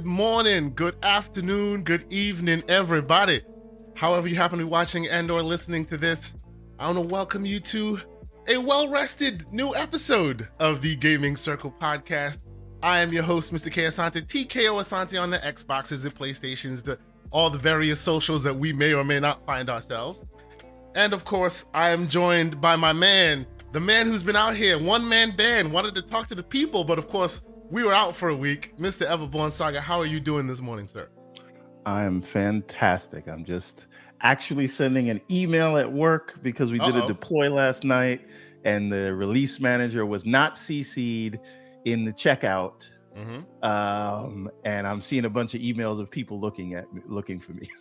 Good morning, good afternoon, good evening, everybody. However you happen to be watching and or listening to this, I want to welcome you to a well-rested new episode of the Gaming Circle podcast. I am your host, Mr. K Asante, TKO Asante on the Xboxes, the PlayStations, the all the various socials that we may or may not find ourselves. And of course, I am joined by my man, the man who's been out here, one man band, wanted to talk to the people, but of course, we were out for a week. Mr. Everborn Saga, how are you doing this morning, sir? I am fantastic. I'm just actually sending an email at work because we did Uh-oh. a deploy last night and the release manager was not CC'd in the checkout. Mm-hmm. Um, and I'm seeing a bunch of emails of people looking at me, looking for me.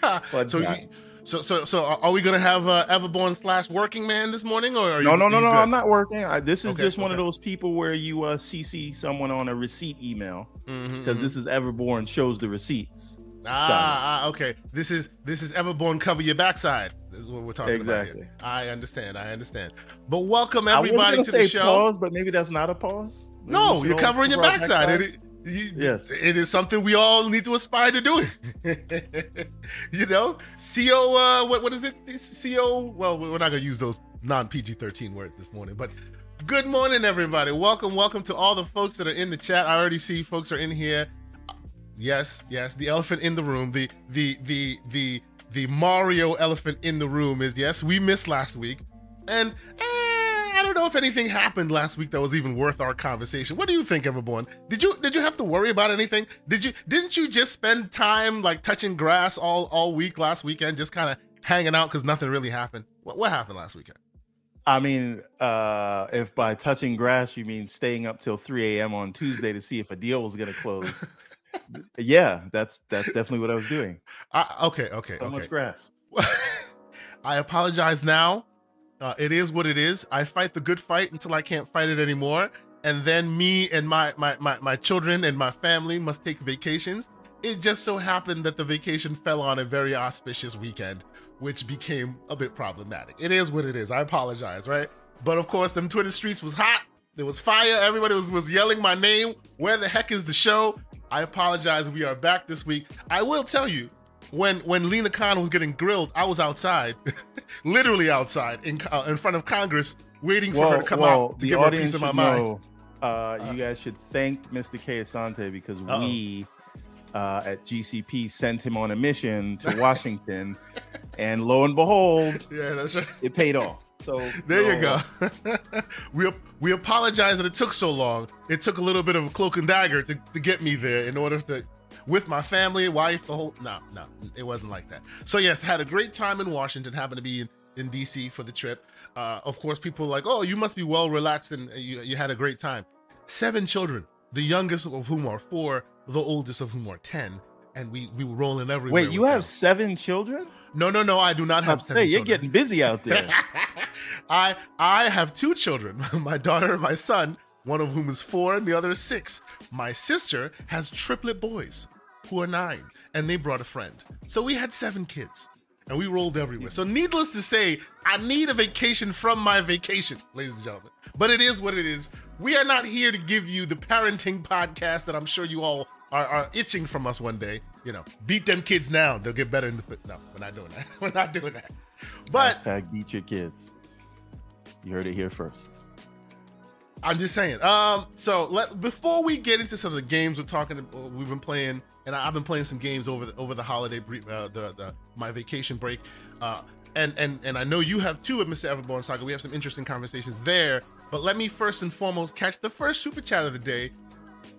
So, so, you, so, so, so, are we gonna have uh, Everborn slash Working Man this morning, or no, you, no, no, no? Good? I'm not working. I, this is okay, just one of those people where you uh, CC someone on a receipt email because mm-hmm, mm-hmm. this is Everborn shows the receipts. Ah, ah, okay. This is this is Everborn cover your backside. This is what we're talking exactly. about. Exactly. I understand. I understand. But welcome everybody to the show. Pause, but maybe that's not a pause. Maybe no, you're covering your backside. backside. It, you, yes, it is something we all need to aspire to doing. you know, CO. Uh, what what is it? CO. Well, we're not gonna use those non PG thirteen words this morning, but. Good morning, everybody. Welcome, welcome to all the folks that are in the chat. I already see folks are in here. Yes, yes, the elephant in the room, the the the the the Mario elephant in the room is yes, we missed last week, and eh, I don't know if anything happened last week that was even worth our conversation. What do you think, Everborn? Did you did you have to worry about anything? Did you didn't you just spend time like touching grass all all week last weekend, just kind of hanging out because nothing really happened? What what happened last weekend? I mean, uh, if by touching grass you mean staying up till 3 a.m. on Tuesday to see if a deal was going to close, yeah, that's that's definitely what I was doing. Uh, okay, okay, so okay. much grass. I apologize now. Uh, it is what it is. I fight the good fight until I can't fight it anymore, and then me and my my my, my children and my family must take vacations. It just so happened that the vacation fell on a very auspicious weekend, which became a bit problematic. It is what it is. I apologize, right? But of course, them Twitter streets was hot. There was fire. Everybody was was yelling my name. Where the heck is the show? I apologize. We are back this week. I will tell you, when when Lina Khan was getting grilled, I was outside, literally outside in uh, in front of Congress, waiting for her to come out to give her a piece of my know, mind. Uh, uh, you guys should thank Mr. K Asante because uh-oh. we uh, at GCP sent him on a mission to Washington, and lo and behold, yeah, that's right. It paid off. So there you go. we we apologize that it took so long. It took a little bit of a cloak and dagger to, to get me there in order to with my family, wife, the whole no, no, it wasn't like that. So yes, had a great time in Washington, happened to be in, in DC for the trip. Uh, of course, people like, oh, you must be well relaxed and you, you had a great time. Seven children, the youngest of whom are four, the oldest of whom are 10 and we we were rolling everywhere. Wait, you have them. seven children? No, no, no. I do not have. seven. Say, you're getting busy out there. I I have two children. my daughter and my son. One of whom is four, and the other is six. My sister has triplet boys, who are nine, and they brought a friend. So we had seven kids, and we rolled everywhere. So needless to say, I need a vacation from my vacation, ladies and gentlemen. But it is what it is. We are not here to give you the parenting podcast that I'm sure you all are, are itching from us one day. You know, beat them kids now. They'll get better in the. No, we're not doing that. We're not doing that. But hashtag beat your kids. You heard it here first. I'm just saying. Um, so let before we get into some of the games we're talking, we've been playing, and I've been playing some games over the over the holiday, uh, the the my vacation break. Uh, and and and I know you have too with Mr. Everborn Saga. We have some interesting conversations there. But let me first and foremost catch the first super chat of the day,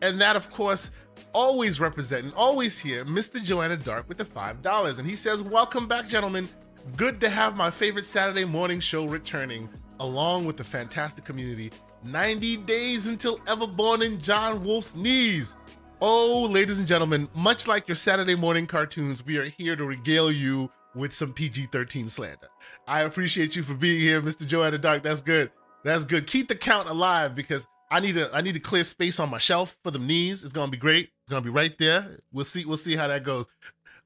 and that of course always representing, always here, Mr. Joanna Dark with the $5. And he says, Welcome back, gentlemen. Good to have my favorite Saturday morning show returning, along with the fantastic community. 90 days until Everborn in John Wolf's knees. Oh, ladies and gentlemen, much like your Saturday morning cartoons, we are here to regale you with some PG 13 slander. I appreciate you for being here, Mr. Joanna Dark. That's good. That's good. Keep the count alive because I need to I need to clear space on my shelf for the knees. It's gonna be great. It's gonna be right there. We'll see we'll see how that goes.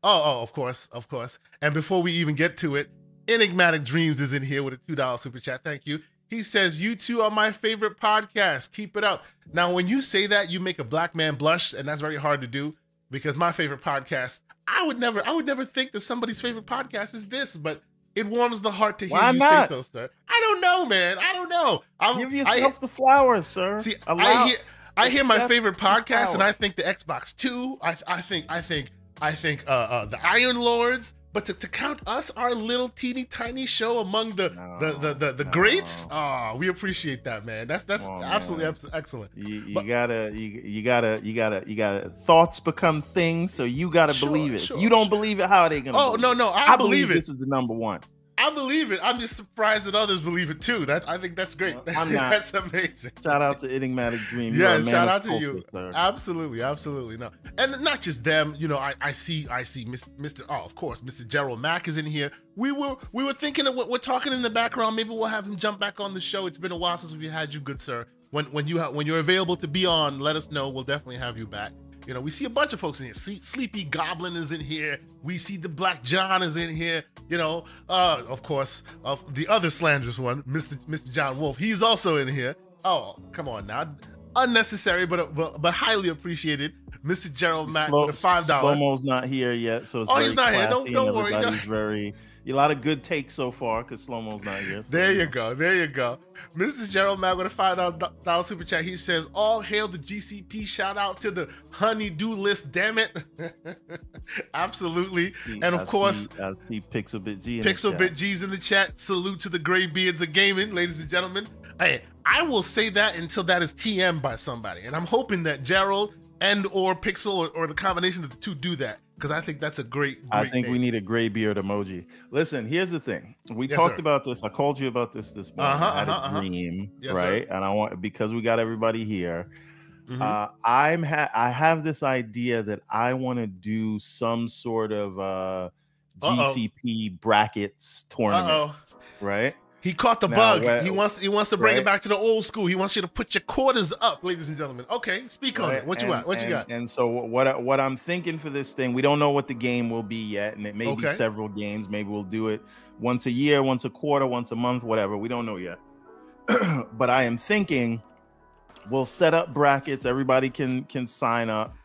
Oh, oh, of course, of course. And before we even get to it, Enigmatic Dreams is in here with a two dollar super chat. Thank you. He says, You two are my favorite podcast. Keep it up. Now, when you say that, you make a black man blush, and that's very hard to do because my favorite podcast, I would never, I would never think that somebody's favorite podcast is this, but it warms the heart to hear Why you not? say so, sir. I don't know, man. I don't know. I'm, Give yourself I, the flowers, sir. See, Allow, I hear, I hear my favorite podcast, and I think the Xbox Two. I, I think, I think, I think uh, uh, the Iron Lords. But to, to count us, our little teeny tiny show among the no, the the the, the no. greats, oh, we appreciate that, man. That's that's oh, absolutely man. excellent. You, you but, gotta you, you gotta you gotta you gotta thoughts become things, so you gotta sure, believe it. Sure, you don't sure. believe it, how are they gonna? Oh no no, I, I believe, believe it. This is the number one. I believe it. I'm just surprised that others believe it too. That I think that's great. I'm not. that's amazing. Shout out to Enigmatic Dream. Yeah, shout out to culture, you. Sir. Absolutely, absolutely. No, and not just them. You know, I, I see I see Mr. Oh, of course, Mr. Gerald Mack is in here. We were we were thinking of what we're talking in the background. Maybe we'll have him jump back on the show. It's been a while since we had you, good sir. When when you ha- when you're available to be on, let us know. We'll definitely have you back. You know, we see a bunch of folks in here. Sleepy Goblin is in here. We see the Black John is in here. You know, uh, of course, of the other slanderous one, Mr. Mr. John Wolf. He's also in here. Oh, come on now. Unnecessary, but but, but highly appreciated. Mr. Gerald Mack Slow, with five dollar. Slow Mo's not here yet, so it's oh, he's not here. Don't, don't worry. He's very a lot of good takes so far because slow mo's not here. So. There you go. There you go. Mr. Gerald Mack with a five dollar super chat. He says, "All hail the GCP! Shout out to the honey-do list. Damn it! Absolutely. and of I course, see, I see Pixel Bit G. Pixel Bit G's in the chat. Salute to the gray beards of gaming, ladies and gentlemen. Hey, I will say that until that is TM by somebody, and I'm hoping that Gerald and or Pixel or, or the combination of the two do that because I think that's a great. great I think name. we need a gray beard emoji. Listen, here's the thing. We yes, talked sir. about this. I called you about this this morning. Uh-huh, I had uh-huh, a uh-huh. yes, right? Sir. And I want because we got everybody here. Mm-hmm. Uh, I'm ha- I have this idea that I want to do some sort of uh, GCP Uh-oh. brackets tournament, Uh-oh. right? He caught the now, bug. Well, he wants he wants to bring right? it back to the old school. He wants you to put your quarters up, ladies and gentlemen. Okay, speak on it. What you got? What and, you got? And so what what I'm thinking for this thing, we don't know what the game will be yet, and it may okay. be several games. Maybe we'll do it once a year, once a quarter, once a month, whatever. We don't know yet. but I am thinking we'll set up brackets. Everybody can can sign up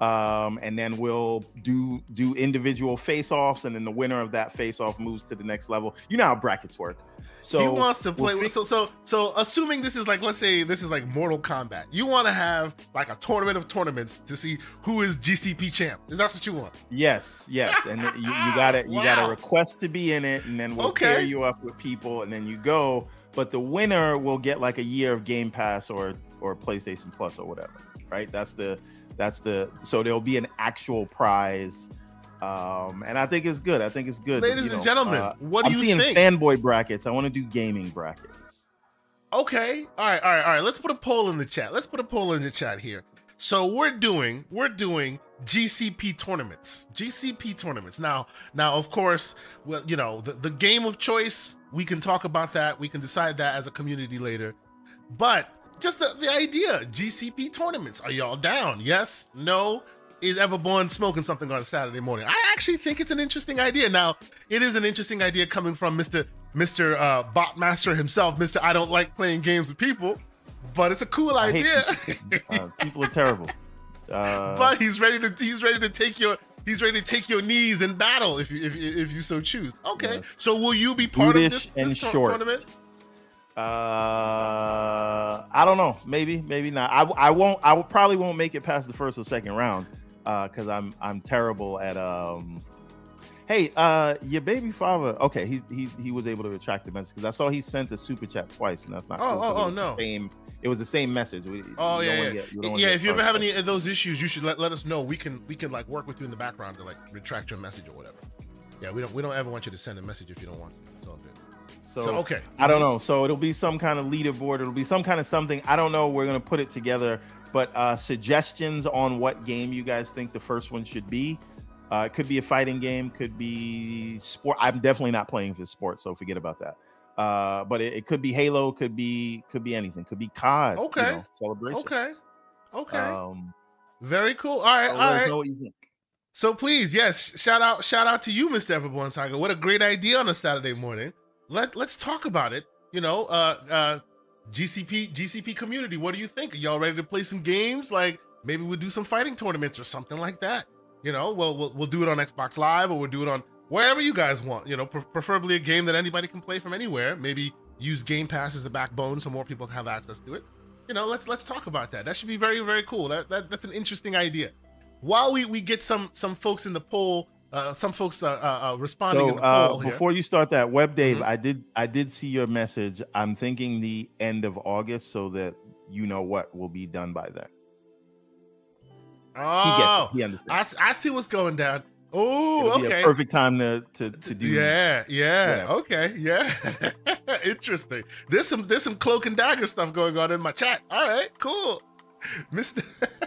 um, and then we'll do do individual face-offs, and then the winner of that face-off moves to the next level. You know how brackets work. So he wants to play. We'll so so so assuming this is like let's say this is like Mortal Kombat. You want to have like a tournament of tournaments to see who is GCP champ. Is that what you want? Yes, yes. And you, you gotta you wow. gotta request to be in it, and then we'll okay. pair you up with people, and then you go. But the winner will get like a year of Game Pass or or PlayStation Plus or whatever. Right? That's the that's the so there'll be an actual prize. Um, and I think it's good. I think it's good. Ladies you know, and gentlemen, uh, what do I'm you seeing think? fanboy brackets. I want to do gaming brackets. Okay. All right. All right. All right. Let's put a poll in the chat. Let's put a poll in the chat here. So we're doing we're doing GCP tournaments. GCP tournaments. Now, now of course, well, you know, the, the game of choice, we can talk about that. We can decide that as a community later. But just the, the idea GCP tournaments. Are y'all down? Yes? No? Is ever born smoking something on a Saturday morning? I actually think it's an interesting idea. Now, it is an interesting idea coming from Mr. Mr. Uh, Botmaster himself, Mr. I don't like playing games with people, but it's a cool idea. People. Uh, people. are terrible. Uh, but he's ready to he's ready to take your he's ready to take your knees in battle if you if, if you so choose. Okay, yes. so will you be part of this, and this short. tournament? Uh, I don't know. Maybe, maybe not. I, I won't. I will probably won't make it past the first or second round. Uh, because I'm I'm terrible at um. Hey, uh, your baby father. Okay, he he he was able to retract the message because I saw he sent a super chat twice, and that's not. Oh cool, oh oh no. Same. It was the same message. We, oh yeah yeah. Get, yeah. If you ever have any of those issues, you should let, let us know. We can we can like work with you in the background to like retract your message or whatever. Yeah, we don't we don't ever want you to send a message if you don't want. To. It's all good. So, so, okay, I don't know. So it'll be some kind of leaderboard. It'll be some kind of something. I don't know. We're gonna put it together. But uh, suggestions on what game you guys think the first one should be. Uh, it could be a fighting game. Could be sport. I'm definitely not playing for sport, so forget about that. Uh, but it, it, could be Halo. Could be could be anything. Could be COD. Okay. You know, celebration. Okay. Okay. Um, Very cool. All right. all right. Know what you think. So please, yes, shout out, shout out to you, Mr. Everborn Saga. What a great idea on a Saturday morning let let's talk about it. you know, uh, uh, GCP GCP community. What do you think? Are y'all ready to play some games? Like maybe we'll do some fighting tournaments or something like that. You know, well, we'll we'll do it on Xbox Live or we'll do it on wherever you guys want. You know, pre- preferably a game that anybody can play from anywhere. Maybe use Game Pass as the backbone so more people can have access to it. You know, let's let's talk about that. That should be very very cool. That, that that's an interesting idea. While we we get some some folks in the poll uh, some folks are, uh, uh responding. So uh, before you start that, Web Dave, mm-hmm. I did I did see your message. I'm thinking the end of August, so that you know what will be done by then. Oh, he, he understands. I, I see what's going down. Oh, okay. perfect time to, to to do. Yeah, yeah. yeah. Okay, yeah. Interesting. There's some there's some cloak and dagger stuff going on in my chat. All right, cool. Mr.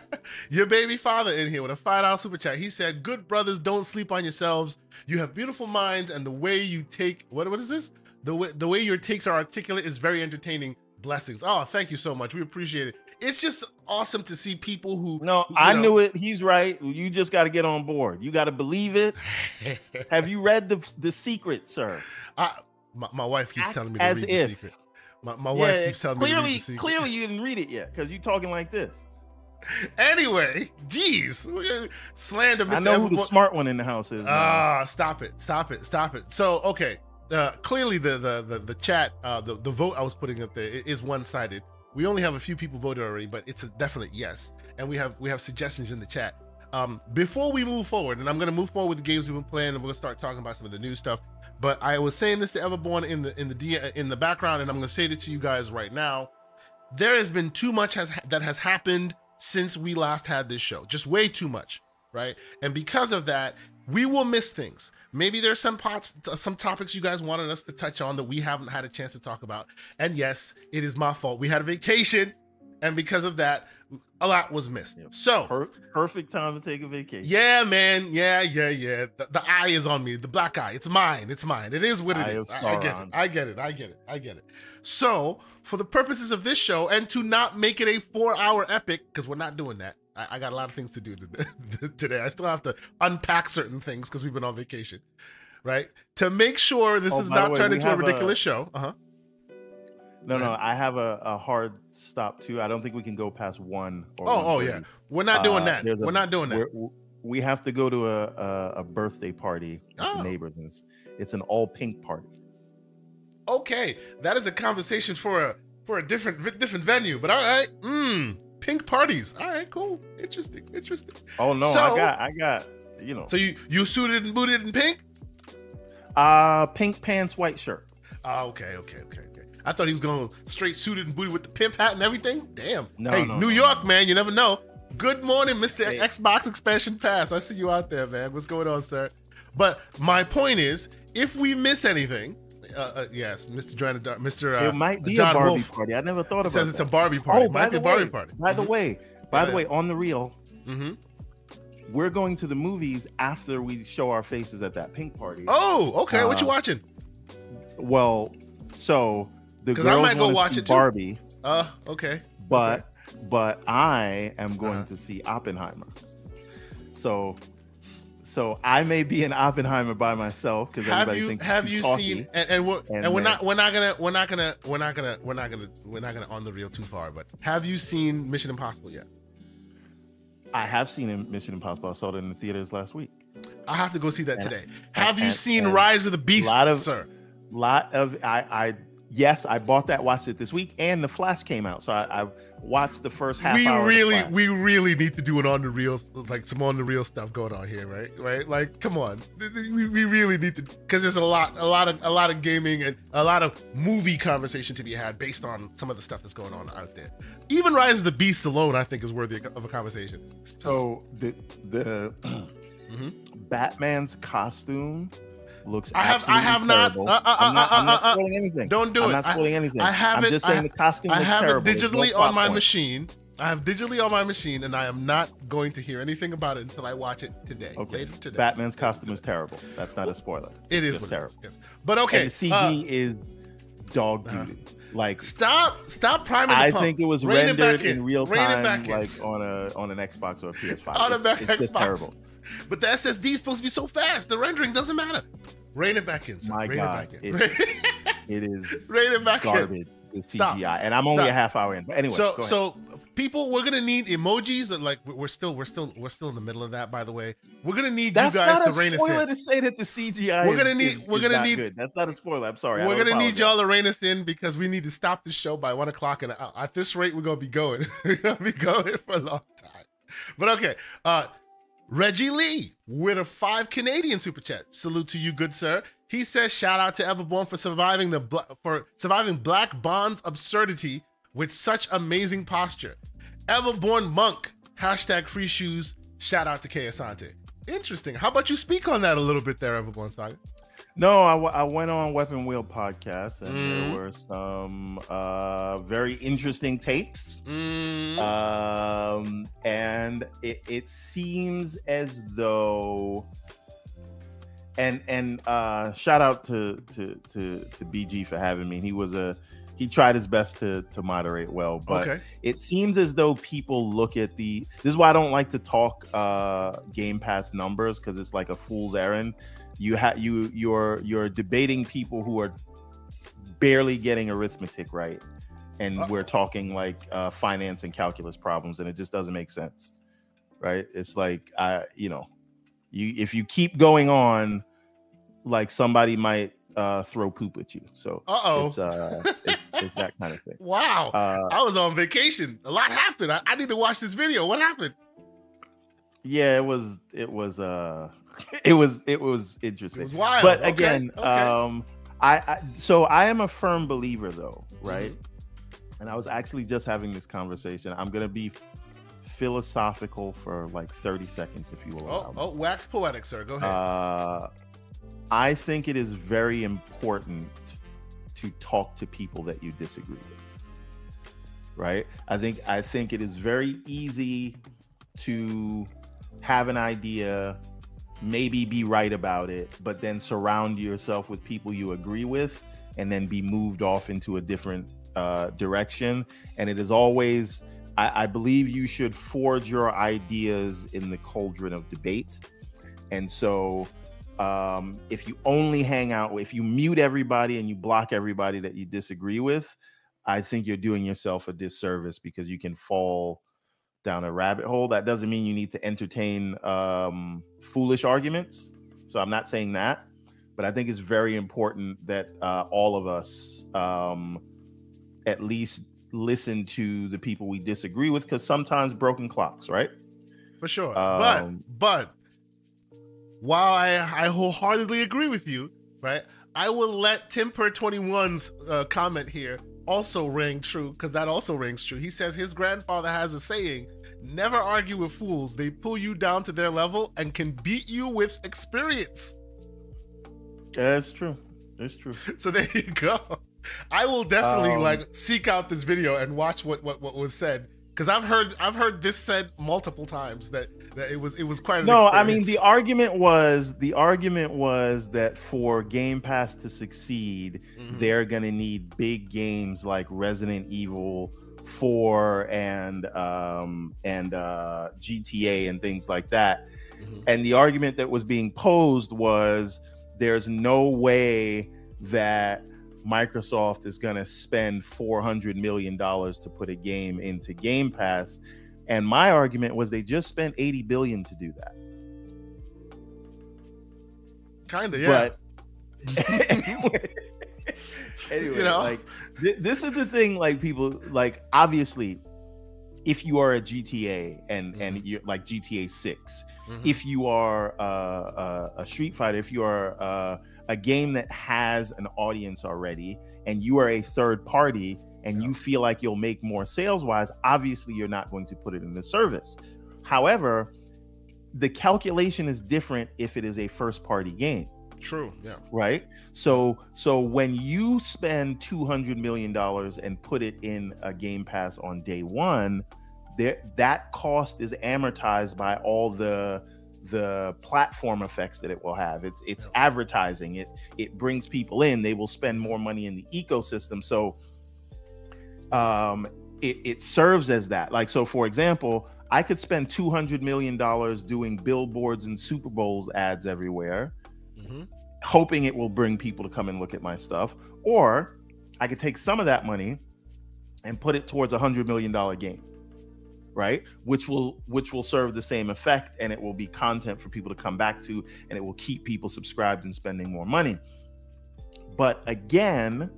Your baby father in here with a five dollar super chat. He said, "Good brothers, don't sleep on yourselves. You have beautiful minds, and the way you take what what is this? The way the way your takes are articulate is very entertaining. Blessings. Oh, thank you so much. We appreciate it. It's just awesome to see people who. No, I know, knew it. He's right. You just got to get on board. You got to believe it. have you read the the secret, sir? I, my, my wife keeps telling me to read if. the secret. My, my wife keeps telling clearly, me to read Clearly, you didn't read it yet because you're talking like this. Anyway, jeez, slander. Mr. I know who the smart one in the house is. Ah, uh, stop it, stop it, stop it. So, okay, uh, clearly the the the, the chat, uh, the the vote I was putting up there is one sided. We only have a few people voted already, but it's a definite yes. And we have we have suggestions in the chat. Um, before we move forward, and I'm gonna move forward with the games we've been playing, and we're gonna start talking about some of the new stuff. But I was saying this to Everborn in the in the in the background, and I'm gonna say it to you guys right now. There has been too much has that has happened since we last had this show, just way too much, right? And because of that, we will miss things. Maybe there's some pots, some topics you guys wanted us to touch on that we haven't had a chance to talk about. And yes, it is my fault. We had a vacation, and because of that, a lot was missed. Yep. So per- perfect time to take a vacation. Yeah, man. Yeah, yeah, yeah. The, the, eye is on me. The black eye. It's mine. It's mine. It is what it is. I, I, get it. I get it. I get it. I get it. So for the purposes of this show, and to not make it a four-hour epic, because we're not doing that. I, I, got a lot of things to do today. I still have to unpack certain things because we've been on vacation, right? To make sure this oh, is not way, turned into a ridiculous a... show. Uh huh. No, no, I have a, a hard stop too. I don't think we can go past one. oh, oh yeah, we're not doing uh, that. We're not doing that. We have to go to a a, a birthday party with oh. the neighbors, and it's it's an all pink party. Okay, that is a conversation for a for a different different venue. But all right, mm, pink parties. All right, cool, interesting, interesting. Oh no, so, I got I got you know. So you you suited and booted in pink? Uh, pink pants, white shirt. Oh, okay, okay, okay. I thought he was going straight suited and booted with the pimp hat and everything. Damn. No, hey, no, New no, York, man, you never know. Good morning, Mr. Hey. Xbox Expansion Pass. I see you out there, man. What's going on, sir? But my point is, if we miss anything, uh, uh, yes, Mr. John, Mr. Uh, it might be John a Barbie Wolf party. I never thought about. It. Says that. it's a Barbie party. Oh, by the way, party. By mm-hmm. the way, by the way, on the real, mm-hmm. we're going to the movies after we show our faces at that pink party. Oh, okay. what you uh, watching? Well, so the girls I might go watch it Barbie. Uh, okay. But okay. but I am going uh-huh. to see Oppenheimer. So so I may be in Oppenheimer by myself because everybody you, thinks have you seen and, and we're and, and we're not we're not gonna we're not gonna we're not gonna we're not gonna we're not gonna on the real too far. But have you seen Mission Impossible yet? I have seen Mission Impossible. I saw it in the theaters last week. I have to go see that and, today. Have you seen Rise of the Beast, lot of, sir? Lot of I I yes, I bought that, watched it this week, and the Flash came out, so I, I watched the first half. We really, we really need to do it on the real, like some on the real stuff going on here, right? Right? Like, come on, we, we really need to, because there's a lot, a lot of, a lot of gaming and a lot of movie conversation to be had based on some of the stuff that's going on out there. Even Rise of the Beasts alone, I think, is worthy of a conversation. So the the mm-hmm. Batman's costume looks. I have. I have not. Uh, uh, I'm not, I'm not uh, spoiling anything. Don't do I'm it. not spoiling I, anything. I have I'm it. just saying I, the costume. I have terrible. it digitally no on my point. machine. I have digitally on my machine, and I am not going to hear anything about it until I watch it today. Okay. Later today. Batman's costume is terrible. That's not a spoiler. It is terrible. yes. But okay, and the CG is dog duty. Like stop, stop priming. I think it was Rain rendered in. in. real time, like on a on an Xbox or a PS5. On a it's Xbox. terrible. But the SSD is supposed to be so fast. The rendering doesn't matter. Rein it back in. Sir. My Rein God. it back in. It is rein it back garbage. in. The CGI, Stop. and I'm only Stop. a half hour in. But anyway, so so people, we're gonna need emojis. Like we're still we're still we're still in the middle of that. By the way, we're gonna need That's you guys to rein us in. Spoiler to say that the CGI. We're gonna need. Is, we're gonna need. Good. That's not a spoiler. I'm sorry. We're gonna apologize. need y'all to rein us in because we need to stop the show by one o'clock, and uh, at this rate, we're gonna be going. we're gonna be going for a long time. But okay, uh, Reggie Lee with a five Canadian super chat. Salute to you, good sir. He says, "Shout out to Everborn for surviving the for surviving Black Bond's absurdity with such amazing posture. Everborn monk hashtag free shoes. Shout out to K Asante. Interesting. How about you speak on that a little bit there, Everborn Saga? No, I, I went on Weapon Wheel podcast and mm. there were some uh, very interesting takes. Mm. Um, and it, it seems as though and and uh, shout out to to to to BG for having me. He was a he tried his best to to moderate well, but okay. it seems as though people look at the. This is why I don't like to talk uh, Game Pass numbers because it's like a fool's errand you have you you're you're debating people who are barely getting arithmetic right. And we're talking like uh, finance and calculus problems and it just doesn't make sense right? It's like i you know you if you keep going on like somebody might uh, throw poop at you. So Uh-oh. it's uh it's, it's that kind of thing. Wow. Uh, i was on vacation. A lot happened. I, I need to watch this video. What happened? Yeah it was it was uh it was it was interesting. It was wild. But okay. again, okay. um, I, I, so I am a firm believer though, right? Mm-hmm. And I was actually just having this conversation. I'm gonna be philosophical for like 30 seconds, if you will. Oh, oh, wax poetic, sir. Go ahead. Uh, I think it is very important to talk to people that you disagree with. Right? I think I think it is very easy to have an idea maybe be right about it, but then surround yourself with people you agree with and then be moved off into a different uh, direction. And it is always, I, I believe you should forge your ideas in the cauldron of debate. And so, um, if you only hang out, if you mute everybody and you block everybody that you disagree with, I think you're doing yourself a disservice because you can fall down a rabbit hole. That doesn't mean you need to entertain um, foolish arguments. So I'm not saying that, but I think it's very important that uh, all of us um, at least listen to the people we disagree with, because sometimes broken clocks, right? For sure. Um, but but while I I wholeheartedly agree with you, right? I will let Timper 21's uh, comment here also ring true because that also rings true. He says his grandfather has a saying never argue with fools. They pull you down to their level and can beat you with experience. That's true. That's true. So there you go. I will definitely um, like seek out this video and watch what what, what was said because I've heard I've heard this said multiple times that that it was it was quite no. I mean the argument was the argument was that for Game Pass to succeed, mm-hmm. they're gonna need big games like Resident Evil Four and um, and uh, GTA and things like that. Mm-hmm. And the argument that was being posed was there's no way that Microsoft is going to spend 400 million dollars to put a game into Game Pass. And my argument was they just spent 80 billion to do that. Kind of, yeah. But anyway, anyway you know? like th- this is the thing like people like obviously if you are a GTA and mm-hmm. and you're like GTA 6 mm-hmm. if you are uh, uh, a Street Fighter if you are uh, a game that has an audience already and you are a third party and yeah. you feel like you'll make more sales wise, obviously you're not going to put it in the service. However, the calculation is different if it is a first party game. True. Yeah. Right. So so when you spend two hundred million dollars and put it in a Game Pass on day one, there that cost is amortized by all the the platform effects that it will have. It's it's advertising. It it brings people in. They will spend more money in the ecosystem. So um it, it serves as that. Like so for example, I could spend two hundred million dollars doing billboards and Super Bowls ads everywhere. Mm-hmm. hoping it will bring people to come and look at my stuff, or I could take some of that money and put it towards a hundred million dollar game right? Which will which will serve the same effect and it will be content for people to come back to and it will keep people subscribed and spending more money. But again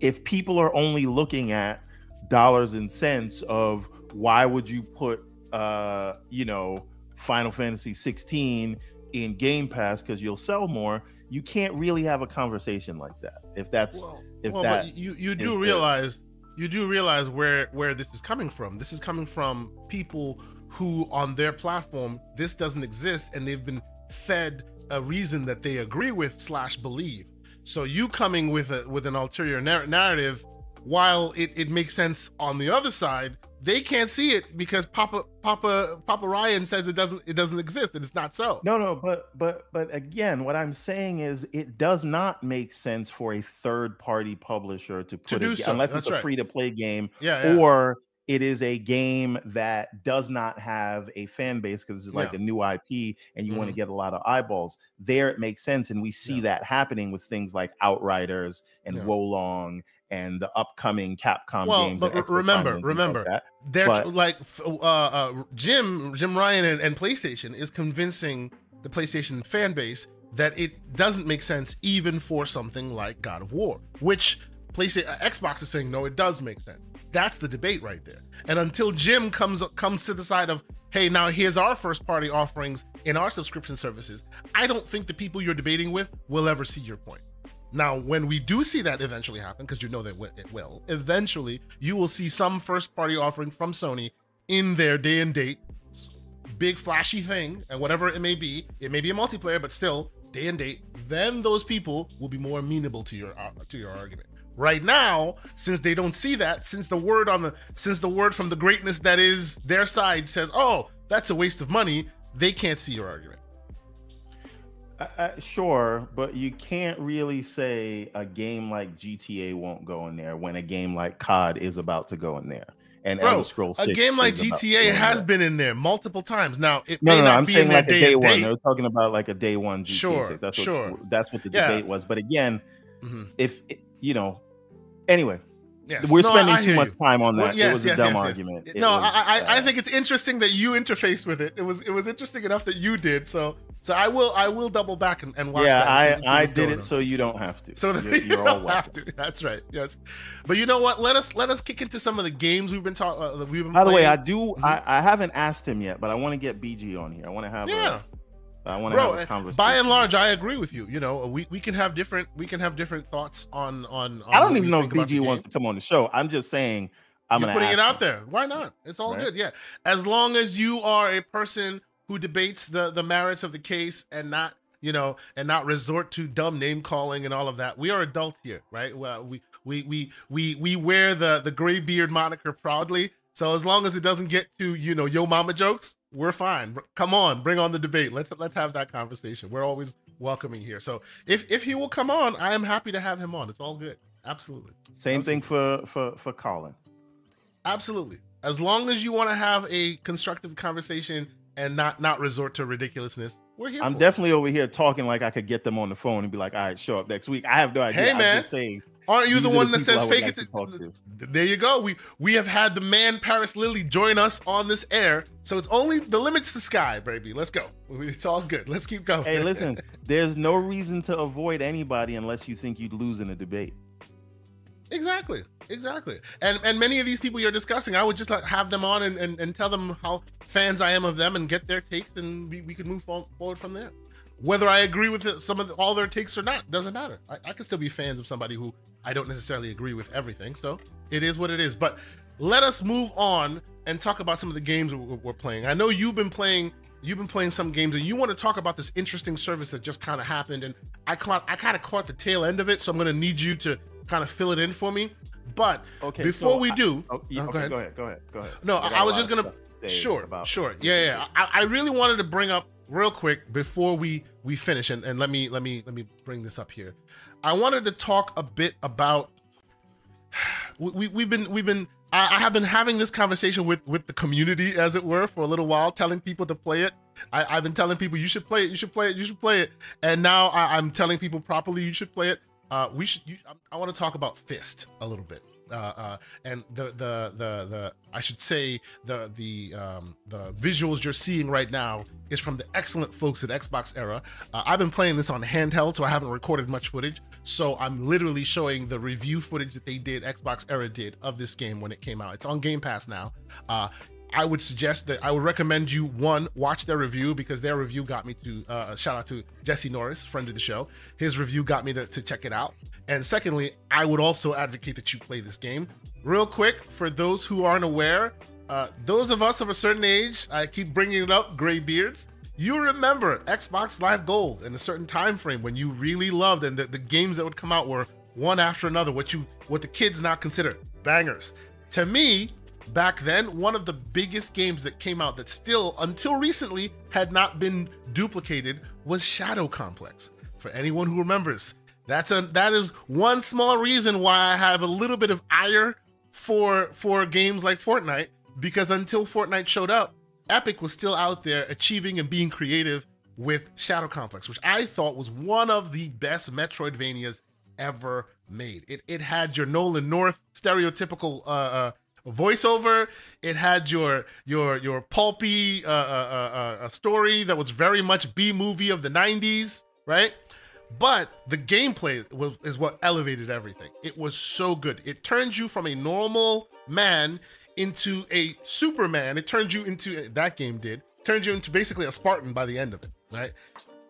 if people are only looking at dollars and cents of why would you put uh you know final fantasy 16 in game pass because you'll sell more you can't really have a conversation like that if that's well, if well, that you you do realize you do realize where where this is coming from. This is coming from people who on their platform this doesn't exist and they've been fed a reason that they agree with slash believe. So you coming with a with an ulterior narrative, while it, it makes sense on the other side, they can't see it because Papa Papa Papa Ryan says it doesn't it doesn't exist and it's not so. No, no, but but but again, what I'm saying is it does not make sense for a third party publisher to put to it so. unless That's it's a right. free to play game yeah, yeah, or it is a game that does not have a fan base because it's like yeah. a new IP and you mm want to get a lot of eyeballs. There it makes sense. And we see yeah. that happening with things like Outriders and yeah. Wo Long and the upcoming Capcom well, games. But remember, remember, like they're but, like uh, uh, Jim Jim Ryan and, and PlayStation is convincing the PlayStation fan base that it doesn't make sense even for something like God of War, which PlayStation uh, Xbox is saying no, it does make sense. That's the debate right there. And until Jim comes comes to the side of, hey, now here's our first party offerings in our subscription services, I don't think the people you're debating with will ever see your point. Now, when we do see that eventually happen, because you know that it will, eventually you will see some first party offering from Sony in their day and date, big flashy thing, and whatever it may be. It may be a multiplayer, but still day and date. Then those people will be more amenable to your uh, to your argument. Right now, since they don't see that, since the word on the since the word from the greatness that is their side says, "Oh, that's a waste of money," they can't see your argument. Uh, sure, but you can't really say a game like GTA won't go in there when a game like COD is about to go in there. And Bro, Elder Scrolls a game like GTA has been in there multiple times. Now it no, may no, not I'm be saying in like day a day one. They're talking about like a day one GTA sure, 6. That's what sure. that's what the yeah. debate was. But again, mm-hmm. if you know, anyway, Yes. We're no, spending too much you. time on that. Well, yes, it was yes, a dumb yes, argument. no, was, I, I, I, think it's interesting that you interfaced with it. It was it was interesting enough that you did. So so I will I will double back and, and watch. Yeah, I see, I did it on. so you don't have to. So you're, you you're don't have to. That's right. Yes, but you know what? Let us let us kick into some of the games we've been talking. Uh, we've been. By playing. the way, I do. Mm-hmm. I, I haven't asked him yet, but I want to get BG on here. I want to have. Yeah. A, I want to have a conversation. By and large, I agree with you. You know, we, we can have different we can have different thoughts on on. on I don't even know if BG wants to come on the show. I'm just saying. I'm You're putting it out there. Why not? It's all right? good. Yeah, as long as you are a person who debates the the merits of the case and not you know and not resort to dumb name calling and all of that. We are adults here, right? Well, we we we we we wear the the gray beard moniker proudly. So as long as it doesn't get to you know yo mama jokes, we're fine. Come on, bring on the debate. Let's let's have that conversation. We're always welcoming here. So if if he will come on, I am happy to have him on. It's all good. Absolutely. Same Absolutely. thing for for for Colin. Absolutely. As long as you want to have a constructive conversation and not not resort to ridiculousness, we're here. I'm definitely it. over here talking like I could get them on the phone and be like, "All right, show up next week." I have no idea. Hey man, I'm just saying Aren't you the one the that says fake it? To, there you go. We we have had the man Parris Lilly join us on this air, so it's only the limits the sky, baby. Let's go. It's all good. Let's keep going. Hey, listen. there's no reason to avoid anybody unless you think you'd lose in a debate. Exactly. Exactly. And and many of these people you're discussing, I would just like have them on and, and, and tell them how fans I am of them and get their takes, and we, we could move forward from there. Whether I agree with it, some of the, all their takes or not doesn't matter. I, I can still be fans of somebody who I don't necessarily agree with everything, so it is what it is. But let us move on and talk about some of the games we're playing. I know you've been playing you've been playing some games and you want to talk about this interesting service that just kind of happened and I caught I kind of caught the tail end of it, so I'm going to need you to kind of fill it in for me. But okay, before so we do, I, oh, yeah, uh, oh, okay, go, ahead. go ahead, go ahead, go ahead. No, I, I was just gonna. Sure, sure, yeah, yeah. I, I really wanted to bring up real quick before we we finish, and, and let me let me let me bring this up here. I wanted to talk a bit about we, we have been we've been I, I have been having this conversation with with the community as it were for a little while telling people to play it I, have been telling people you should play it, you should play it, you should play it, and now I, am telling people properly you should play it. Uh, we should. You, I, I want to talk about Fist a little bit. Uh, uh, and the the the the I should say the the um, the visuals you're seeing right now is from the excellent folks at Xbox Era. Uh, I've been playing this on handheld, so I haven't recorded much footage. So I'm literally showing the review footage that they did, Xbox Era did of this game when it came out. It's on Game Pass now. Uh, I would suggest that I would recommend you one watch their review because their review got me to uh, shout out to Jesse Norris, friend of the show. His review got me to, to check it out. And secondly, I would also advocate that you play this game. Real quick, for those who aren't aware, uh, those of us of a certain age, I keep bringing it up, gray beards. You remember Xbox Live Gold in a certain time frame when you really loved and the, the games that would come out were one after another. What you what the kids now consider bangers. To me, back then, one of the biggest games that came out that still, until recently, had not been duplicated was Shadow Complex. For anyone who remembers, that's a that is one small reason why I have a little bit of ire for for games like Fortnite because until Fortnite showed up, Epic was still out there achieving and being creative with Shadow Complex, which I thought was one of the best Metroidvanias ever made. It it had your Nolan North stereotypical uh, uh, voiceover. It had your your your pulpy uh, uh, uh, uh story that was very much B movie of the '90s, right? But the gameplay was, is what elevated everything. It was so good. It turns you from a normal man into a Superman. It turns you into eh, that game did turns you into basically a Spartan by the end of it, right?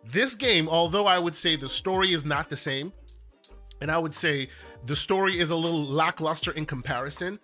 This game, although I would say the story is not the same, and I would say the story is a little lackluster in comparison,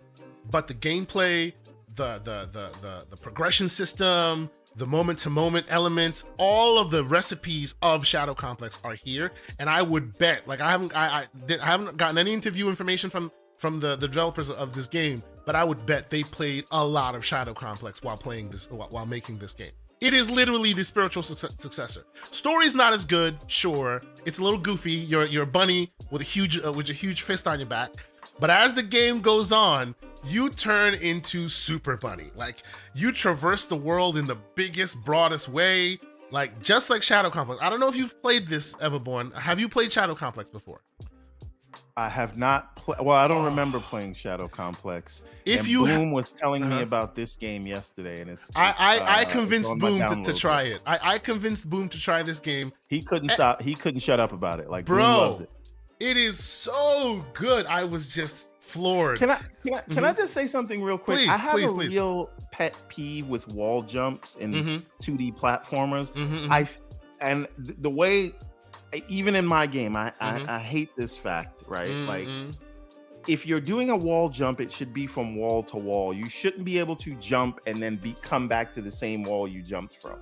but the gameplay, the the the the, the progression system, the moment to moment elements, all of the recipes of Shadow Complex are here. And I would bet, like I haven't I, I, I haven't gotten any interview information from from the, the developers of this game, but I would bet they played a lot of Shadow Complex while playing this while making this game. It is literally the spiritual su- successor. Story's not as good, sure. It's a little goofy. You're you're a bunny with a huge uh, with a huge fist on your back. But as the game goes on, you turn into Super Bunny. Like you traverse the world in the biggest, broadest way. Like just like Shadow Complex. I don't know if you've played this, Everborn. Have you played Shadow Complex before? I have not played. Well, I don't remember playing Shadow Complex. If and you Boom was telling uh-huh. me about this game yesterday, and it's, it's I I, uh, I convinced Boom to, to, try it. I, I convinced Boom to try this game. He couldn't and, stop. He couldn't shut up about it. Like bro, it. It is so good. I was just floored. Can I can I, can mm-hmm. I just say something real quick? Please, I have please, a please. real pet peeve with wall jumps in mm-hmm. 2D platformers. Mm-hmm, mm-hmm, I and the way even in my game, I, I, mm-hmm. I hate this fact, right? Like mm-hmm. if you're doing a wall jump, it should be from wall to wall. You shouldn't be able to jump and then be come back to the same wall you jumped from.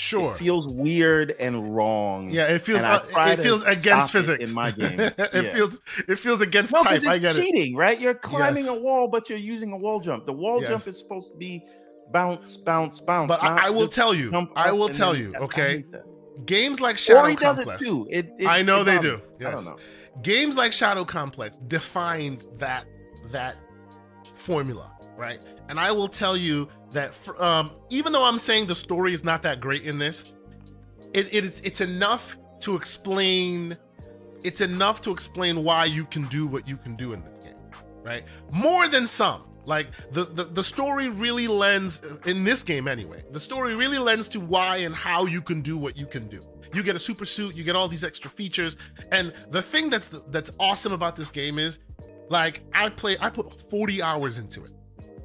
Sure. It feels weird and wrong. Yeah, it feels uh, it feels against physics in my game. it yeah. feels it feels against no, type. It's I get cheating, it. right? You're climbing yes. a wall, but you're using a wall jump. The wall yes. jump is supposed to be bounce, bounce, bounce. But I, I, will tell you, I will tell you, okay. Games like Shadow Complex. does it too. It, it, I know they do. Yes. I don't know. Games like Shadow Complex defined that that formula, right? And I will tell you that for, um, even though I'm saying the story is not that great in this, it, it it's, enough to explain. It's enough to explain why you can do what you can do in this game, right? More than some. Like the, the the story really lends in this game anyway. The story really lends to why and how you can do what you can do. You get a super suit, you get all these extra features, and the thing that's that's awesome about this game is, like I play, I put 40 hours into it.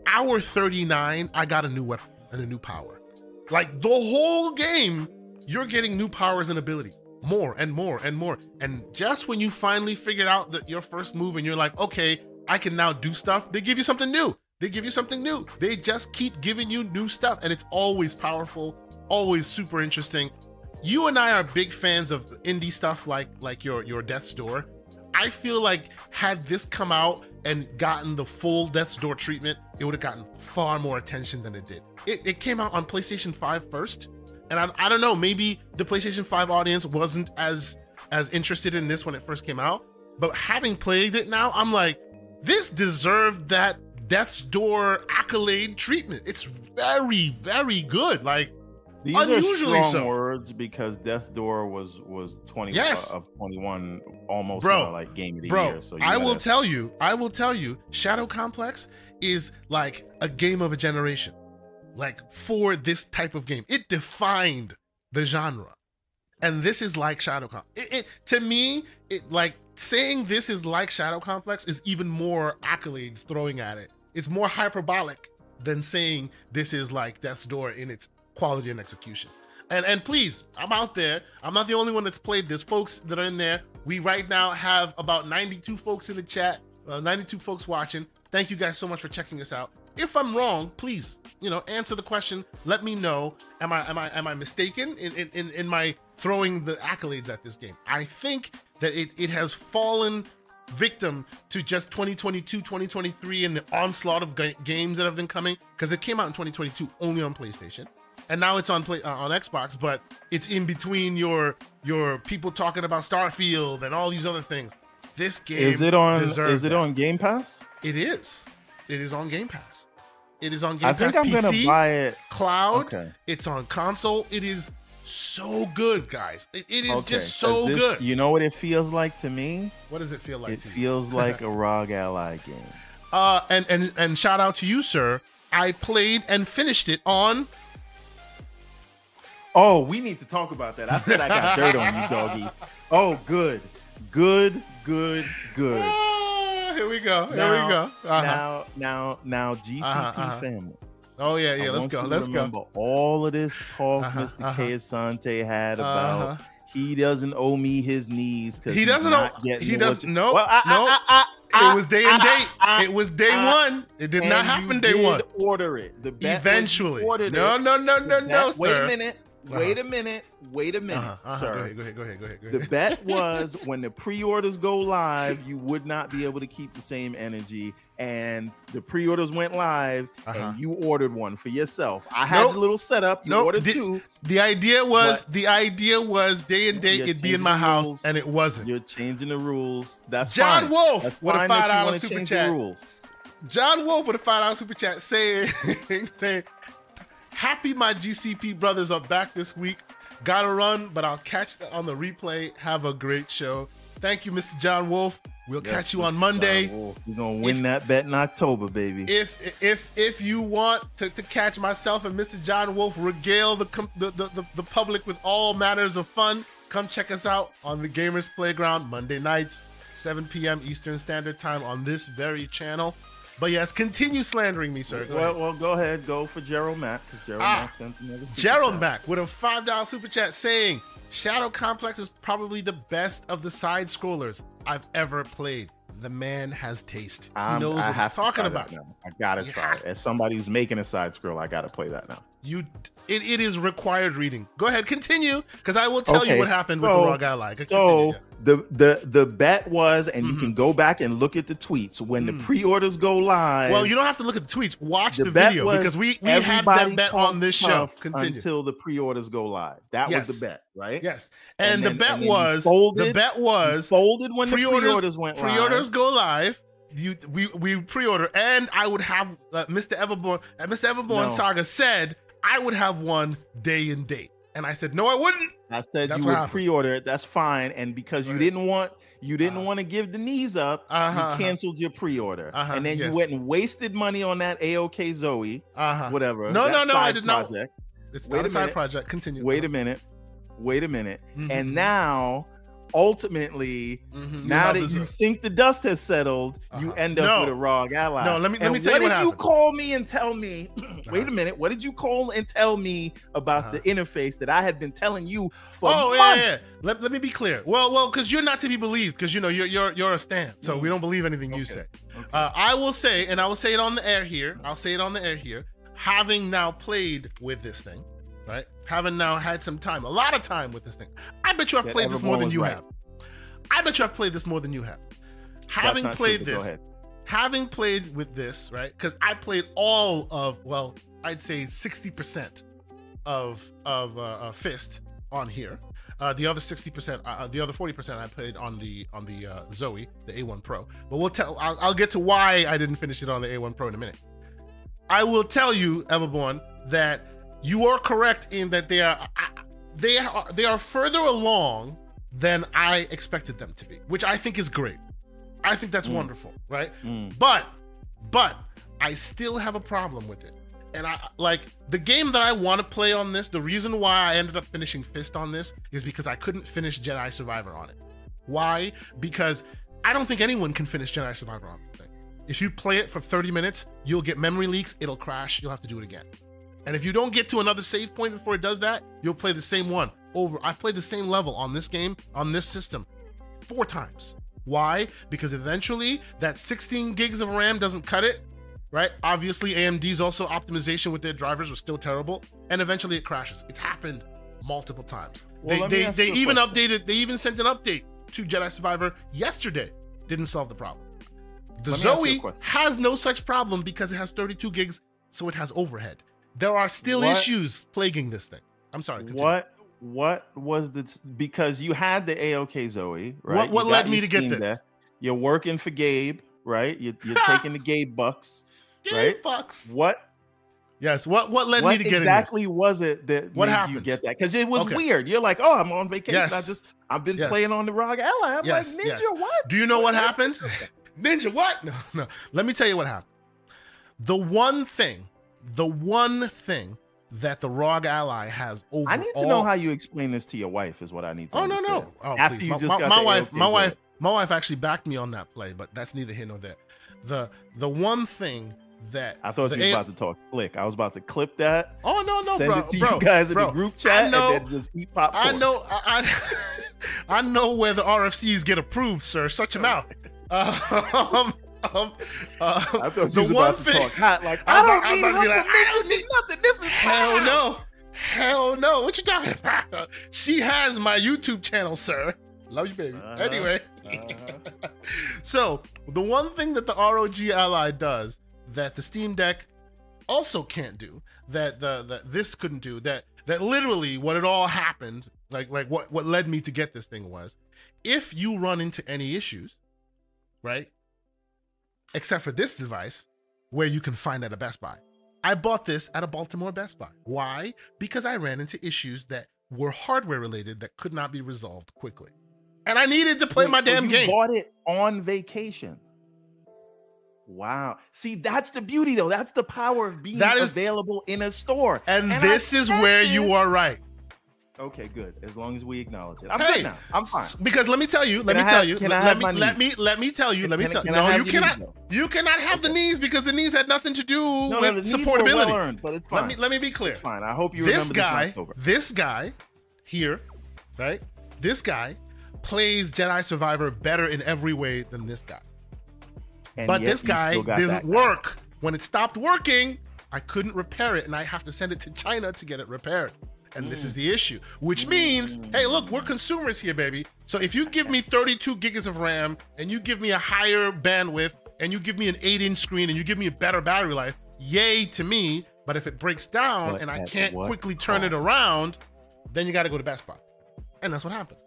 Hour 39, I got a new weapon and a new power. Like the whole game, you're getting new powers and abilities more and more and more. And just when you finally figured out that your first move and you're like, okay, I can now do stuff, they give you something new. They give you something new. They just keep giving you new stuff, and it's always powerful, always super interesting. You and I are big fans of indie stuff like like your your Death's Door. I feel like had this come out and gotten the full Death's Door treatment, it would have gotten far more attention than it did. It, it came out on PlayStation 5 first, and I, I don't know, maybe the PlayStation 5 audience wasn't as as interested in this when it first came out. But having played it now, I'm like, this deserved that Death's Door accolade treatment. It's very, very good. Like, These Unusually are strong so. words because Death's Door was was twenty yes. uh, of twenty one almost bro, like game of the bro, year. So I will tell you, I will tell you, Shadow Complex is like a game of a generation, like for this type of game. It defined the genre, and this is like Shadow Complex. It, it to me, it like saying this is like Shadow Complex is even more accolades throwing at it. It's more hyperbolic than saying this is like Death's Door in its quality and execution. And and please, I'm out there. I'm not the only one that's played this. Folks that are in there. We right now have about 92 folks in the chat, uh, 92 folks watching. Thank you guys so much for checking us out. If I'm wrong, please, you know, answer the question. Let me know. Am I am I am I mistaken in in, in my throwing the accolades at this game? I think that it, it has fallen victim to just 2022 2023 and the onslaught of games that have been coming because it came out in 2022 only on playstation and now it's on play uh, on Xbox, but it's in between your your people talking about Starfield and all these other things. This game is it on is it that. on Game Pass? It is. It is on Game Pass. It is on Game I Pass. I think I'm PC, gonna buy it. Cloud. Okay. It's on console. It is so good, guys. it, it is okay. just so this, good. You know what it feels like to me? What does it feel like? It feels like a ROG Ally game. Uh, and and and shout out to you, sir. I played and finished it on Oh, we need to talk about that. I said I got dirt on you, doggy. Oh, good, good, good, good. Ah, here we go. Here now, we go. Uh-huh. Now, now, now, GCP uh-huh, uh-huh. family. Oh yeah, yeah. I let's go. Let's remember go. All of this talk Mr. uh. Asante had about uh-huh. he doesn't owe me his knees because he doesn't owe. He doesn't. No, well, I, no. I, I, it was day and date. it was day one. It did not happen day one. Order it. The eventually. No, no, no, no, no, sir. Wait a minute. Uh-huh. Wait a minute. Wait a minute, uh-huh, uh-huh. sir. Go ahead, go ahead, go ahead, go ahead, go ahead. The bet was when the pre-orders go live, you would not be able to keep the same energy. And the pre-orders went live, uh-huh. and you ordered one for yourself. I had nope. a little setup. You nope. ordered the, two. The idea was the idea was day and date it'd be in my house, rules. and it wasn't. You're changing the rules. That's John fine. Wolf That's with a five dollar super chat. John Wolf with a five dollar super chat saying saying Happy my GCP brothers are back this week. Gotta run, but I'll catch that on the replay. Have a great show. Thank you, Mr. John Wolf. We'll yes, catch you on Monday. We're gonna win if, that bet in October, baby. If if if you want to, to catch myself and Mr. John Wolf regale the, the the, the public with all matters of fun, come check us out on the Gamers Playground Monday nights, 7 p.m. Eastern Standard Time on this very channel. But yes, continue slandering me, sir. Go well, well, go ahead. Go for Gerald Mack. Gerald ah, Mack sent another Gerald chat. Mack with a five dollar super chat saying, "Shadow Complex is probably the best of the side scrollers I've ever played. The man has taste. He knows I what he's talking about. I gotta try it. As somebody who's making a side scroll, I gotta play that now. You, it, it is required reading. Go ahead, continue, because I will tell okay. you what happened so, with the ROG Ally. So the the the bet was, and mm-hmm. you can go back and look at the tweets when mm. the pre-orders go live. Well, you don't have to look at the tweets. Watch the, the video because we we had that bet on this show. Continue. until the pre-orders go live. That yes. was the bet, right? Yes, and, and the then, bet and was folded, the bet was folded when pre-orders, the pre-orders went live. Pre-orders go live you we we pre-order and I would have uh, Mr. Everborn uh, Mr. Everborn no. Saga said I would have one day and date. And I said, no, I wouldn't. I said That's you would pre-order it. That's fine. And because right. you didn't want you didn't uh-huh. want to give the knees up, uh-huh. you uh-huh. canceled your pre-order. Uh-huh. And then yes. you went and wasted money on that AOK Zoe, uh-huh. whatever. No, no, no, I did project. not. It's Wait not a, a side project. Continue. Wait a minute. Wait a minute. Mm-hmm. And now ultimately, mm-hmm. now that you think the dust has settled, uh-huh. you end up no. with a ROG Ally. No, let me let and me tell what you what did you call me and tell me? wait uh-huh. a minute. What did you call and tell me about uh-huh. the interface that I had been telling you for oh, months? Yeah, yeah. Let, let me be clear. Well, well, because you're not to be believed, because you know you're you're you're a stand, so mm. we don't believe anything okay. you say. Okay. Uh, I will say, and I will say it on the air here. I'll say it on the air here. Having now played with this thing, right? Having now had some time, a lot of time with this thing. I bet you I've played this more than you right. have. I bet you I've played this more than you have. Having played true, this, having played with this, right? Because I played all of, well, I'd say 60% of of uh, uh, Fist on here. Uh, the other 60%, uh, uh, the other 40% I played on the on the uh, Zoe, the A1 Pro. But we'll tell. I'll, I'll, get to why I didn't finish it on the A1 Pro in a minute. I will tell you, Everborn, that you are correct in that they are they are they are further along than I expected them to be, which I think is great. I think that's mm. wonderful, right? Mm. But but I still have a problem with it. And I like the game that I want to play on this. The reason why I ended up finishing Fist on this is because I couldn't finish Jedi Survivor on it. Why? Because I don't think anyone can finish Jedi Survivor on this thing. If you play it for 30 minutes, you'll get memory leaks, it'll crash, you'll have to do it again. And if you don't get to another save point before it does that, you'll play the same one over. I've played the same level on this game, on this system, four times. Why? Because eventually that 16 gigs of RAM doesn't cut it, right? Obviously, AMD's also optimization with their drivers was still terrible, and eventually it crashes. It's happened multiple times. Well, they they, they even question. updated, they even sent an update to Jedi Survivor yesterday. Didn't solve the problem. The Zoe has no such problem because it has 32 gigs, so it has overhead. There are still what? issues plaguing this thing. I'm sorry. Continue. What what was the because you had the AOK Zoe, right? What, what led me to get this? There. You're working for Gabe, right? You're, you're taking the Gabe bucks, Gabe right? bucks. What? Yes. What what led what me to get exactly was it that what happened? You get that because it was okay. weird. You're like, oh, I'm on vacation. Yes. I just I've been yes. playing on the ROG Ally. I'm yes. like, Ninja, what? Do you know what, what happened? Ninja, what? No, no. Let me tell you what happened. The one thing, the one thing that the ROG Ally has over. I need to know how you explain this to your wife. Is what I need to. Oh understand. no no! Oh, After please. you just my, got my wife, my wife, my wife actually backed me on that play, but that's neither here nor there. The the one thing that I thought you were about to talk click. I was about to clip that. Oh no no send bro, it to bro, you guys bro, in the group chat know, and then just eat popcorn. I know I, I, I know where the RFCs get approved, sir. Shut your mouth. Um, um, uh, I thought you was about thing, to talk hot. Like I, I don't need help. Like, I don't need nothing. This is hell no. Hell no. What you talking about? She has my YouTube channel, sir. Love you, baby. Uh-huh. Anyway. Uh-huh. so, the one thing that the ROG Ally does that the Steam Deck also can't do, that the that this couldn't do, that that literally what it all happened, like like what what led me to get this thing was, if you run into any issues, right? Except for this device, where you can find at a Best Buy. I bought this at a Baltimore Best Buy. Why? Because I ran into issues that were hardware related that could not be resolved quickly. And I needed to play Wait, my damn you game. bought it on vacation. Wow. See, that's the beauty though. That's the power of being that is, available in a store. And, and this I is where this. you are right. Okay, good. As long as we acknowledge it, I'm hey, good now. I'm fine. Because let me tell you, let can me tell you, let, me let me let me tell you, let me tell you. No, you cannot. You cannot have okay. the knees because the knees had nothing to do no, with no, supportability. Well earned, but it's fine. Let me let me be clear. It's fine. I hope you this guy, this, this guy here, right? This guy plays Jedi Survivor better in every way than this guy. And but this guy doesn't work. When it stopped working, I couldn't repair it, and I have to send it to China to get it repaired. And mm. this is the issue, which means, hey, look, we're consumers here, baby. So if you give me 32 gigs of RAM and you give me a higher bandwidth and you give me an 8 inch screen and you give me a better battery life, yay to me. But if it breaks down what, and I can't quickly turn it around, then you got to go to Best Buy. And that's what happened.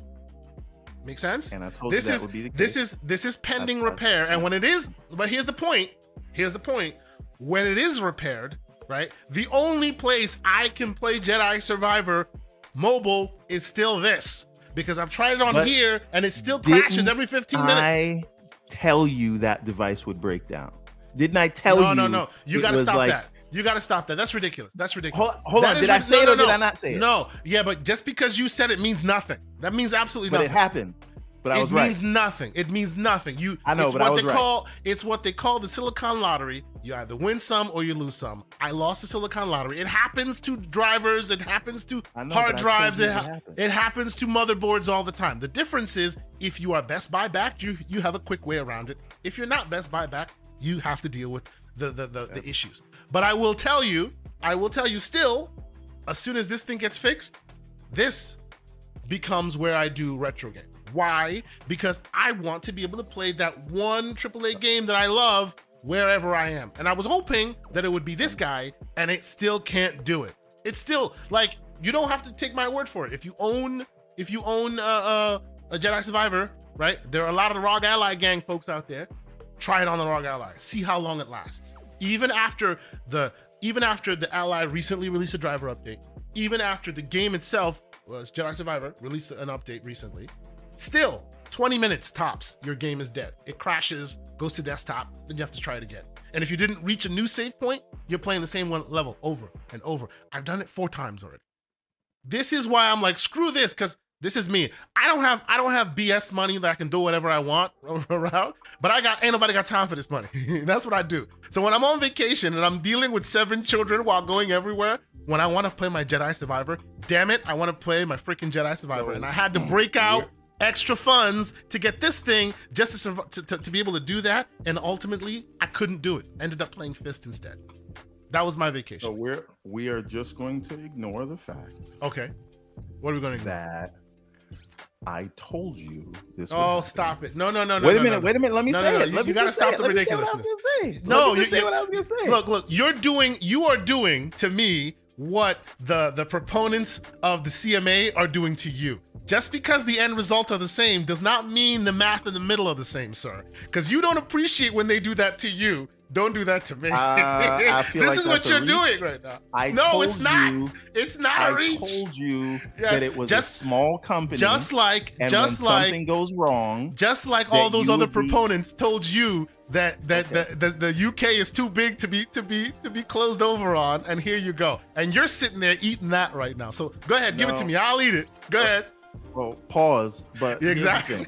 Make sense? And I told this you is, This is this is pending that's repair. And when it is, but here's the point. Here's the point. When it is repaired, right? The only place I can play Jedi Survivor mobile is still this because I've tried it on but here and it still crashes every 15 minutes. I tell you that device would break down. Didn't I tell no, you? No, no, no. You got to stop like, that. You got to stop that. That's ridiculous. That's ridiculous. Hold, hold that on. Did I say no, it or no, did I not say it? No. Yeah, but just because you said it means nothing. That means absolutely but nothing. But it happened. But I it was right. means nothing. It means nothing. You I know, it's but what I was they right. call it's what they call the silicon lottery. You either win some or you lose some. I lost the silicon lottery. It happens to drivers, it happens to know, hard drives, it, ha- it happens to motherboards all the time. The difference is if you are Best Buy backed, you you have a quick way around it. If you're not Best Buy backed, you have to deal with the the, the, the issues. But I will tell you, I will tell you still, as soon as this thing gets fixed, this becomes where I do retro games. Why? Because I want to be able to play that one AAA game that I love wherever I am. And I was hoping that it would be this guy, and it still can't do it. It's still like you don't have to take my word for it. If you own, if you own uh, uh, a Jedi Survivor, right? There are a lot of the ROG Ally gang folks out there. Try it on the ROG Ally. See how long it lasts. Even after the even after the Ally recently released a driver update, even after the game itself was Jedi Survivor released an update recently, still 20 minutes tops, your game is dead. It crashes, goes to desktop, then you have to try it again. And if you didn't reach a new save point, you're playing the same one level over and over. I've done it four times already. This is why I'm like, screw this, because this is me. I don't have I don't have BS money that I can do whatever I want around, but I got ain't nobody got time for this money. That's what I do. So when I'm on vacation and I'm dealing with seven children while going everywhere, when I want to play my Jedi Survivor, damn it, I want to play my freaking Jedi Survivor, oh, and I had to oh, break out extra funds to get this thing just to, to, to, to be able to do that, and ultimately I couldn't do it. Ended up playing Fist instead. That was my vacation. So we're we are just going to ignore the fact. Okay. What are we going to do? that? I told you this. Oh, stop it! No, no, no, no. Wait a no, minute. No. Wait a minute. Let me no, say it. You, Let you gotta stop the ridiculousness. Say. No, you say what I was gonna say. Look, look. You're doing. You are doing to me what the the proponents of the CMA are doing to you. Just because the end results are the same does not mean the math in the middle are the same, sir. Because you don't appreciate when they do that to you. Don't do that to me. Uh, I feel this like is what you're doing right now. I no, it's not. You, it's not I a reach. I told you yes, that it was just, a small company. Just like, just like something goes wrong. Just like all those other proponents be, told you that that okay. the, the, the UK is too big to be to be to be closed over on, and here you go. And you're sitting there eating that right now. So go ahead, no. give it to me. I'll eat it. Go ahead. Well, pause. But exactly.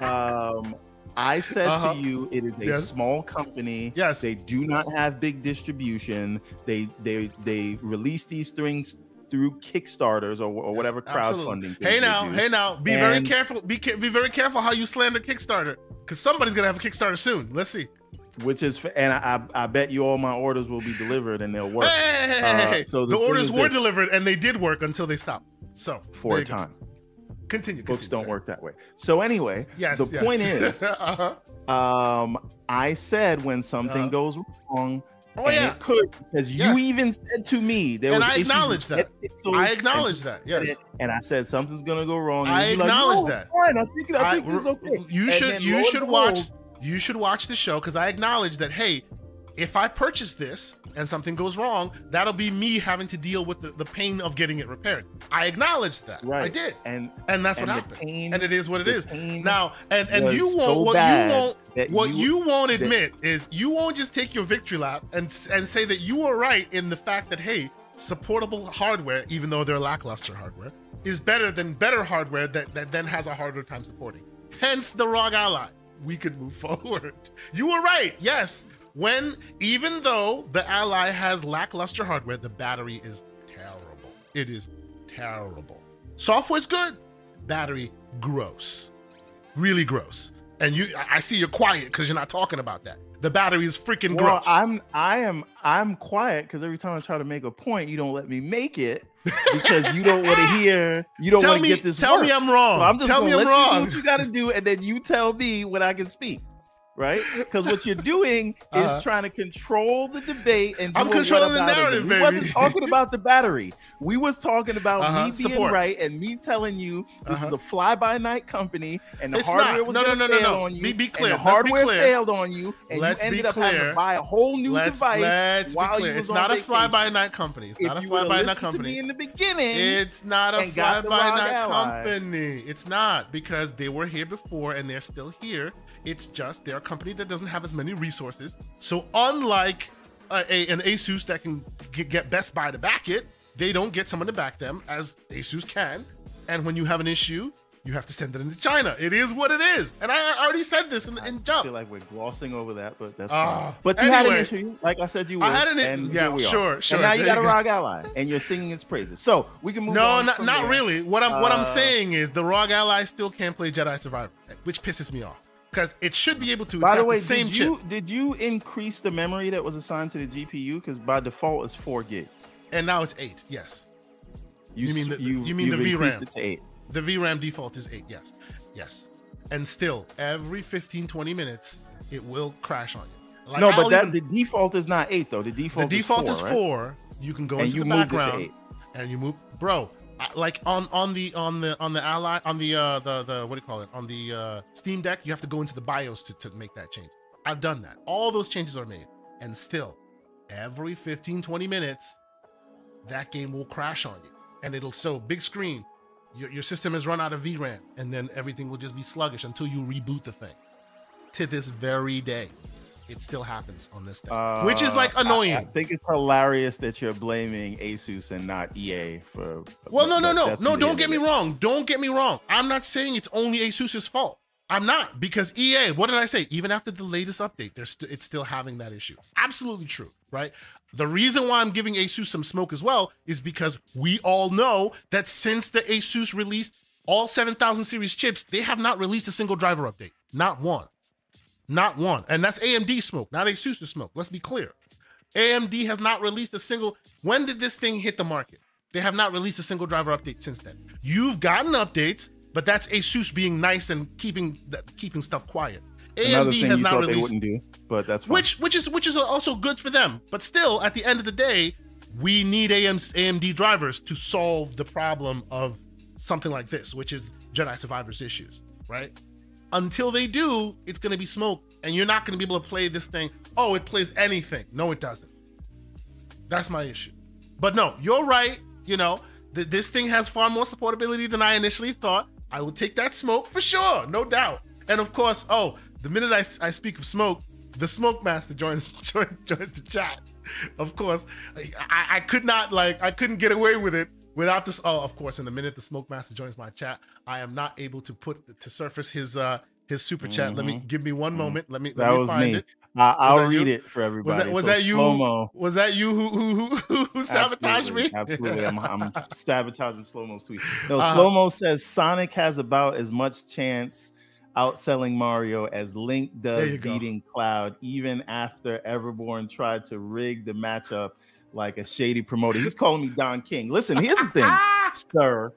um, I said uh-huh. to you, it is a yes. small company. Yes, they do not have big distribution. They they they release these things through Kickstarters or, or whatever yes, crowdfunding. Hey now, hey now, be and, very careful. Be be very careful how you slander Kickstarter because somebody's gonna have a Kickstarter soon. Let's see. Which is, and I, I bet you all my orders will be delivered and they'll work. Hey, uh, so the, the orders were this, delivered and they did work until they stopped. So for a time. Go. Continue. Books continue. don't work that way. So anyway, yes, the yes. point is, uh-huh. um, I said when something uh-huh. goes wrong, oh yeah, it could because yes. you even said to me there and was I acknowledge that. I acknowledge that. Yes, and I said something's gonna go wrong. I acknowledge like, that. Fine, I think I think I, it's okay. You should you should watch you should watch the show because I acknowledge that. Hey, if I purchase this and something goes wrong, that'll be me having to deal with the, the pain of getting it repaired. I acknowledge that. Right. I did. And and that's and what happened. Pain, and it is what it is. Now, and and you won't so what you won't what you, you won't admit that, is you won't just take your victory lap and and say that you were right in the fact that hey, supportable hardware, even though they're lackluster hardware, is better than better hardware that, that then has a harder time supporting. Hence the ROG Ally. We could move forward. You were right. Yes, when even though the ally has lackluster hardware the battery is terrible. It is terrible. Software's good. Battery gross. Really gross. And you i see you're quiet because you're not talking about that. The battery is freaking well, gross. I'm i am i'm quiet because every time i try to make a point you don't let me make it because you don't want to hear you don't want to get this tell work. me i'm wrong. So i'm just tell gonna me let I'm wrong. you do what you got to do and then you tell me when i can speak right? Because what you're doing is uh, trying to control the debate and I'm controlling the narrative, baby. We wasn't talking about the battery. We was talking about uh-huh. me being Support. right and me telling you this uh-huh. was a fly-by-night company and the it's hardware not. was no, no, no, no, fail no. on you. Be, be clear. The hardware clear. failed on you, and let's you ended be up clear. having to buy a whole new let's, device let's while you was It's on not vacation. a fly-by-night company. It's if not a fly-by-night company. To me in the beginning, it's not a fly-by-night company. It's not because they were here before and they're still here it's just they're a company that doesn't have as many resources. So unlike a, a, an Asus that can get Best Buy to back it, they don't get someone to back them as Asus can. And when you have an issue, you have to send it into China. It is what it is. And I already said this in, in Jump. I feel like we're glossing over that, but that's uh, But you anyway, had an issue, like I said you would. I had an issue. Yeah, sure, sure. And now you got a ROG Ally, and you're singing its praises. So we can move no, on. No, not, not really. What I'm uh, what I'm Uh, saying is the ROG Ally still can't play Jedi Survivor, which pisses me off because it should be able to. By the way, the same did you chip. did you increase the memory that was assigned to the GPU? Because by default it's four gigs, and now it's eight. Yes. You, you mean the, you, you mean the VRAM? It to eight. The VRAM default is eight. Yes, yes. And still, every 15, 20 minutes, it will crash on you. Like, no, but that even, the default is not eight though. The default the default is four. Is four. Right? You can go and into you the moved background it to eight. and you move, bro. Like on on the on the on the ally on the uh the the what do you call it on the uh Steam Deck, you have to go into the BIOS to to make that change. I've done that. All those changes are made, and still, every 15, 20 minutes, that game will crash on you. And it'll so big screen, your, your system has run out of VRAM, and then everything will just be sluggish until you reboot the thing. To this very day, it still happens on this thing, uh, which is like annoying. I, I, think it's hilarious that you're blaming Asus and not EA for. Well, no, no, no, no. Don't get me wrong. Don't get me wrong. I'm not saying it's only Asus's fault. I'm not because EA. What did I say? Even after the latest update, there's st- it's still having that issue. Absolutely true, right? The reason why I'm giving Asus some smoke as well is because we all know that since the Asus released all 7000 series chips, they have not released a single driver update. Not one. Not one. And that's AMD smoke, not Asus smoke. Let's be clear. AMD has not released a single. When did this thing hit the market? They have not released a single driver update since then. You've gotten updates, but that's Asus being nice and keeping keeping stuff quiet. AMD has not released, they wouldn't do, but that's fine. which which is which is also good for them. But still, at the end of the day, we need AMD drivers to solve the problem of something like this, which is Jedi Survivors issues, right? Until they do, it's going to be smoke, and you're not going to be able to play this thing. Oh, it plays anything. No, it doesn't. That's my issue. But no, you're right. You know, th- this thing has far more supportability than I initially thought. I will take that smoke for sure, no doubt. And of course, oh, the minute I, I speak of smoke, the smoke master joins joins, joins the chat. Of course, I, I could not like I couldn't get away with it without this. Oh, of course, in the minute the smoke master joins my chat, I am not able to put to surface his uh his super chat. Mm-hmm. Let me mm-hmm. give me one mm-hmm. moment. Let me that let me was find me. it. I, will read you? it for everybody. Was that, was so that you? Slow-mo. Was that you who who who, who sabotaged absolutely, me? Absolutely, I'm, I'm sabotaging slow mo's tweet. No, uh-huh. slow mo says Sonic has about as much chance outselling Mario as Link does beating. Cloud, even after Everborn tried to rig the matchup like a shady promoter. He's calling me Don King. Listen, here's the thing, sir.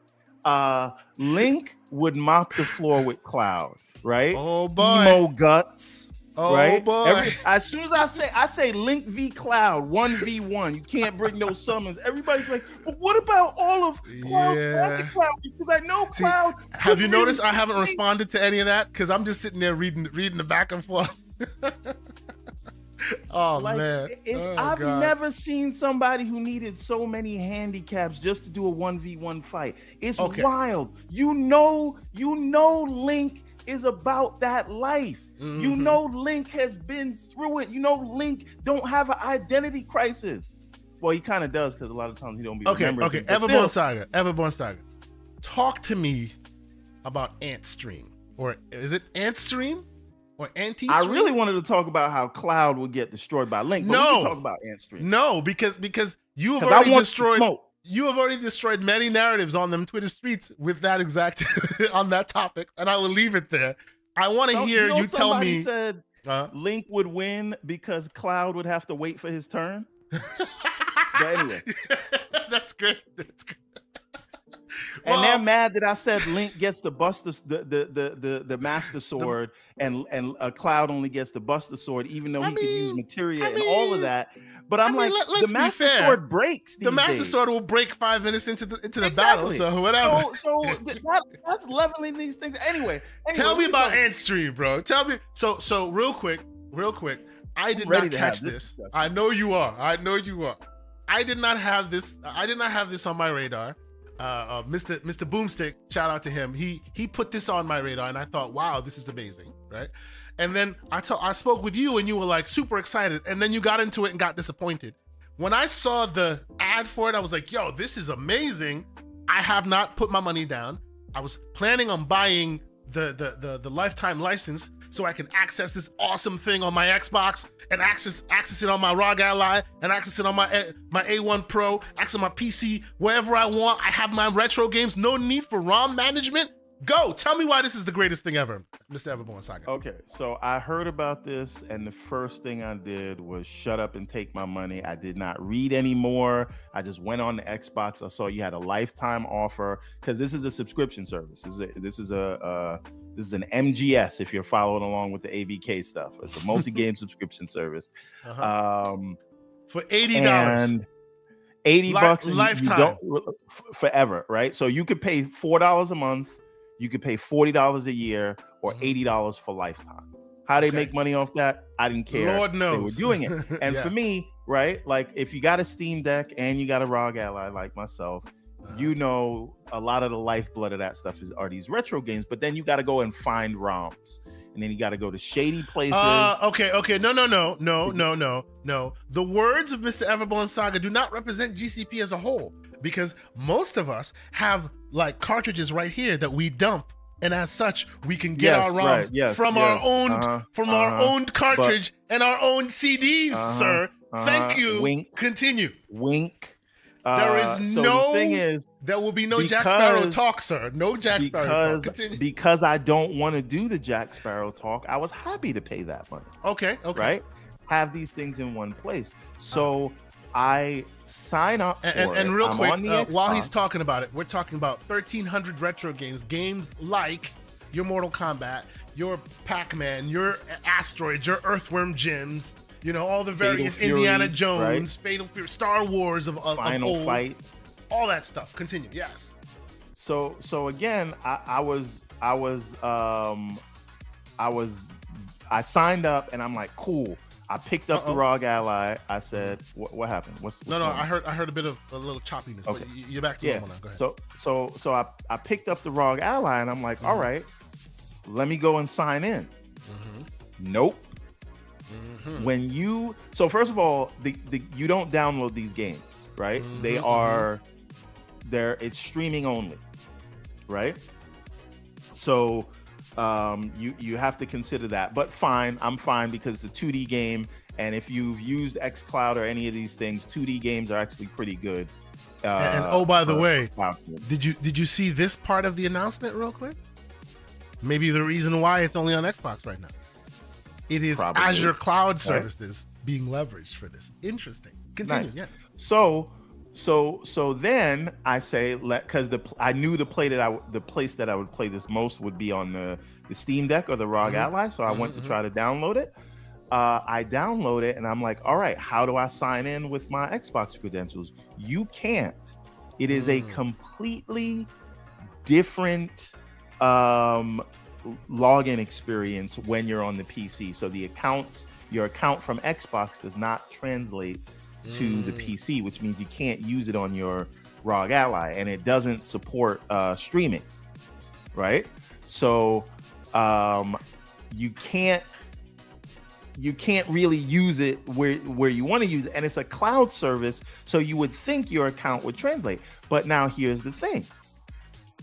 Uh, Link would mop the floor with Cloud, right? Oh boy, emo guts Oh right? boy! Every, as soon as I say I say Link v Cloud one v one, you can't bring no summons. Everybody's like, but what about all of Cloud? Yeah. Cloud? Because I know Cloud. See, have you noticed I haven't responded to any of that? Because I'm just sitting there reading reading the back and forth. oh like, man! Oh, I've God. never seen somebody who needed so many handicaps just to do a one v one fight. It's okay. wild. You know, you know, Link is about that life. Mm-hmm. You know, Link has been through it. You know, Link don't have an identity crisis. Well, he kind of does because a lot of times he don't be okay. Okay, Everborn Saga, Everborn Saga. Talk to me about Antstream, or is it Antstream? Or anti I really wanted to talk about how Cloud would get destroyed by Link. no, talk about Antstream. No, because because you have already destroyed you have already destroyed many narratives on them Twitter streets with that exact on that topic, and I will leave it there. I want to so, hear you, know, you tell me. Said uh, Link would win because Cloud would have to wait for his turn. but anyway, that's good. That's good. And well, they're mad that I said Link gets the Buster the the the the, the Master Sword the, and and a Cloud only gets the Buster Sword, even though I he mean, can use materia I and mean, all of that. But I'm I mean, like, let, the Master Sword breaks. the Master days. Sword will break five minutes into the into the exactly. battle. So whatever. So, so that, that's leveling these things. Anyway, anyway tell me about Antstream, bro. Tell me. So so real quick, real quick. I did not catch this. this. I know you are. I know you are. I did not have this. I did not have this on my radar. Uh, uh, Mr. Mr. Boomstick, shout out to him. He he put this on my radar, and I thought, wow, this is amazing, right? And then I I spoke with you and you were like super excited. And then you got into it and got disappointed. When I saw the ad for it, I was like, yo, this is amazing. I have not put my money down. I was planning on buying the the the, the lifetime license so I can access this awesome thing on my Xbox and access access it on my ROG Ally and access it on my my A1 Pro, access my PC wherever I want. I have my retro games. No need for ROM management. Go. Tell me why this is the greatest thing ever, Mr. Everborn Saga. Okay, so I heard about this, and the first thing I did was shut up and take my money. I did not read anymore. I just went on the Xbox. I saw you had a lifetime offer because this is a subscription service. This is a, this is a uh, this is an MGS. If you're following along with the ABK stuff, it's a multi-game subscription service. Uh-huh. Um, for eighty dollars. 80 bucks lifetime forever, right? So you could pay four dollars a month you could pay $40 a year or mm-hmm. $80 for lifetime. How they okay. make money off that, I didn't care. Lord knows they were doing it. And yeah. for me, right, like if you got a Steam Deck and you got a ROG Ally like myself, uh-huh. you know a lot of the lifeblood of that stuff is are these retro games. But then you got to go and find ROMs and then you got to go to shady places. Uh, okay, okay, no, no, no, no, no, no, no. The words of Mr. Everborn Saga do not represent GCP as a whole because most of us have like cartridges right here that we dump and as such we can get yes, our ROMs right, yes, from yes, our own uh-huh, from uh-huh, our own cartridge but, and our own CDs, uh-huh, sir. Thank uh-huh. you. Wink. Continue. Wink. There uh, is so no. The thing is, there will be no because, Jack Sparrow talk, sir. No Jack Sparrow because, talk. Because I don't want to do the Jack Sparrow talk. I was happy to pay that money. Okay. Okay. Right. Have these things in one place. So I sign up and, and, and, real I'm quick, uh, while he's talking about it, we're talking about 1,300 retro games, games like your Mortal Kombat, your Pac-Man, your Asteroids, your Earthworm Jims, you know, all the various Fury, Indiana Jones, right? Fatal Fury, Star Wars of, of Final of old, Fight, all that stuff. Continue. Yes. So so again, I, I was I was um I was I signed up and I'm like, cool. I picked up Uh-oh. the ROG Ally. I said, what, what happened? What's, what's no, no? I heard, I heard a bit of a little choppiness. Okay. you're back to yeah. normal now. Go ahead. So, so, so I, I picked up the ROG Ally, and I'm like, mm-hmm. all right, let me go and sign in. Mm-hmm. Nope. Mm-hmm. When you so first of all, the, the you don't download these games, right? Mm-hmm, they mm-hmm. are they're it's streaming only, right? So um, you you have to consider that. But fine, I'm fine because it's a 2D game, and if you've used XCloud or any of these things, 2D games are actually pretty good. Uh, and, and, oh, by the way, did you did you see this part of the announcement real quick? Maybe the reason why it's only on Xbox right now. It is Probably. Azure Cloud Services right. being leveraged for this. Interesting. Continue. Nice. Yeah. So, so, so then I say let because the I knew the play that I the place that I would play this most would be on the the Steam Deck or the ROG mm-hmm. Ally. So I mm-hmm. went to mm-hmm. try to download it. Uh, I download it and I'm like, all right, how do I sign in with my Xbox credentials? You can't. It is mm. a completely different um login experience when you're on the PC. So the accounts, your account from Xbox does not translate to mm. the PC, which means you can't use it on your ROG Ally, and it doesn't support uh, streaming, right? So um, you can't you can't really use it where where you want to use it, and it's a cloud service, so you would think your account would translate. But now here's the thing: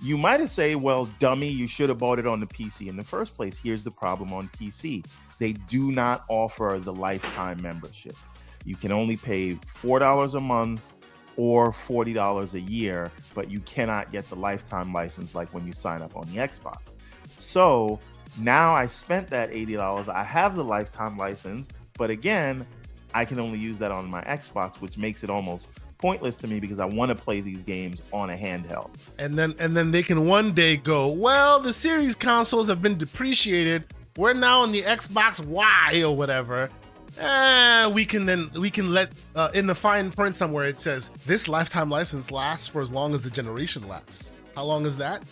you might have say, well, dummy, you should have bought it on the PC in the first place. Here's the problem on PC. They do not offer the lifetime membership. You can only pay $4 a month or $40 a year, but you cannot get the lifetime license like when you sign up on the Xbox. So now I spent that $80. I have the lifetime license, but again, I can only use that on my Xbox, which makes it almost pointless to me because I want to play these games on a handheld. And then and then they can one day go, well, the series consoles have been depreciated. We're now on the Xbox Y or whatever. Eh, we can then we can let uh, in the fine print somewhere it says this lifetime license lasts for as long as the generation lasts. How long is that?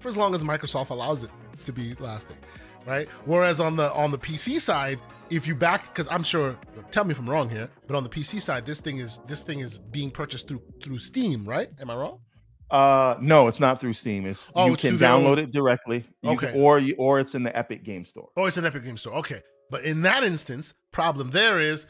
For as long as Microsoft allows it to be lasting, right? Whereas on the on the PC side, if you back because i'm sure tell me if i'm wrong here but on the pc side this thing is this thing is being purchased through through steam right? Am i wrong? Uh no it's not through steam. It's oh, you it's can download it directly. Okay can, or you or it's in the epic game store. Oh it's an epic game store. Okay but in that instance problem there is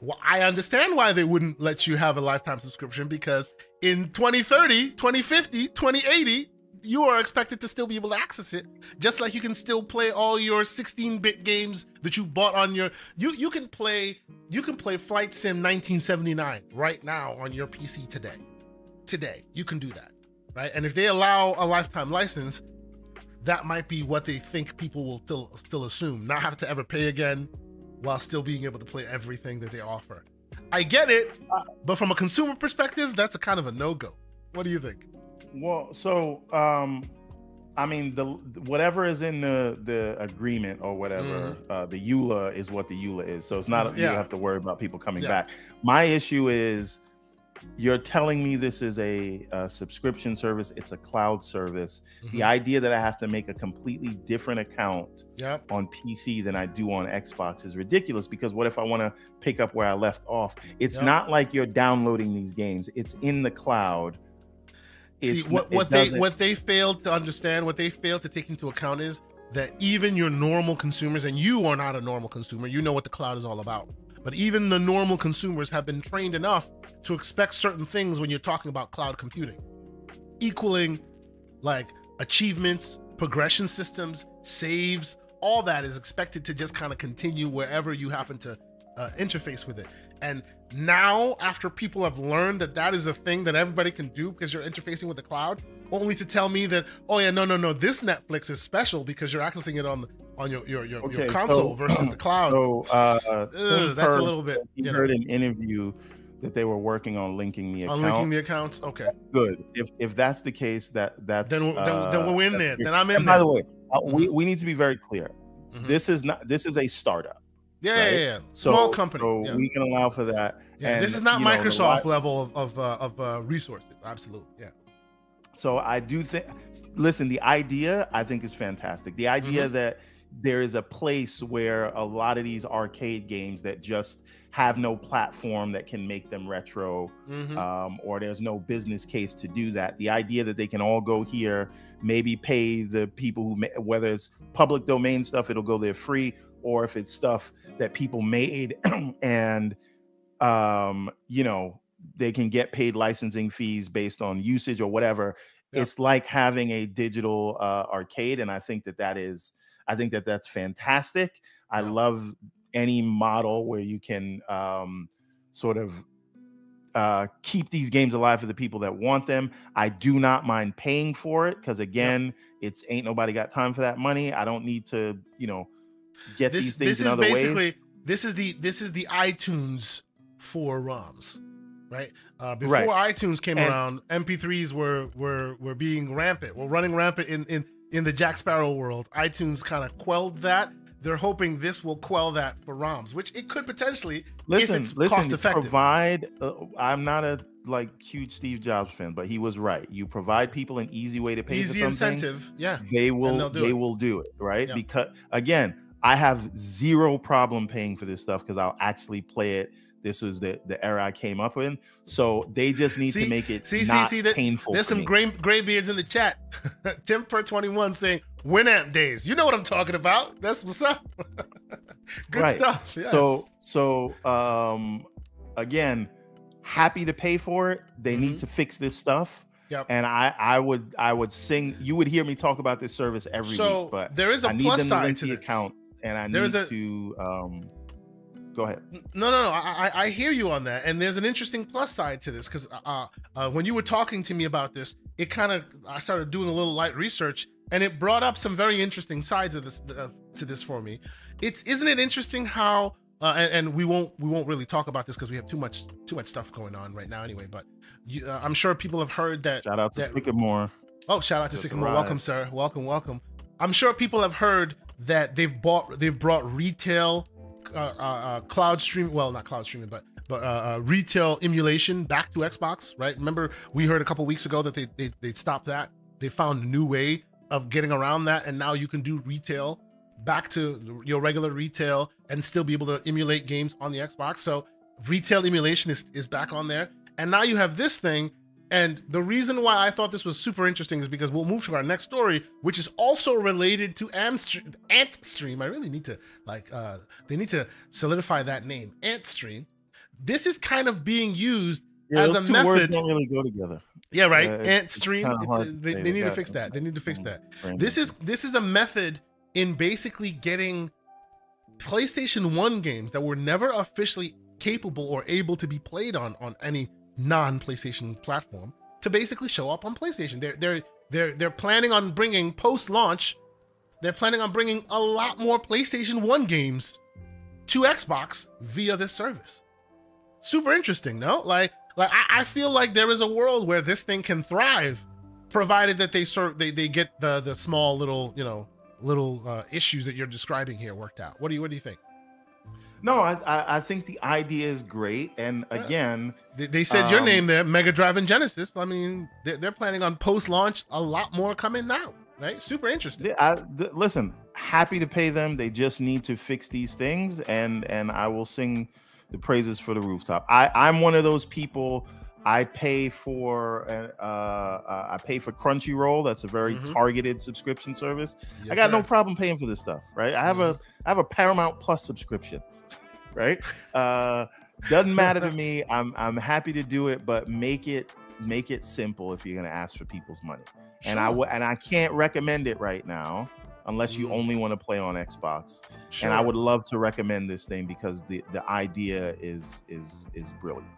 well, I understand why they wouldn't let you have a lifetime subscription because in 2030, 2050, 2080, you are expected to still be able to access it. Just like you can still play all your 16-bit games that you bought on your you you can play you can play flight sim 1979 right now on your pc today. Today you can do that right? And if they allow a lifetime license that might be what they think people will still still assume not have to ever pay again while still being able to play everything that they offer i get it but from a consumer perspective that's a kind of a no-go what do you think well, so um, I mean, the whatever is in the the agreement or whatever, mm. uh, the EULA is what the EULA is. So it's not yeah. you have to worry about people coming yeah. back. My issue is you're telling me this is a, a, subscription service it's a cloud service mm-hmm. the idea that i have to make a completely different account yep. on pc than i do on xbox is ridiculous because what if i want to pick up where i left off it's yep. not like you're downloading these games it's in the cloud it's, See what, what they what they failed to understand what they failed to take into account is that even your normal consumers and you are not a normal consumer you know what the cloud is all about but even the normal consumers have been trained enough to expect certain things when you're talking about cloud computing, equaling like achievements, progression systems, saves, all that is expected to just kind of continue wherever you happen to uh, interface with it. And now, after people have learned that that is a thing that everybody can do because you're interfacing with the cloud, only to tell me that, oh yeah, no, no, no, this Netflix is special because you're accessing it on on your your your, okay, your console so, versus the cloud. So uh, Ugh, that's a little bit. You heard know. an interview that they were working on linking the account. On linking the accounts. Okay. Good. If if that's the case, that that's then uh, then, then we're in there. Then I'm in. And there. By the way, uh, mm-hmm. we we need to be very clear. Mm-hmm. This is not. This is a startup. Yeah, right? yeah, yeah. Small so, company. So yeah. we can allow for that. Yeah, and, this is not Microsoft know, level of of, uh, of uh, resources. Absolutely. Yeah. So I do think. Listen, the idea I think is fantastic. The idea mm-hmm. that there is a place where a lot of these arcade games that just have no platform that can make them retro mm-hmm. um, or there's no business case to do that the idea that they can all go here maybe pay the people who may, whether it's public domain stuff it'll go there free or if it's stuff that people made and um, you know they can get paid licensing fees based on usage or whatever yep. it's like having a digital uh, arcade and i think that that is I think that that's fantastic. I love any model where you can um, sort of uh, keep these games alive for the people that want them. I do not mind paying for it because again, yep. it's ain't nobody got time for that money. I don't need to, you know, get this, these things in other ways. This is the this is the iTunes for ROMs, right? Uh, before right. iTunes came and, around, MP3s were were were being rampant. We're running rampant in in in the Jack Sparrow world. iTunes kind of quelled that. They're hoping this will quell that for ROMs, which it could potentially. Listen, listen. Cost effective. Provide. Uh, I'm not a like huge Steve Jobs fan, but he was right. You provide people an easy way to pay easy for something. incentive. Yeah, they will. They it. will do it right yeah. because again, I have zero problem paying for this stuff because I'll actually play it this was the the era I came up in. So they just need see, to make it see, not see, see, painful. There's some gray gray beards in the chat. Tim per 21 saying Winamp days. You know what I'm talking about. That's what's up. Good right. stuff. Yes. So so um again, happy to pay for it. They mm-hmm. need to fix this stuff. Yep. And I, I would, I would sing. You would hear me talk about this service every so week. But there is a I plus side to the account, and I There's need a, to um, go ahead. No, no, no. I, I hear you on that, and there's an interesting plus side to this because uh, uh, when you were talking to me about this, it kind of I started doing a little light research, and it brought up some very interesting sides of this uh, to this for me. It's isn't it interesting how uh, and, and, we won't we won't really talk about this because we have too much too much stuff going on right now anyway. But you, uh, I'm sure people have heard that. Shout out to that, Sycamore. Oh, shout out to Just Sycamore. Welcome, sir. Welcome, welcome. I'm sure people have heard that they've bought they've brought retail uh, uh, uh, cloud stream. Well, not cloud streaming, but but uh, uh, retail emulation back to Xbox. Right? Remember we heard a couple weeks ago that they they they stopped that. They found a new way of getting around that, and now you can do retail back to your regular retail and still be able to emulate games on the Xbox. So retail emulation is is back on there, and now you have this thing and the reason why I thought this was super interesting is because we'll move to our next story, which is also related to Amstream, Antstream. I really need to like uh they need to solidify that name, Antstream. This is kind of being used yeah, as a method. Words don't really go together. Yeah, right. Uh, Antstream. they, they need to fix that. They need to fix that. This is this is the method in basically getting PlayStation One games that were never officially capable or able to be played on on any non-PlayStation platform to basically show up on PlayStation. They're they're they're they're planning on bringing post-launch. They're planning on bringing a lot more PlayStation One games to Xbox via this service. Super interesting, no? Like like I, I feel like there is a world where this thing can thrive, provided that they sort they they get the the small little you know little uh, issues that you're describing here worked out. What do you what do you think? No, I, I, I think the idea is great, and again, they, they said um, your name there, Mega Drive and Genesis. I mean, they're, they're planning on post-launch a lot more coming now, right? Super interesting. I, th- listen, happy to pay them. They just need to fix these things, and and I will sing the praises for the rooftop. I I'm one of those people. I pay for uh, uh, I pay for Crunchyroll. That's a very mm-hmm. targeted subscription service. Yes, I got sir. no problem paying for this stuff, right? I have mm-hmm. a I have a Paramount Plus subscription, right? Uh, doesn't matter to me. I'm I'm happy to do it, but make it make it simple if you're gonna ask for people's money. Sure. And I w- and I can't recommend it right now unless you mm. only want to play on Xbox. Sure. And I would love to recommend this thing because the the idea is is is brilliant.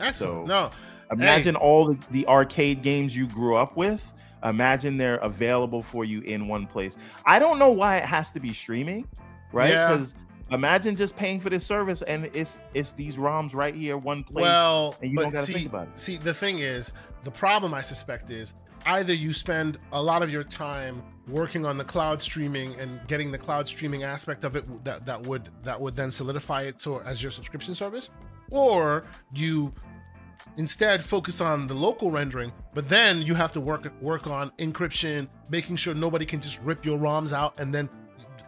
Excellent. So no, imagine hey. all the, the arcade games you grew up with. Imagine they're available for you in one place. I don't know why it has to be streaming, right? Because yeah. Imagine just paying for this service and it's it's these ROMs right here, one place. Well, and you don't got to think about it. See, the thing is, the problem I suspect is either you spend a lot of your time working on the cloud streaming and getting the cloud streaming aspect of it that, that would that would then solidify it so as your subscription service or you instead focus on the local rendering but then you have to work work on encryption making sure nobody can just rip your roms out and then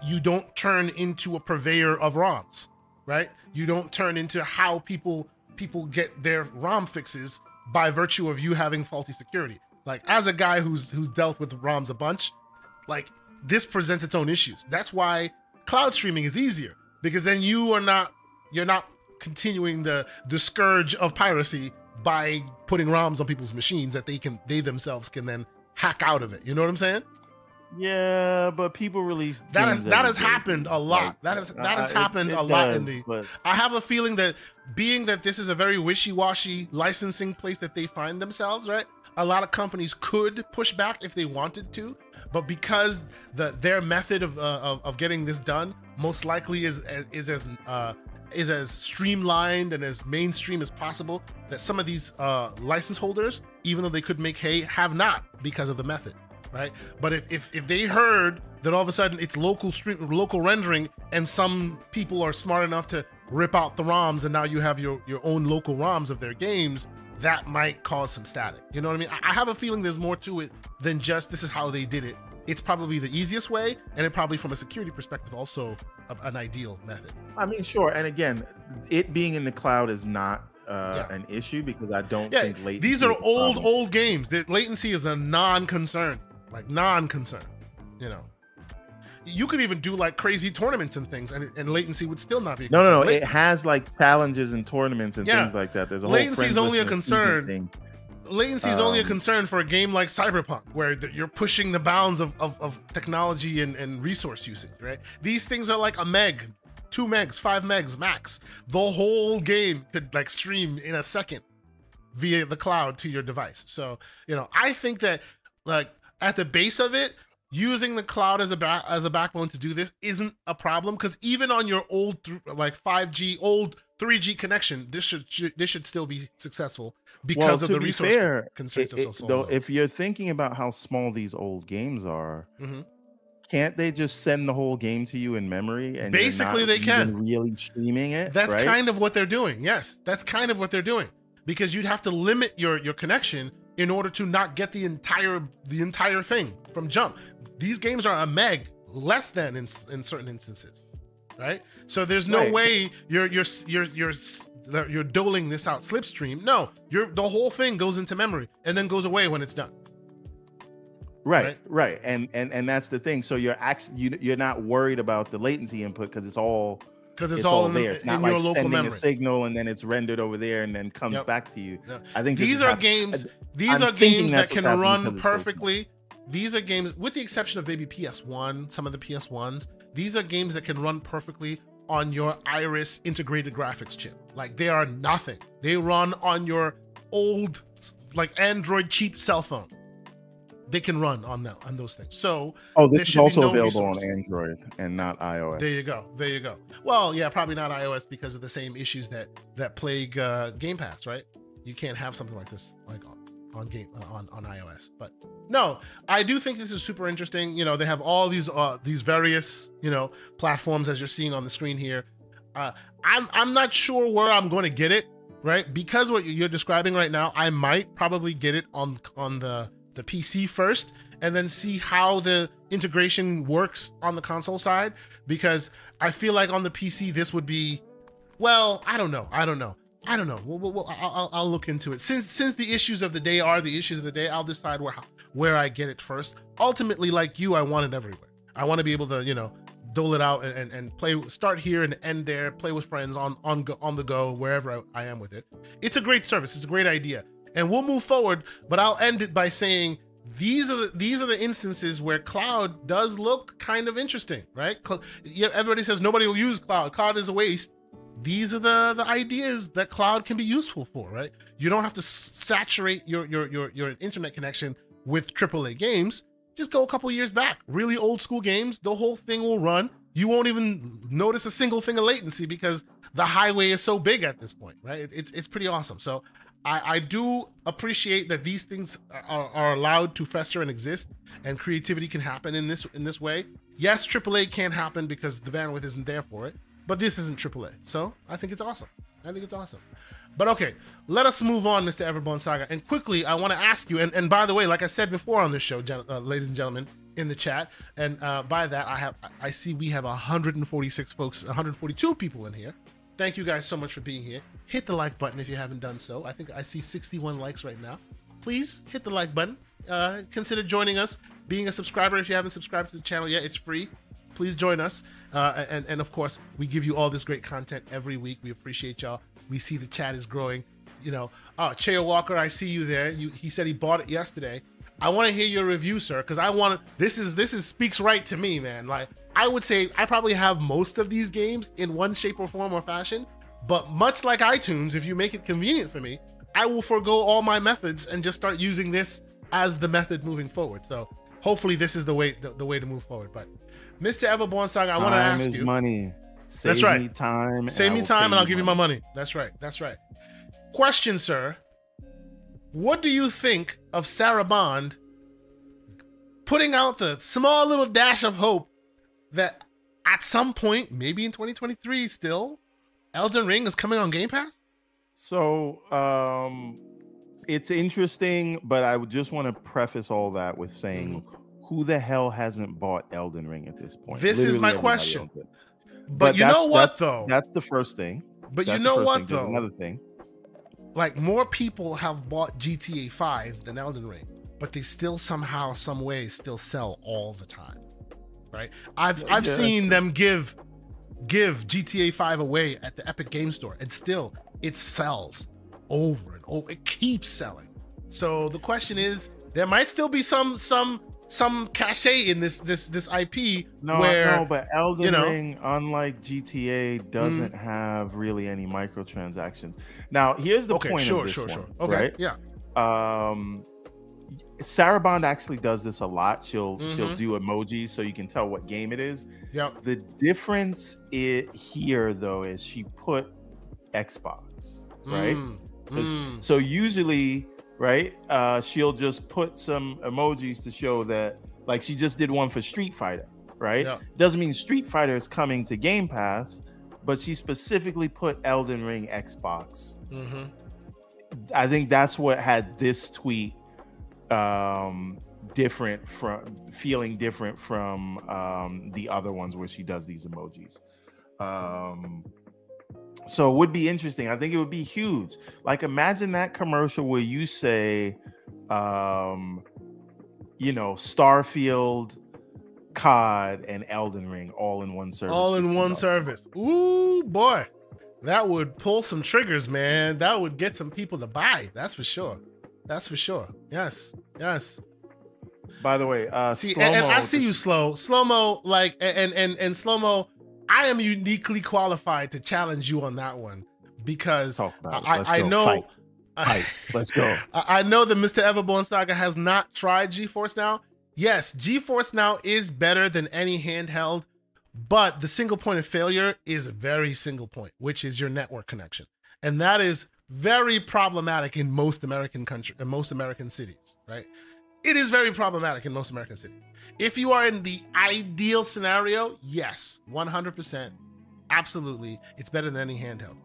you don't turn into a purveyor of roms right you don't turn into how people people get their rom fixes by virtue of you having faulty security like as a guy who's who's dealt with ROMs a bunch, like this presents its own issues. That's why cloud streaming is easier because then you are not you're not continuing the the scourge of piracy by putting ROMs on people's machines that they can they themselves can then hack out of it. You know what I'm saying? Yeah, but people release that has that has happened a lot. Like, that has that has uh, happened it, it a lot in the. But... I have a feeling that being that this is a very wishy-washy licensing place that they find themselves, right? a lot of companies could push back if they wanted to, but because the their method of uh, of, of, getting this done most likely is is as uh, is as streamlined and as mainstream as possible, that some of these uh, license holders, even though they could make hay, have not because of the method, right? But if if, if they heard that all of a sudden it's local stream local rendering and some people are smart enough to rip out the ROMs and now you have your your own local ROMs of their games that might cause some static. You know what I mean? I have a feeling there's more to it than just this is how they did it. It's probably the easiest way, and it probably, from a security perspective, also a, an ideal method. I mean, sure. And again, it being in the cloud is not uh, yeah. an issue because I don't yeah, think latency. These are old, old games. The latency is a non-concern, like non-concern. You know you could even do like crazy tournaments and things, and, and latency would still not be. no, no, no. it has like challenges and tournaments and yeah. things like that. There's a latency is only a concern. Latency is um, only a concern for a game like Cyberpunk, where you're pushing the bounds of, of, of technology and, and resource usage. Right? These things are like a meg, two megs, five megs max. The whole game could like stream in a second via the cloud to your device. So you know, I think that like at the base of it, using the cloud as a back as a backbone to do this isn't a problem because even on your old like 5G old 3G connection, this should, should, this should still be successful because well, of the be resource fair, constraints. It, it, so though, if you're thinking about how small these old games are, mm-hmm. can't they just send the whole game to you in memory? And basically, they can really streaming it. That's right? kind of what they're doing. Yes, that's kind of what they're doing because you'd have to limit your your connection in order to not get the entire the entire thing from jump. These games are a meg less than in, in certain instances, right? So there's no right. way you're you're you're you're you're doling this out slipstream. No, you're the whole thing goes into memory and then goes away when it's done. Right, right, right. and and and that's the thing. So you're actually you, you're not worried about the latency input because it's all because it's, it's, all, all there. it's not like sending memory. a signal and then it's rendered over there and then comes yep. back to you. Yep. I think these are games. These I'm are games that can run perfectly. These are games, with the exception of maybe PS1, some of the PS1s. These are games that can run perfectly on your Iris integrated graphics chip. Like they are nothing. They run on your old, like Android cheap cell phone they can run on that on those things. So oh, this is also no available resource. on Android and not iOS. There you go. There you go. Well, yeah, probably not iOS because of the same issues that that plague uh, Game Pass, right? You can't have something like this like on, on game uh, on on iOS. But no, I do think this is super interesting. You know, they have all these uh, these various you know platforms as you're seeing on the screen here. Uh, I'm I'm not sure where I'm going to get it, right? Because what you're describing right now, I might probably get it on on the the PC first, and then see how the integration works on the console side. Because I feel like on the PC this would be, well, I don't know, I don't know. I don't know. We'll, we'll, I'll, I'll look into it. Since since the issues of the day are the issues of the day, I'll decide where where I get it first. Ultimately, like you, I want it everywhere. I want to be able to, you know, dole it out and, and, play, start here and end there, play with friends on on on the go wherever I, I am with it. It's a great service. It's a great idea, and we'll move forward. But I'll end it by saying these are the, these are the instances where cloud does look kind of interesting, right? Everybody says nobody will use cloud. Cloud is a waste these are the the ideas that cloud can be useful for, right? You don't have to saturate your your your your internet connection with AAA games. Just go a couple years back, really old school games. The whole thing will run. You won't even notice a single thing of latency because the highway is so big at this point, right? It, it's it's pretty awesome. So I, I do appreciate that these things are, are allowed to fester and exist, and creativity can happen in this in this way. Yes, AAA can't happen because the bandwidth isn't there for it, but this isn't AAA. So I think it's awesome. I think it's awesome. But okay, let us move on, Mr. Everborn Saga. And quickly, I want to ask you, and, and by the way, like I said before on this show, uh, ladies and gentlemen, in the chat, and uh, by that, I have I see we have 146 folks, 142 people in here. Thank you guys so much for being here. Hit the like button if you haven't done so. I think I see 61 likes right now. Please hit the like button. Uh, consider joining us, being a subscriber if you haven't subscribed to the channel yet. It's free. Please join us. Uh, and, and of course, we give you all this great content every week. We appreciate y'all. We see the chat is growing. You know, oh, Cheo Walker, I see you there. You, he said he bought it yesterday. I want to hear your review, sir, because I want to. This is this is speaks right to me, man. Like I would say, I probably have most of these games in one shape or form or fashion. But much like iTunes, if you make it convenient for me, I will forego all my methods and just start using this as the method moving forward. So hopefully, this is the way the, the way to move forward. But Mr. Everborn Saga, I want to ask is you. money. Save That's right. Me time. Save me time, and I'll give you my money. That's right. That's right. Question, sir. What do you think of Sarah Bond putting out the small little dash of hope that at some point, maybe in 2023, still, Elden Ring is coming on Game Pass? So, um, it's interesting, but I would just want to preface all that with saying. Mm-hmm who the hell hasn't bought Elden Ring at this point? This Literally is my question. But, but you know what that's, though? That's the first thing. But that's you know what thing. though? Another thing. Like more people have bought GTA 5 than Elden Ring, but they still somehow, some way, still sell all the time. Right? I've I've yeah. seen them give give GTA 5 away at the Epic Game Store, and still it sells over and over. It keeps selling. So the question is, there might still be some some some cachet in this this this IP. No, where, no, but Elden you know, Ring, unlike GTA, doesn't mm. have really any microtransactions. Now, here's the okay, point sure, of this sure, one, sure. Okay, right? yeah. Um, Sarah Bond actually does this a lot. She'll mm-hmm. she'll do emojis so you can tell what game it is. Yeah. The difference it here though is she put Xbox, right? Mm. Mm. So usually right? Uh, she'll just put some emojis to show that, like she just did one for Street Fighter, right? Yeah. Doesn't mean Street Fighter is coming to Game Pass, but she specifically put Elden Ring Xbox. Mm-hmm. I think that's what had this tweet um, different from feeling different from um, the other ones where she does these emojis. Um, so it would be interesting. I think it would be huge. Like imagine that commercial where you say, um, you know, Starfield, COD, and Elden Ring all in one service. All in one service. Ooh boy. That would pull some triggers, man. That would get some people to buy. That's for sure. That's for sure. Yes. Yes. By the way, uh see, and, and I see you slow. Slow mo, like and and and slow mo I am uniquely qualified to challenge you on that one because I, I know. Fight. Fight. Let's go. I know that Mr. Everborn Saga has not tried GeForce Now. Yes, GeForce Now is better than any handheld, but the single point of failure is very single point, which is your network connection, and that is very problematic in most American country, in most American cities. Right? It is very problematic in most American cities. If you are in the ideal scenario, yes, 100%. absolutely, it's better than any handheld.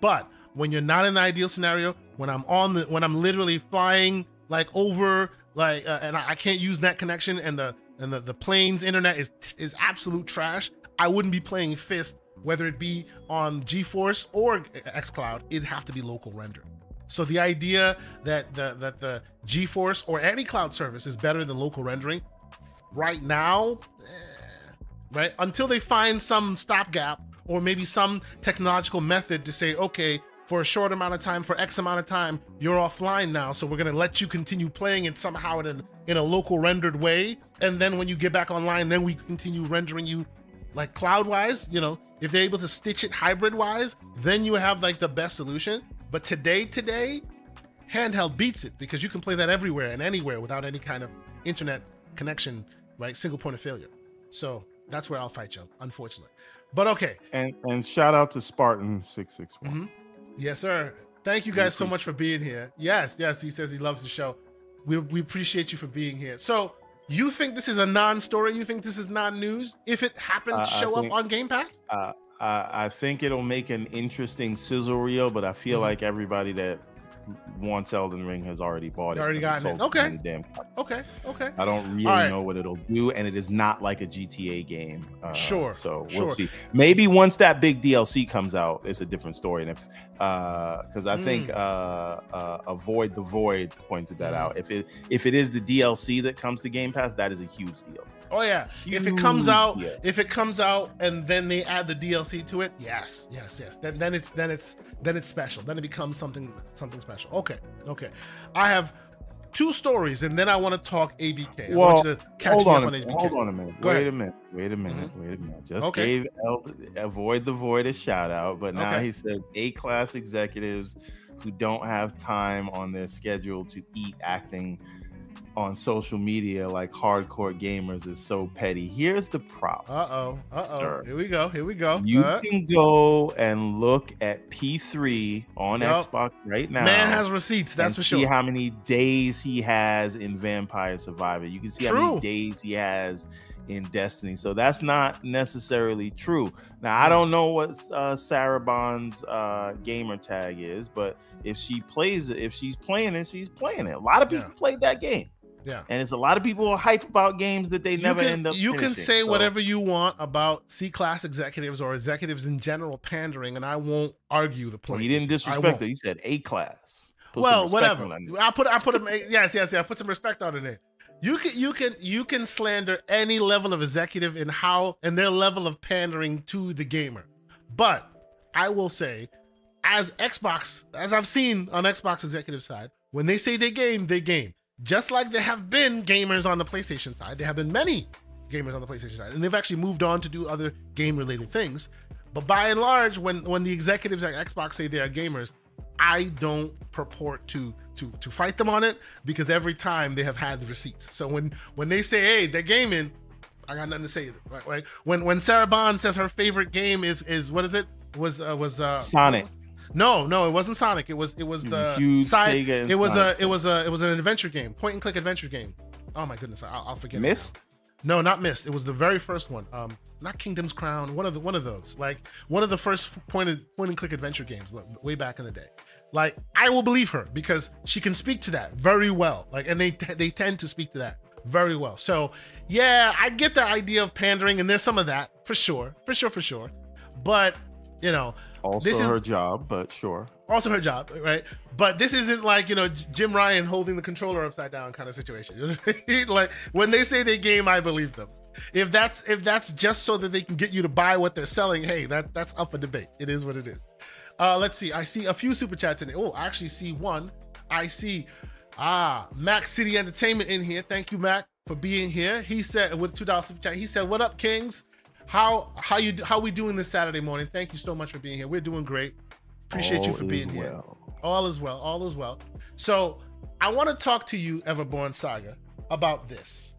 But when you're not in the ideal scenario, when I'm on the, when I'm literally flying like over, like, uh, and I, can't use net connection, and the and the, the plane's internet is is absolute trash. I wouldn't be playing Fist, whether it be on GeForce or XCloud. It'd have to be local render. So the idea that the that the GeForce or any cloud service is better than local rendering, right now, eh, right until they find some stopgap or maybe some technological method to say, okay, for a short amount of time, for X amount of time, you're offline now. So we're gonna let you continue playing it somehow in in a local rendered way, and then when you get back online, then we continue rendering you like cloud wise. You know, if they're able to stitch it hybrid wise, then you have like the best solution. But today, today, handheld beats it because you can play that everywhere and anywhere without any kind of internet connection, right? Single point of failure. So that's where I'll fight you, unfortunately. But okay. And and shout out to Spartan six six one. Mm-hmm. Yes, sir. Thank you guys so much for being here. Yes, yes. He says he loves the show. We we appreciate you for being here. So you think this is a non-story? You think this is non-news? If it happened to show think, up on Game Pass? Uh, I think it'll make an interesting sizzle reel, but I feel mm-hmm. like everybody that wants Elden Ring has already bought it. Already gotten it. Okay. Damn okay. Okay. I don't really right. know what it'll do, and it is not like a GTA game. Uh, sure. So we'll sure. see. Maybe once that big DLC comes out, it's a different story. And if because uh, I mm. think uh, uh, avoid the void pointed that mm. out. If it if it is the DLC that comes to Game Pass, that is a huge deal. Oh yeah. Huge if it comes out, deal. if it comes out and then they add the DLC to it, yes, yes, yes. Then then it's then it's then it's special. Then it becomes something something special. Okay, okay. I have two stories, and then I want to talk ABK. Well, I want you to catch hold on, on ABK. Hold on a minute. Go wait ahead. a minute. Wait a minute. Mm-hmm. Wait a minute. Just okay. gave El- avoid the void a shout out, but now okay. he says A class executives who don't have time on their schedule to eat acting on social media like hardcore gamers is so petty. Here's the problem. Uh oh. Uh oh. Here we go. Here we go. You uh. can go and look at P3 on yep. Xbox right now. Man has receipts. That's for sure. See how many days he has in Vampire Survivor. You can see True. how many days he has in Destiny. So that's not necessarily true. Now I don't know what uh, Sarah Bond's uh, gamer tag is, but if she plays it, if she's playing it, she's playing it. A lot of people yeah. played that game. Yeah. And it's a lot of people hype about games that they you never can, end up. You finishing, can say so. whatever you want about C class executives or executives in general pandering, and I won't argue the point. Well, he didn't disrespect it. He said A class. Put well, whatever. I put I put him. yes, yes, yes. I put some respect on it. You can you can you can slander any level of executive in how and their level of pandering to the gamer, but I will say, as Xbox, as I've seen on Xbox executive side, when they say they game, they game just like there have been gamers on the PlayStation side, there have been many gamers on the PlayStation side, and they've actually moved on to do other game-related things. But by and large, when when the executives at Xbox say they are gamers, I don't purport to to to fight them on it because every time they have had the receipts. So when when they say, "Hey, they're gaming," I got nothing to say. Right? right? When when Sarah Bond says her favorite game is is what is it? Was uh, was uh, Sonic. No, no, it wasn't Sonic. It was it was the Huge side. Sega it was Sonic. a it was a it was an adventure game, point and click adventure game. Oh my goodness, I'll, I'll forget. Myst. No, not Myst. It was the very first one. Um, not Kingdom's Crown. One of the one of those. Like one of the first point and, point and click adventure games, way back in the day. Like I will believe her because she can speak to that very well. Like, and they they tend to speak to that very well. So yeah, I get the idea of pandering, and there's some of that for sure, for sure, for sure. But you know, also this her job, but sure. Also her job, right? But this isn't like you know Jim Ryan holding the controller upside down kind of situation. like when they say they game, I believe them. If that's if that's just so that they can get you to buy what they're selling, hey, that that's up for debate. It is what it is. Uh, let's see. I see a few super chats in it. Oh, I actually see one. I see ah Mac City Entertainment in here. Thank you, Mac, for being here. He said with two dollars super chat. He said, "What up, Kings? How how you how we doing this Saturday morning? Thank you so much for being here. We're doing great. Appreciate all you for being well. here. All is well. All is well. So I want to talk to you, Everborn Saga, about this.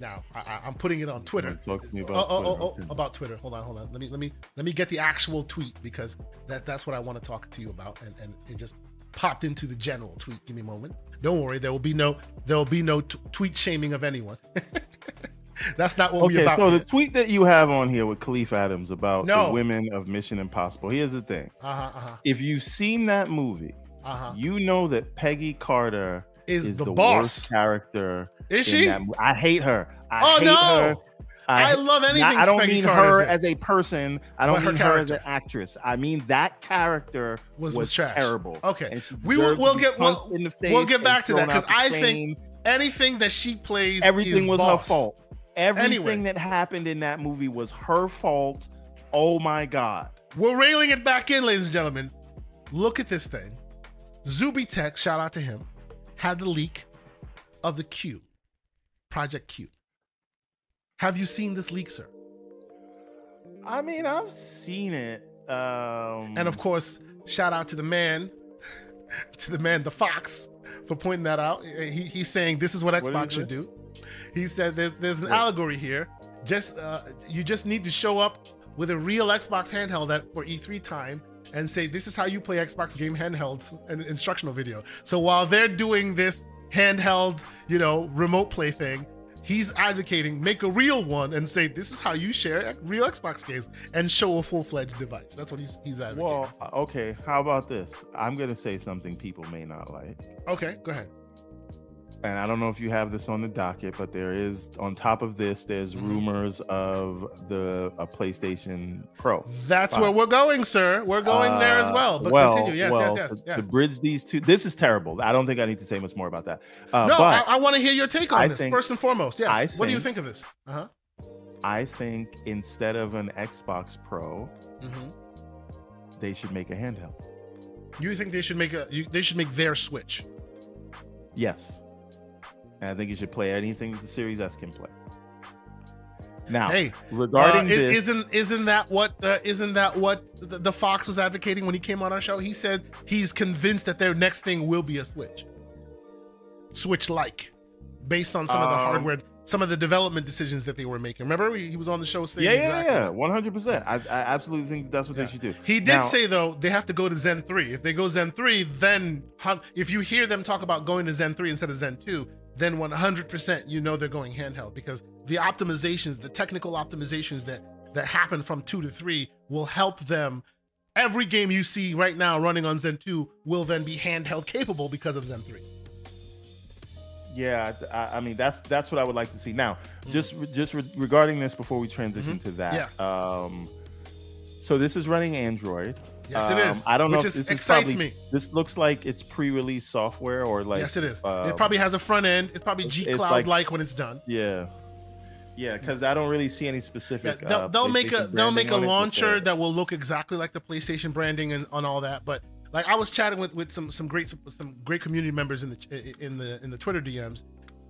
Now I, am putting it on Twitter. Talk to me about oh, oh, oh, oh, about Twitter. Hold on, hold on. Let me let me let me get the actual tweet because that that's what I want to talk to you about, and and it just popped into the general tweet. Give me a moment. Don't worry, there will be no there will be no t- tweet shaming of anyone. That's not what okay, we about. So the tweet that you have on here with Khalif Adams about No. the women of Mission Impossible. Here's the thing: uh-huh, uh-huh, if you've seen that movie, uh-huh. you know that Peggy Carter Is, is the, the, boss? worst character. Is she? I hate her. I Oh hate no! her. I, I, love anything. not- I don't Peggy mean Carter's her as a person. I don't mean her as an actress. I mean that character Was- was, was terrible. Okay. We will- we'll get- we'll- punched in the we'll get back to that, because I think anything that she plays. everything is was boss. her fault. Everything Anyway. that happened in that movie was her fault. Oh my god. We're railing it back in, ladies and gentlemen. Look at this thing. Zuby Tech, shout out to him, had the leak of the Q, Project Q. Have you seen this leak, sir? I mean, I've seen it. Um And of course, shout out to the man, to the man, the Fox, for pointing that out. He, he's saying this is what Xbox should do. He said there's there's an allegory here. Just uh, you just need to show up with a real Xbox handheld at for E3 time and say this is how you play Xbox game handhelds an instructional video. So while they're doing this handheld, you know, remote play thing, he's advocating make a real one and say this is how you share real Xbox games and show a full-fledged device. That's what he's he's advocating. well, okay, how about this? I'm gonna say something people may not like. okay, go ahead. And I don't know if you have this on the docket, but there is on top of this, there's Mhm. rumors of the a PlayStation Pro. That's Wow. where we're going, sir. We're going there as Uh, well. But well, continue. Yes, well, yes, yes, to, yes. to bridge these two, this is terrible. I don't think I need to say much more about that. Uh, no, but I, I want to hear your take on I this think- first and foremost. Yes. I what do you think- think of this? Uh huh. I think instead of an Xbox Pro, hmm they should make a handheld. You think they should make a? You, they should make their Switch. Yes, and I think he should play anything that the Series S can play. Now, Hey, regarding uh, is, this, isn't isn't that what uh, isn't that what the, the Fox was advocating when he came on our show? He said he's convinced that their next thing will be a Switch, Switch like, based on some of the Um, hardware, some of the development decisions that they were making. Remember, he, he was on the show saying yeah, yeah, exactly yeah, that. one hundred percent. I absolutely think that's what Yeah. they should do. He did Now- say though they have to go to Zen 3. If they go Zen 3, then if you hear them talk about going to Zen 3 instead of Zen 2, then 100% you know they're going handheld because the optimizations, the technical optimizations that that happen from 2 to 3 will help them every game you see right now running on Zen 2 will then be handheld capable because of Zen 3. Yeah, I, I mean that's that's what I would like to see. Now, Mhm. just just re- regarding this before we transition to that. Um, so this is running Android. Yes, it Um, is. I don't know which if is, this excites probably- me. This looks like it's pre-release software or like yes, it is. uh, it probably has a front end. It's probably G Cloud like- like when it's done. yeah, yeah. Because I don't really see any Yeah, specific. they'll, uh, they'll make a they'll make a branding on it, but launcher that will look exactly like the PlayStation branding and on all that. But like I was chatting with with some some great some great community members in the in the in the Twitter DMs.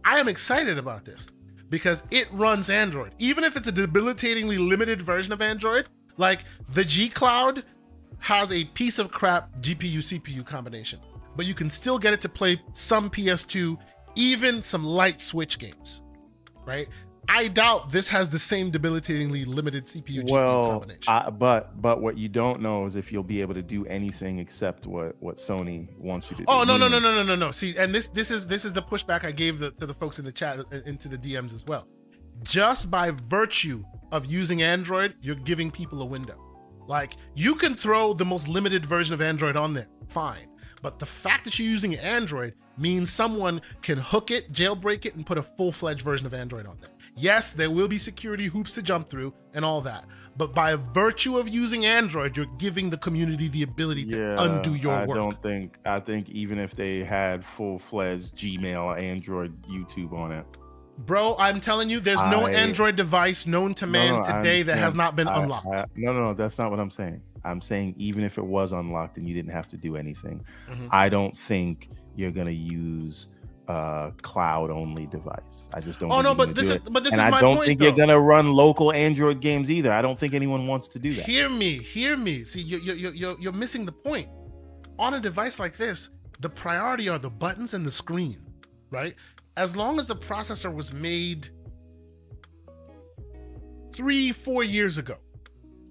I am excited about this because it runs Android, even if it's a debilitatingly limited version of Android. Like the G Cloud has a piece of crap GPU CPU combination, but you can still get it to play some PS2, even some light Switch games, right? I doubt this has the same debilitatingly limited CPU GPU well, combination. I, but but what you don't know is if you'll be able to do anything except what what Sony wants you to do. oh no no no no no no no! See, and this this is this is the pushback I gave the, to the folks in the chat uh, into the DMs as well. Just by virtue of using Android, you're giving people a window. Like you can throw the most limited version of Android on there, fine. But the fact that you're using Android means someone can hook it, jailbreak it, and put a full-fledged version of Android on there. Yes, there will be security hoops to jump through and all that. But by virtue of using Android, you're giving the community the ability to yeah, undo your I work. I don't think I think even if they had full fledged Gmail, Android, YouTube on it, Bro, I'm telling you, there's no I- Android device known to No, man no, I today that has not been I- unlocked. I- no, no, no, that's not what I'm saying. I'm saying even if it was unlocked and you didn't have to do anything, Mhm. I don't think you're gonna use a cloud only device. I just don't. oh no, you're but this do is but this and is I don't point. think though. you're gonna run local Android games either. I don't think anyone wants to do that. Hear me, hear me. See, you're you you you're, you're missing the point. On a device like this, the priority are the buttons and the screen, right? As long as the processor was made three, four years ago,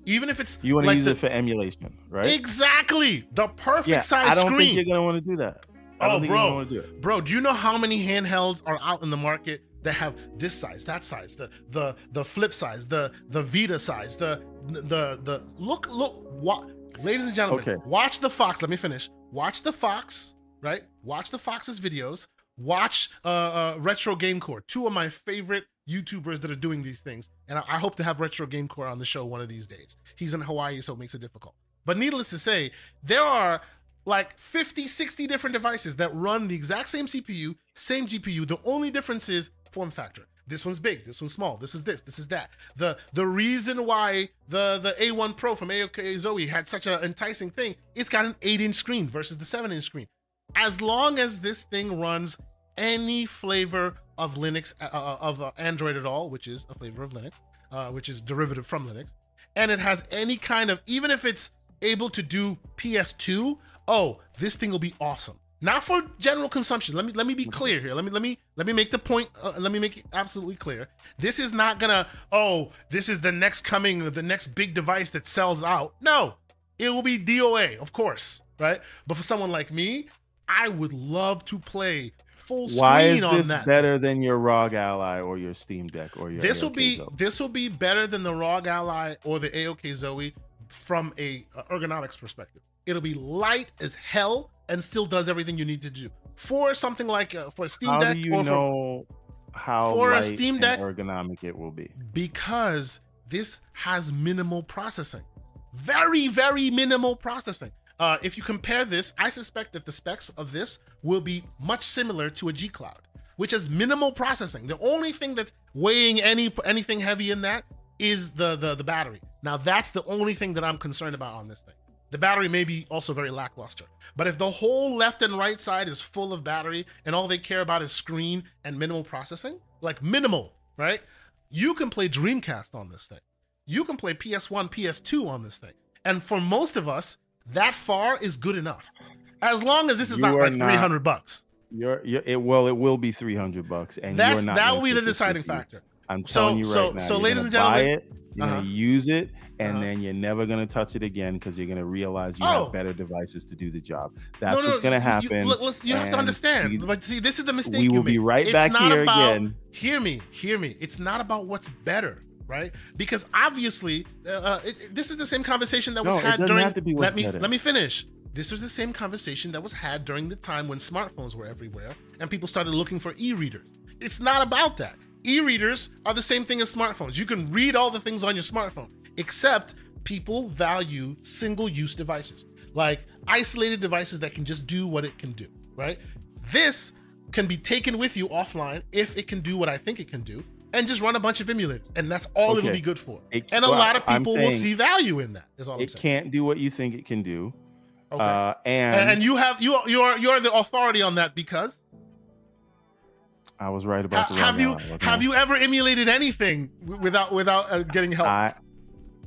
even if it's You want to like use the- it for emulation, right? exactly the perfect yeah, size I don't screen. think you're gonna want to do that. I Oh, bro. do it. Bro, do you know how many handhelds are out in the market that have this size, that size, the the the flip size, the the Vita size, the the the look look what ladies and gentlemen, okay. watch the Fox. Let me finish. Watch the Fox, right? Watch the Fox's videos. Watch uh, uh Retro Game Corps, two of my favorite YouTubers that are doing these things. And I, I hope to have Retro Game Corps on the show one of these days. He's in Hawaii, so it makes it difficult. But needless to say, there are like 50, 60 different devices that run the exact same CPU, same GPU. The only difference is form factor. This one's big, this one's small, this is this, this is that. The the reason why the, the A1 Pro from AOK Zoe had such an enticing thing, it's got an 8-inch screen versus the 7-inch screen. As long as this thing runs any flavor of Linux, uh, uh of uh, Android at all, which is a flavor of Linux, uh, which is derivative from Linux, and it has any kind of, even if it's able to do PS2, oh, this thing will be awesome. Not for general consumption. Let me let me be clear here. Let me let me let me make the point. Uh, let me make it absolutely clear. This is not gonna. Oh, this is the next coming, the next big device that sells out. No, it will be DOA, of course, right? But for someone like me, I would love to play full screen on that. Why is this better than your ROG Ally or your Steam Deck or your? This AOK will be Zoe? this will be better than the ROG Ally or the AOK Zoe from a ergonomics perspective. It'll be light as hell and still does everything you need to do. For something like uh, for a Steam how Deck, do you or know for, how for a Steam Deck ergonomic it will be? Because this has minimal processing, very very minimal processing. Uh, if you compare this, I suspect that the specs of this will be much similar to a G Cloud, which has minimal processing. The only thing that's weighing any anything heavy in that is the the the battery. Now that's the only thing that I'm concerned about on this thing. The battery may be also very lackluster. But if the whole left and right side is full of battery and all they care about is screen and minimal processing, like minimal, right? You can play Dreamcast on this thing. You can play PS1, PS2 on this thing. And for most of us, that far is good enough. As long as this is you not like not, 300 bucks. You're, you're it well it will be 300 bucks and That's that will be the deciding factor. I'm telling so, you right so, now. So, ladies and gentlemen, it, you're uh-huh. gonna use it, and uh-huh. then you're never gonna touch it again because you're gonna realize you oh. have better devices to do the job. That's no, no, what's gonna happen. You, you have to understand. But see, this is the mistake. We will be right back here about, again. Hear me, hear me. It's not about what's better right? Because obviously, uh, uh it, it, this is the same conversation that was no, had during. let me better. let me finish. This was the same conversation that was had during the time when smartphones were everywhere and people started looking for e-readers. It's not about that e-readers are the same thing as smartphones. You can read all the things on your smartphone, except people value single-use devices, like isolated devices that can just do what it can do, right? This can be taken with you offline if it can do what I think it can do, and just run a bunch of emulators, and that's all okay. it'll be good for. It, and a well, lot of people will see value in that. Is all it saying. can't do what you think it can do. Okay. Uh, and and you have you you are you are the authority on that because I was right about the have you have you ever emulated anything without without uh, getting help? I,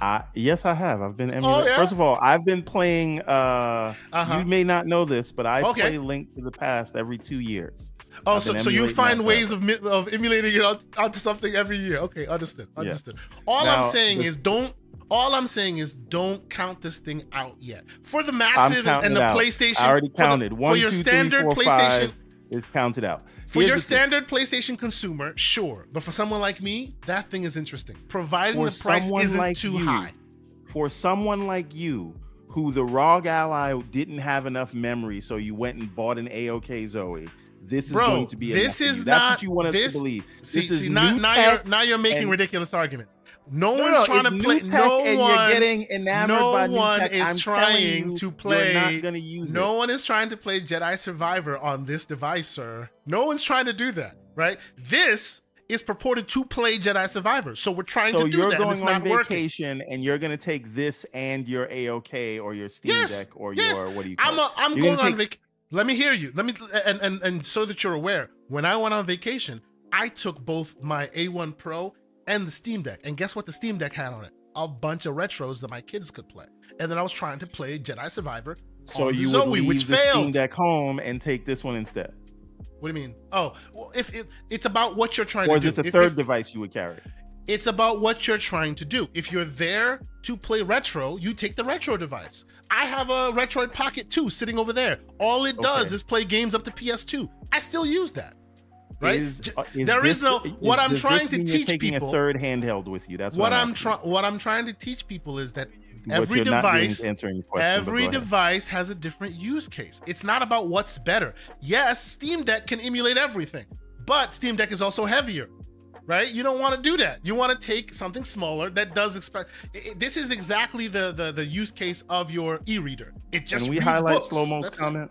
I yes, I have. I've been emulating. Oh, yeah? First of all, I've been playing. uh uh-huh. You may not know this, but I okay. play Link to the Past every two years. Oh, so, so you find ways of of emulating it onto something every year. Okay, understood. Understood. Yeah. All now, I'm saying is don't. All I'm saying is don't count this thing out yet. For the massive and the out. PlayStation, I already counted. For, the, One, for your two, standard three, four, PlayStation. Five is counted out. For your standard PlayStation consumer, sure, but for someone like me, that thing is interesting, providing for the price isn't like too you, high. For someone like you, who the ROG Ally didn't have enough memory, so you went and bought an AOK Zoe. This is Bro, going to be this is not. That's what you want us this, to believe. See, is see, now, now you're now you're making ridiculous arguments. No, no one's no, trying to play. No one. getting enamored no one is I'm trying to play. not gonna use no it. one is trying to play Jedi Survivor on this device, sir. No one's trying to do that, right? This is purported to play Jedi Survivor, so we're trying so to do you're that. going and it's on vacation, working. and you're going to take this and your AOK or your Steam yes, Deck or yes. your what do you? Call I'm a, I'm going on vacation. Let me hear you. Let me and, and and so that you're aware. When I went on vacation, I took both my A1 Pro and the Steam Deck. And guess what the Steam Deck had on it? A bunch of retros that my kids could play. And then I was trying to play Jedi Survivor. So you Zoe, would leave which the failed. Steam Deck home and take this one instead. What do you mean? Oh, well, if, if it's about what you're trying or to do. Or is this a if, third if, device you would carry? It's about what you're trying to do. If you're there to play retro, you take the retro device. I have a Retroid Pocket 2 sitting over there. All it does okay. is play games up to PS2. I still use that. right? Is, uh, is there this, is no. What I'm trying to teach taking people. a third handheld with you. That's what, what I'm trying. What I'm trying to teach people is that every you're not doing device answering question, every device has a different use case it's not about what's better yes steam deck can emulate everything but steam deck is also heavier right you don't want to do that you want to take something smaller that does expect this is exactly the, the the use case of your e-reader it just Can we highlight books. slow mo's That's it. comment?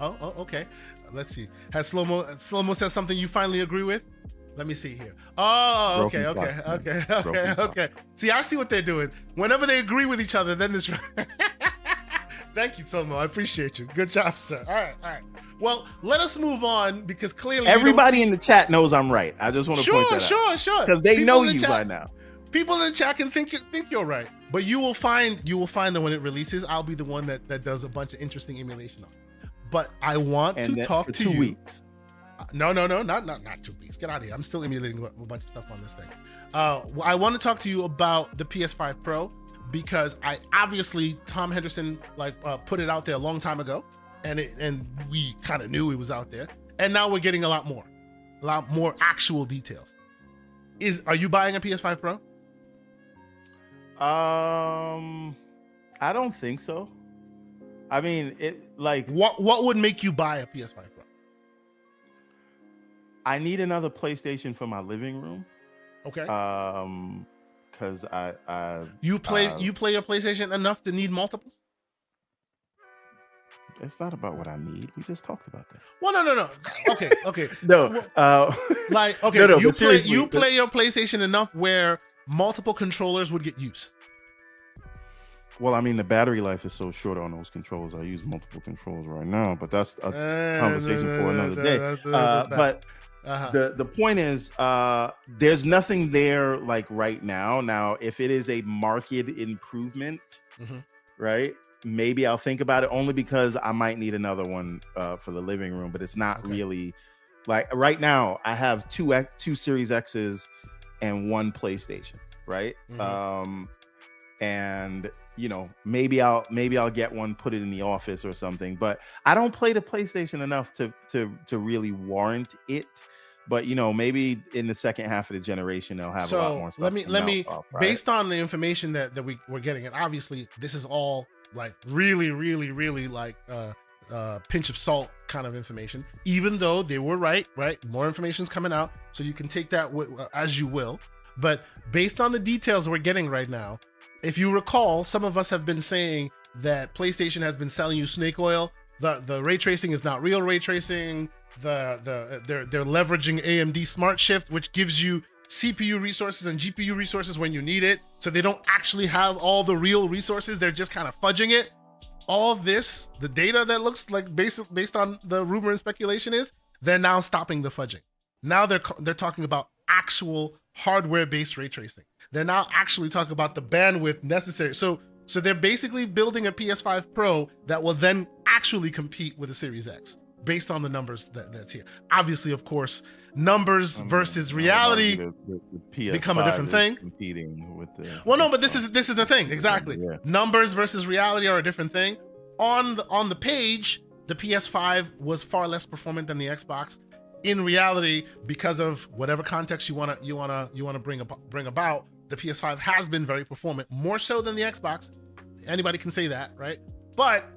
oh, oh okay let's see has slow mo slow mo says something you finally agree with let me see here. Oh, okay, okay, clock, okay, okay, clock. okay. See, I see what they're doing. Whenever they agree with each other, then this. Thank you, Tomo. I appreciate you. Good job, sir. All right, all right. Well, let us move on because clearly Everybody see- in the chat knows I'm right. I just want to point Sure, that out sure, sure. because they People know in the you chat- by now. People in the chat can think you think you're right, but you will find you will find that when it releases, I'll be the one that that does a bunch of interesting emulation on. it. But I want And to talk for to two you. weeks. Uh, No, no, no, not not not two weeks. Get out of here. I'm still emulating a a bunch of stuff on this thing. Uh, I want to talk to you about the PS5 Pro because I obviously Tom Henderson like uh, put it out there a long time ago, and it and we kind of knew it was out there, and now we're getting a lot more, a lot more actual details. Is are you buying a PS5 Pro? Um, I don't think so. I mean, it like What what would make you buy a PS5 Pro? I need another PlayStation for my living room. Okay, Um, because I I you play uh, you play your PlayStation enough to need multiples? it's not about what I need. We just talked about that. Well, no, no, no. Okay, okay. No, uh, Like, okay, No, no, you play you play your PlayStation enough where multiple controllers would get used. well, I mean, the battery life is so short on those controls. I use multiple controls right now, but that's a conversation for another day. Uh, but uh-huh. the the point is uh there's nothing there like right now now if it is a market improvement Mhm. right maybe i'll think about it only because i might need another one uh for the living room but it's not Okay. really like right now i have two X, two series x's and one playstation right Mhm. um and you know maybe i'll maybe i'll get one put it in the office or something but i don't play the playstation enough to to to really warrant it but you know maybe in the second half of the generation they'll have a lot more stuff let me let me right? based on the information that that we we're getting, and obviously this is all like really, really, really like uh uh pinch of salt kind of information. Even though they were right, right? More information's coming out, so you can take that wi- uh, as you will. But based on the details we're getting right now, if you recall, some of us have been saying that PlayStation has been selling you snake oil. The the ray tracing is not real ray tracing. The the uh, they're they're leveraging AMD Smart Shift, which gives you CPU resources and GPU resources when you need it. So they don't actually have all the real resources. They're just kind of fudging it. All this, the data that looks like based based on the rumor and speculation is, they're now stopping the fudging. Now they're they're talking about actual hardware-based ray tracing. They're now actually talking about the bandwidth necessary. So so they're basically building a PS5 Pro that will then actually compete with the Series X based on the numbers that, that's here. Obviously, of course, numbers I mean, versus reality. the- the become a different thing. competing with the Well, no, but this is this is the thing exactly. Yeah. Numbers versus reality are a different thing. On the on the page, the PS5 was far less performant than the Xbox. In reality, because of whatever context you wanna you wanna you wanna bring up, bring about, the PS5 has been very performant, more so than the Xbox. Anybody can say that, right? But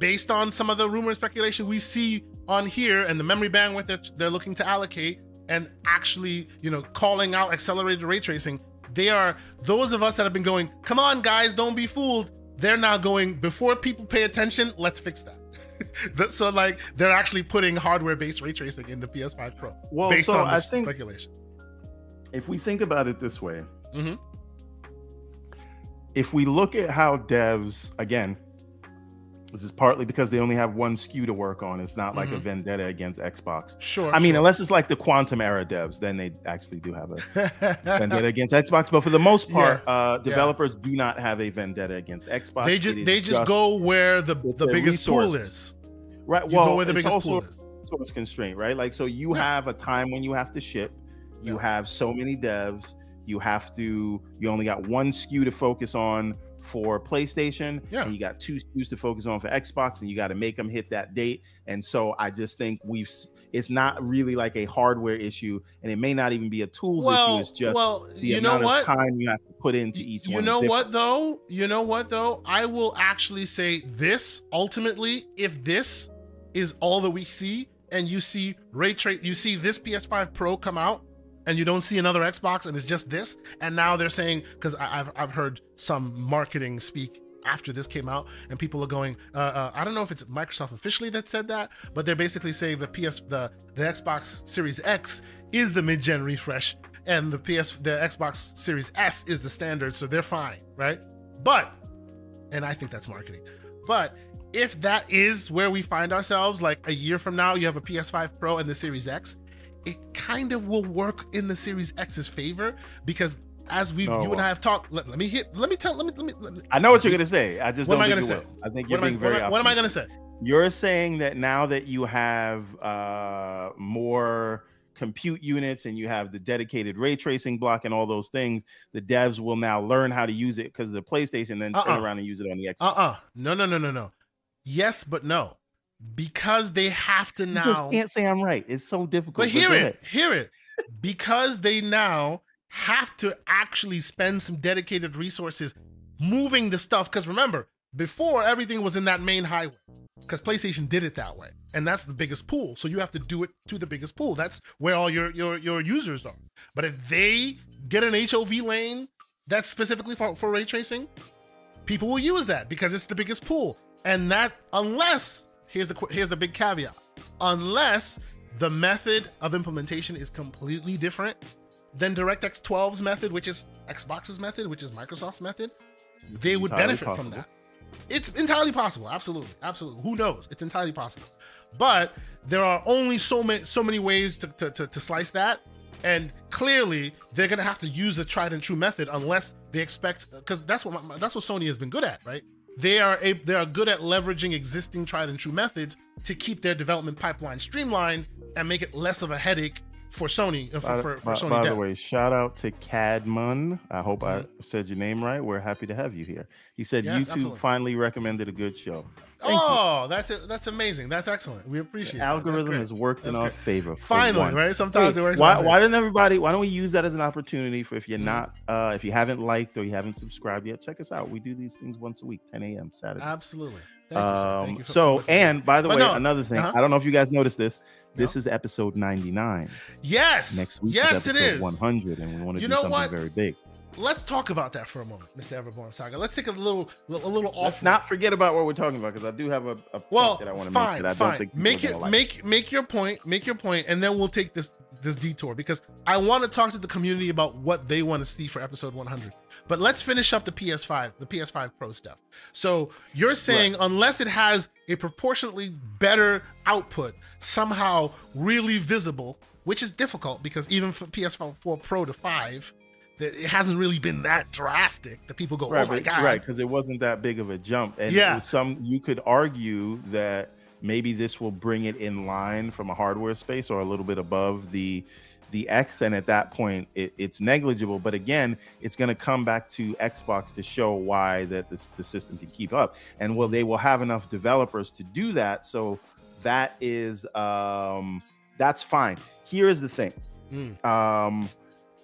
based on some of the rumor and speculation we see on here and the memory bandwidth that they're looking to allocate and actually, you know, calling out accelerated ray tracing, they are those of us that have been going, come on, guys, don't be fooled. They're now going, before people pay attention, let's fix that. So, like, they're actually putting hardware based ray tracing in the PS5 Pro well based so on i this think speculation. if we think about it this way Mhm. if we look at how devs again this is partly because they only have one SKU to work on. It's not like a Mhm. vendetta against Xbox. Sure. I mean, sure. unless it's like the quantum era devs, then they actually do have a vendetta against Xbox. But for the most part, uh, developers do not have a vendetta against Xbox. they just they just go where the the biggest pool is. right. You well, go where the biggest pool is. source constraint, right? Like, so you Yeah. have a time when you have to ship. You Yeah. have so many devs. You have to. You only got one SKU to focus on for PlayStation. Yeah. And you got two SKUs to focus on for Xbox, and you got to make them hit that date. And so I just think we've it's not really like a hardware issue, and it may not even be a tools well, issue. It's just well, the you amount know what? of time you have to put into each you one. You know what though? You know what though? I will actually say this ultimately, if this is all that we see, and you see ray trace, you see this PS5 Pro come out, and you don't see another Xbox, and it's just this, and now they're saying because I've I've heard some marketing speak after this came out, and people are going, uh, uh, I don't know if it's Microsoft officially that said that, but they're basically saying the PS the the Xbox Series X is the mid-gen refresh, and the PS the Xbox Series S is the standard, so they're fine, right? But, and I think that's marketing, but if that is where we find ourselves, like a year from now, you have a PS5 Pro and the Series X, it kind of will work in the Series X's favor because as we you and. I have talked. Let, let me hit. Let me tell. Let me. Let me. Let me I know what you're gonna say. I just What am I gonna say? will. I think you're I, being what, very. am what am I gonna say? You're saying that now that you have uh, more compute units and you have the dedicated ray tracing block and all those things, the devs will now learn how to use it because of the PlayStation, then turn Uh-uh. around and use it on the Xbox. Uh uh No no no no no. Yes, but no, because they have to You now. just can't say I'm right. It's so difficult. But hear it, hear it. Because they now have to actually spend some dedicated resources moving the stuff. Because remember, before everything was in that main highway. Because PlayStation did it that way, and that's the biggest pool. So you have to do it to the biggest pool. That's where all your your your users are. But if they get an HOV lane that's specifically for, for ray tracing, people will use that because it's the biggest pool. And that unless here's the here's the big caveat. Unless the method of implementation is completely different than DirectX 12's method, which is Xbox's method, which is Microsoft's method, they would benefit from that. It's entirely possible. Absolutely. Absolutely. Who knows? It's entirely possible. But there are only so many so many ways to, to, to, to slice that. And clearly they're gonna have to use a tried and true method unless they expect because that's what my- that's what Sony has been good at, right? They are a, they are good at leveraging existing tried and true methods to keep their development pipeline streamlined and make it less of a headache for Sony uh, for, By, for, for by- Sony. by the way, shout out to Cadmun. I hope I Mhm. said your name right. We're happy to have you here. He said Yes, YouTube absolutely. finally recommended a good show. Thank you. oh, that's it. That's amazing. That's excellent. We appreciate The. Algorithm has worked in That's our favor. Finally, once. right? Sometimes it works. why, why didn't everybody? Why don't we use that as an opportunity for if you're Mhm. not, uh, if you haven't liked or you haven't subscribed yet, check us out. We do these things once a week, 10 a.m. Saturday. Absolutely. Thank you, Um, you for- so, and by the But way, no, another thing, uh-huh. I don't know if you guys noticed this. This is episode 99. yes, Next week yes, is it episode is. 100, and we want to You do know something what? very big. Let's talk about that for a moment, Mr. Everborn Saga. Let's take a little, a little off. Let's not forget about what we're talking about because I do have a, a Well, point that I want to fine, make that I fine. don't think make it, like. make make your point, make your point, and then we'll take this this detour because I want to talk to the community about what they want to see for episode 100. But let's finish up the PS5, the PS5 Pro stuff. So you're saying unless it has a proportionately better output, somehow really visible, which is difficult because even for PS4 Pro to five, it hasn't really been that drastic that people go, right, oh my god, right, because it wasn't that big of a jump, and Yeah. some you could argue that maybe this will bring it in line from a hardware space or a little bit above the the X, and at that point it, it's negligible. But again, it's going to come back to Xbox to show why that this, the system can keep up, and well, they will have enough developers to do that. So that is um, that's fine. Here's the thing. Mm. Um,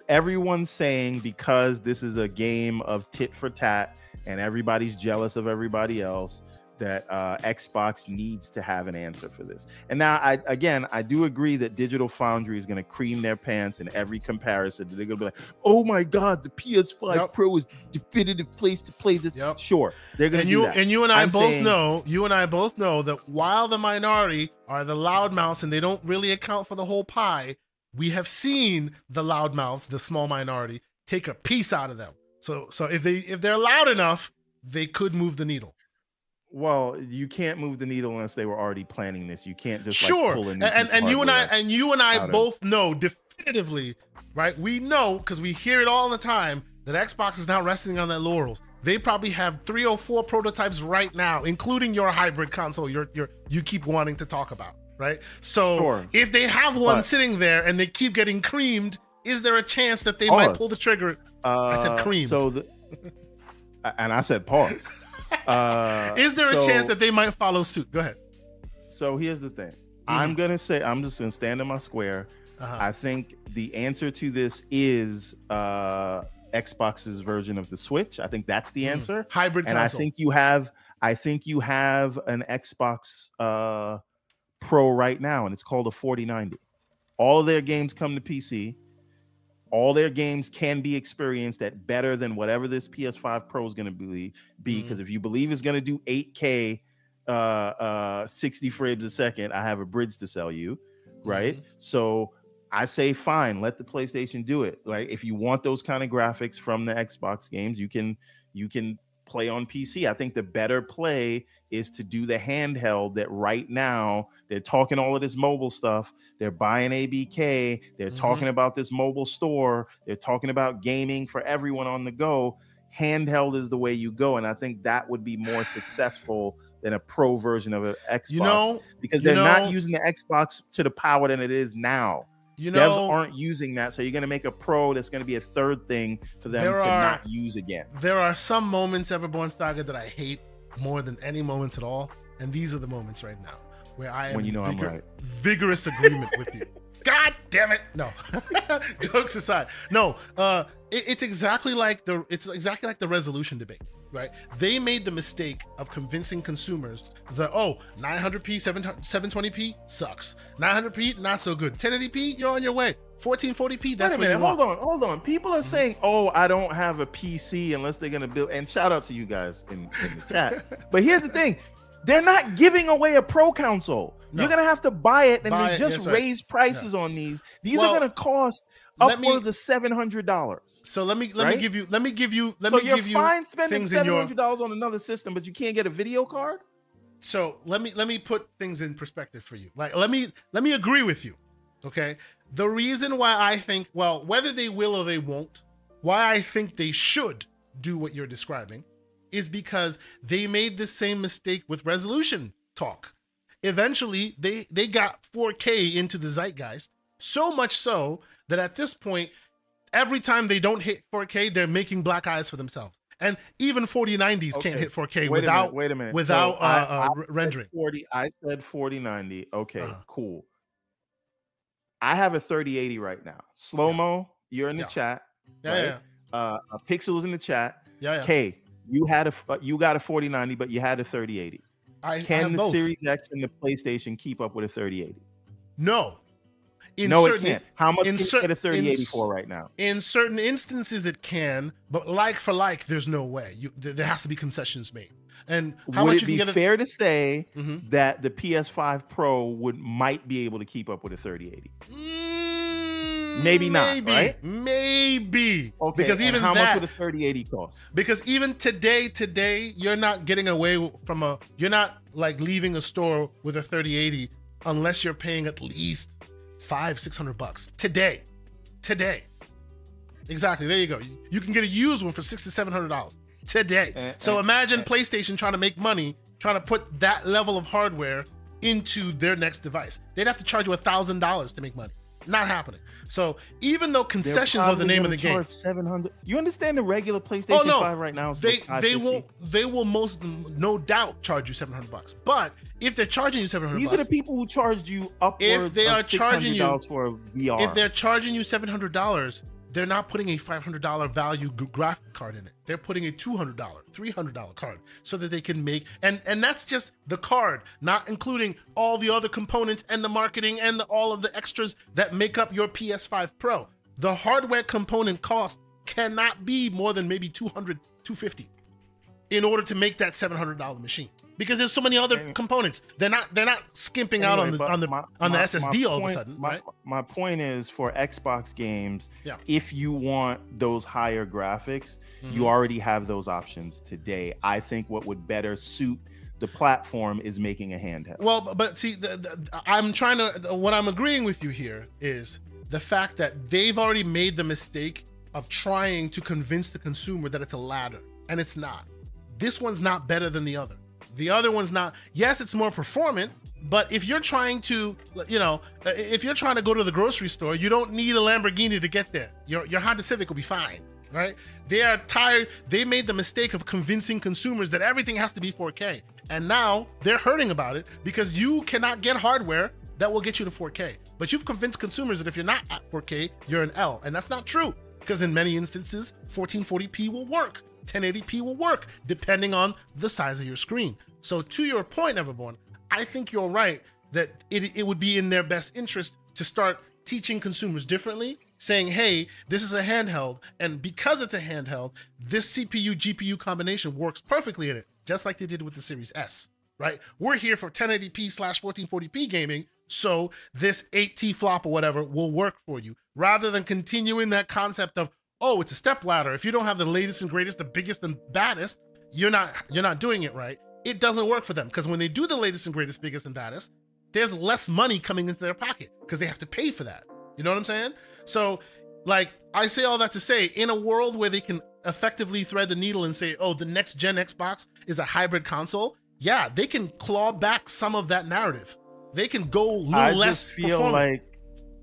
everyone's saying because this is a game of tit for tat and everybody's jealous of everybody else that uh, Xbox needs to have an answer for this. And now, I again, I do agree that Digital Foundry is going to cream their pants in every comparison. They're going to be like, "Oh my God, the PS5 Yep. Pro is the definitive place to play this." Yep. Sure, they're going to and do you that. and you and I I'm both saying- know you and I both know that while the minority are the loudmouths and they don't really account for the whole pie, we have seen the loudmouths, the small minority, take a piece out of them. So so if they if they're loud enough, they could move the needle. Well, you can't move the needle unless they were already planning this. You can't just sure, like, and and, and you and I and you and I out of- both know definitively, right? We know because we hear it all the time that Xbox is not resting on their laurels. They probably have three or four prototypes right now, including your hybrid console. Your your you keep wanting to talk about, right? So Sure. if they have one But- sitting there and they keep getting creamed, is there a chance that they might Pause. pull the trigger? I said Uh, creamed. So the, and I said pause. Uh, is there a so- chance that they might follow suit? Go ahead. So here's the thing. I'm gonna say I'm just gonna stand in my square. Uh-huh. I think the answer to this is uh Xbox's version of the Switch. I think that's the mm. answer. Mm. Hybrid and console. I think you have I think you have an Xbox uh Pro right now, and it's called a 4090. All of their games come to PC. All their games can be experienced at better than whatever this PS5 Pro is going to be. Because mm-hmm. if you believe it's going to do 8K, uh, uh, 60 frames a second, I have a bridge to sell you, right? Mm-hmm. So I say fine, let the PlayStation do it. Like if you want those kind of graphics from the Xbox games, you can you can play on PC. I think the better play is to do the handheld that right now they're talking all of this mobile stuff. They're buying ABK, they're mm-hmm. talking about this mobile store, they're talking about gaming for everyone on the go. Handheld is the way you go. And I think that would be more successful than a pro version of an Xbox. You know, because they're know, not using the Xbox to the power than it is now. You know, devs aren't using that, so you're going to make a pro that's going to be a third thing for them to are, not use again. There are some moments Everborn Saga that I hate more than any moments at all, and these are the moments right now where I am when you know vigor- I'm right. vigorous agreement with you. God damn it! No, jokes aside, no. Uh, it, it's exactly like the it's exactly like the resolution debate right? They made the mistake of convincing consumers that oh, 900p, 720p sucks. 900p not so good. 1080p, you're on your way. 1440p, that's Wait a minute, hold on, hold on. People are mm-hmm. saying, "Oh, I don't have a PC unless they're gonna build." And shout out to you guys in, in the chat. but here's the thing: they're not giving away a pro console. No. You're gonna have to buy it, and buy they just raise right. prices on these. These well, are gonna cost upwards me, of seven hundred dollars. So let me let right? me give you let me give you let so me give you. You're fine spending seven hundred dollars on another system, but you can't get a video card. So let me let me put things in perspective for you. Like let me let me agree with you. Okay, the reason why I think well whether they will or they won't, why I think they should do what you're describing, is because they made the same mistake with resolution talk. Eventually, they they got 4K into the zeitgeist so much so that at this point, every time they don't hit 4K, they're making black eyes for themselves. And even 4090s okay. can't hit 4K wait without a wait a minute without so uh, I, uh, rendering. 40 I said 4090. Okay, uh-huh. cool. I have a 3080 right now. Slow mo, yeah. you're in the yeah. chat. Yeah, right? yeah. Uh, Pixels in the chat. Yeah, yeah. K, you had a uh, you got a 4090, but you had a 3080. I, Can I the both. Series X and the PlayStation keep up with a 3080? No, in no, certain, it can't. How much in can cer- get a 3084 right now? In certain instances, it can, but like for like, there's no way. You there has to be concessions made. And how would much it be fair to say mm-hmm. that the PS5 Pro would might be able to keep up with a 3080? Mm, maybe not, maybe, right? Maybe. Okay. Because even how that, much would a 3080 cost? Because even today, today, you're not getting away from a. You're not like leaving a store with a 3080 unless you're paying at least five, six hundred bucks today. Today. Exactly. There you go. You can get a used one for six to seven hundred dollars today. Uh, so uh, imagine uh, PlayStation trying to make money, trying to put that level of hardware into their next device. They'd have to charge you a thousand dollars to make money. Not happening. So even though concessions are the name of the game, seven hundred. You understand the regular PlayStation oh, no. Five right now? they they will they will most no doubt charge you seven hundred bucks. But if they're charging you seven hundred, these are the people who charged you upwards. If they are charging you for VR, if they're charging you seven hundred dollars, they're not putting a $500 value graphic card in it. They're putting a $200, $300 card so that they can make and and that's just the card, not including all the other components and the marketing and the, all of the extras that make up your PS5 Pro. The hardware component cost cannot be more than maybe 200, 250 in order to make that $700 machine because there's so many other components. They're not they're not skimping anyway, out on the on the my, on the my, SSD my all point, of a sudden. My, right? my point is for Xbox games, yeah. if you want those higher graphics, mm-hmm. you already have those options today. I think what would better suit the platform is making a handheld. Well, but see, the, the, I'm trying to. What I'm agreeing with you here is the fact that they've already made the mistake of trying to convince the consumer that it's a ladder, and it's not. This one's not better than the other. The other one's not. Yes, it's more performant, but if you're trying to, you know, uh, if you're trying to go to the grocery store, you don't need a Lamborghini to get there. Your your Honda Civic will be fine, right? They are tired. They made the mistake of convincing consumers that everything has to be 4K, and now they're hurting about it because you cannot get hardware that will get you to 4K. But you've convinced consumers that if you're not at 4K, you're an L. And that's not true because in many instances, 1440p will work, 1080p will work, depending on the size of your screen. So, to your point, Everborn, I think you're right that it, it would be in their best interest to start teaching consumers differently, saying, hey, this is a handheld, and because it's a handheld, this CPU GPU combination works perfectly in it, just like they did with the Series S, right? We're here for 1080p slash 1440p gaming, so this 8T flop or whatever will work for you, rather than continuing that concept of, oh, it's a step ladder. If you don't have the latest and greatest, the biggest and baddest, you're not you're not doing it right. It doesn't work for them because when they do the latest and greatest, biggest and baddest, there's less money coming into their pocket because they have to pay for that. You know what I'm saying? So, like, I say all that to say, in a world where they can effectively thread the needle and say, oh, the next gen Xbox is a hybrid console, yeah, they can claw back some of that narrative. They can go a little I less. feel like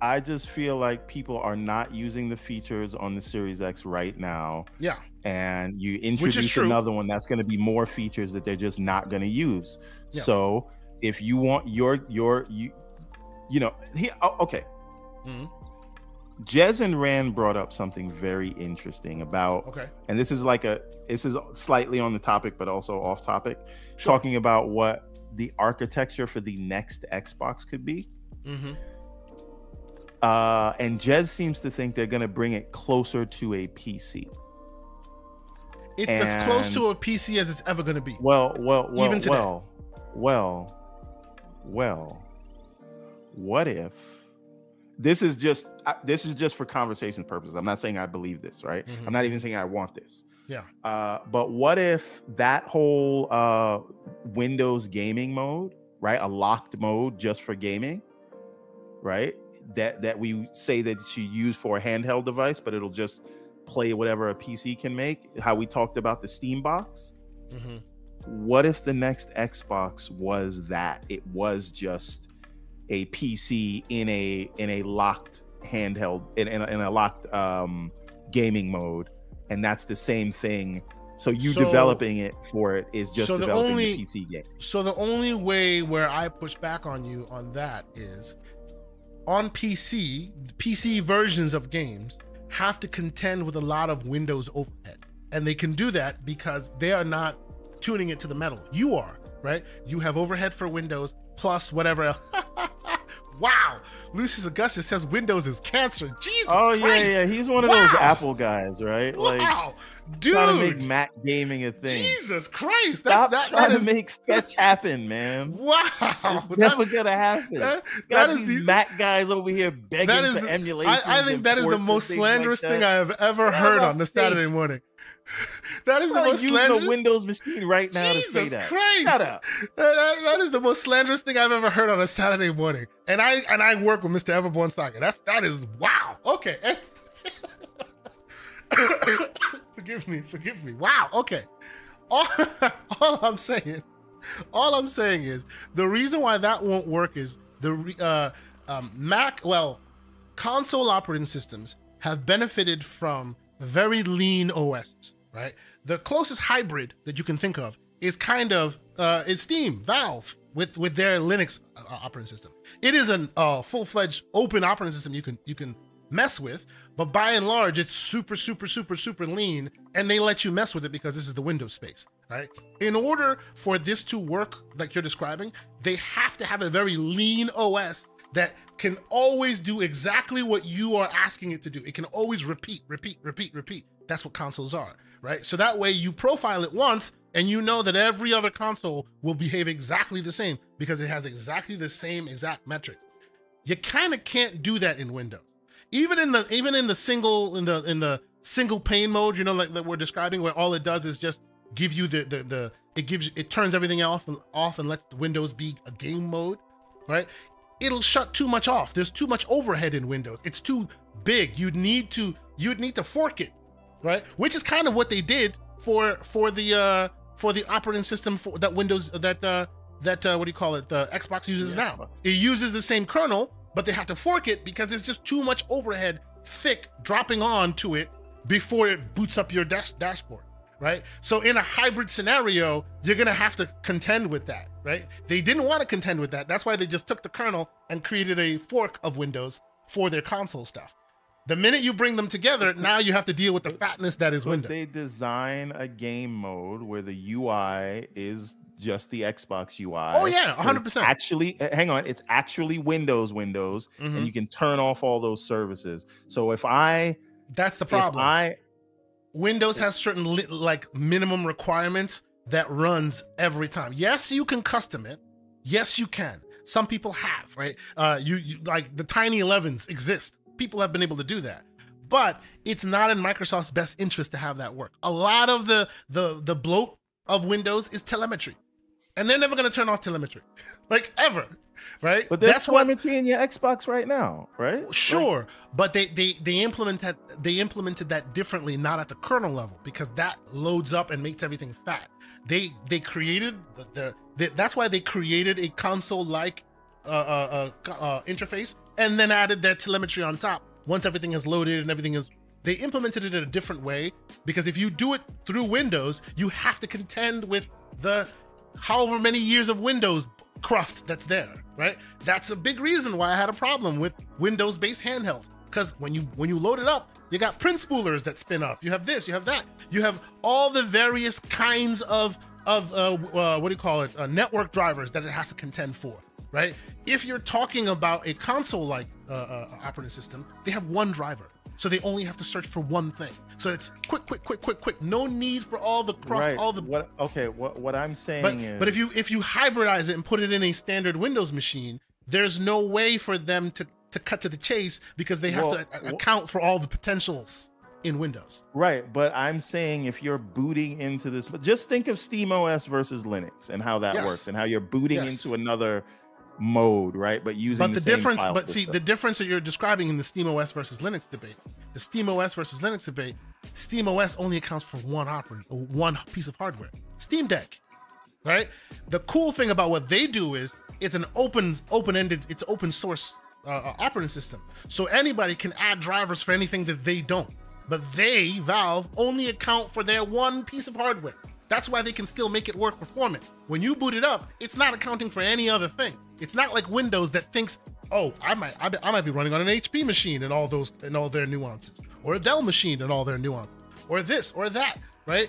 I just feel like people are not using the features on the Series X right now. Yeah. And you introduce another one that's going to be more features that they're just not going to use. Yeah. So if you want your your you you know he oh, okay mm-hmm. Jez and Rand brought up something very interesting about okay and this is like a this is slightly on the topic but also off topic sure. talking about what the architecture for the next xbox could be mm-hmm. uh, and Jez seems to think they're going to bring it closer to a pc it's and, as close to a pc as it's ever going to be well well well Even today. well well well, what if this is just this is just for conversation purposes. I'm not saying I believe this, right? Mm-hmm. I'm not even saying I want this. Yeah. Uh, but what if that whole uh, Windows gaming mode, right? A locked mode just for gaming, right? That that we say that you use for a handheld device, but it'll just play whatever a PC can make. How we talked about the Steam box. Mm-hmm what if the next Xbox was that? It was just a PC in a in a locked handheld in, in, a, in a locked um, gaming mode, and that's the same thing. So you so, developing it for it is just so developing the, only, the PC game. So the only way where I push back on you on that is on PC, PC versions of games have to contend with a lot of Windows overhead. And they can do that because they are not tuning it to the metal. You are, right? You have overhead for Windows plus whatever. wow. Lucius Augustus says Windows is cancer. Jesus Oh, Christ. yeah, yeah. He's one of wow. those Apple guys, right? Like, wow. Dude. Trying to make Mac gaming a thing. Jesus Christ. That's, Stop that, trying that is... to make fetch happen, man. Wow. It's never to happen. That, that is the Mac guys over here begging that is for the, emulation. I, I think that is the most slanderous like thing I have ever heard on the Saturday morning. that is the most slanderous. a Windows machine right now Jesus to say that. Christ. Shut up. That, that is the most slanderous thing I've ever heard on a Saturday morning. And I and I work with Mr. Everborn Saga. That's that is wow. Okay. forgive me, forgive me. Wow. Okay. All, all I'm saying, all I'm saying is the reason why that won't work is the uh, um, Mac. Well, console operating systems have benefited from very lean OS, right? The closest hybrid that you can think of is kind of uh, is Steam, Valve with with their Linux uh, operating system. It is a uh, full fledged open operating system you can you can mess with, but by and large, it's super super super super lean, and they let you mess with it because this is the Windows space, right? In order for this to work like you're describing, they have to have a very lean OS that can always do exactly what you are asking it to do. It can always repeat, repeat, repeat, repeat. That's what consoles are, right? So that way you profile it once and you know that every other console will behave exactly the same because it has exactly the same exact metrics. You kind of can't do that in Windows. Even in the even in the single in the in the single pane mode, you know, like that we're describing, where all it does is just give you the the the it gives it turns everything off and off and lets Windows be a game mode, right? it'll shut too much off. There's too much overhead in Windows. It's too big. You'd need to you'd need to fork it, right? Which is kind of what they did for for the uh for the operating system for that Windows that uh that uh what do you call it the Xbox uses yeah. now. It uses the same kernel, but they have to fork it because there's just too much overhead thick dropping on to it before it boots up your dash dashboard right? So in a hybrid scenario, you're gonna have to contend with that, right? They didn't want to contend with that. That's why they just took the kernel and created a fork of Windows for their console stuff. The minute you bring them together, now you have to deal with the fatness that is Windows. They design a game mode where the UI is just the Xbox UI. Oh yeah, 100%. Actually, eh, hang on, it's actually Windows Windows mm-hmm. and you can turn off all those services. So if I That's the problem. I Windows has certain li- like minimum requirements that runs every time. Yes, you can custom it. Yes, you can. Some people have, right? Uh you, you like the tiny 11s exist people have been able to do that. But it's not in microsoft's best interest to have that work. A lot of the the the bloat of windows is telemetry. And they're never going to turn off telemetry. Like ever right? But that's why telemetry what, in your xbox right now right? Sure like, but they they they implemented they implemented that differently not at the kernel level because that loads up and makes everything fat. They they created the, the, the that's why they created a console like uh, uh, uh, uh interface and then added that telemetry on top. Once everything is loaded and everything is they implemented it in a different way because if you do it through windows you have to contend with the however many years of windows cruft that's there right? That's a big reason why i had a problem with windows based handheld. Because when you when you load it up you got print spoolers that spin up. You have this you have that. You have all the various kinds of of uh, uh, what do you call it? Uh, network drivers that it has to contend for right? If you're talking about a console-like uh, uh, operating system, they have one driver, so they only have to search for one thing. So it's quick, quick, quick, quick, quick. No need for all the cross, right. all the. What? Okay. What? What I'm saying but, is. But if you if you hybridize it and put it in a standard Windows machine, there's no way for them to to cut to the chase because they have well, to account for all the potentials in Windows. Right, but I'm saying if you're booting into this, but just think of Steam OS versus Linux and how that yes. works and how you're booting yes. into another mode, right? But using but the, the difference, but system. see the difference that you're describing in the Steam OS versus Linux debate, the Steam OS versus Linux debate, Steam OS only accounts for one operating, one piece of hardware, Steam Deck, right? The cool thing about what they do is it's an open, open-ended, it's open source uh, uh, operating system, so anybody can add drivers for anything that they don't. But they, Valve, only account for their one piece of hardware. That's why they can still make it work performant. When you boot it up, it's not accounting for any other thing. It's not like Windows that thinks, "Oh, I might I, might be running on an HP machine and all those and all their nuances, or a Dell machine and all their nuances, or this or that." Right?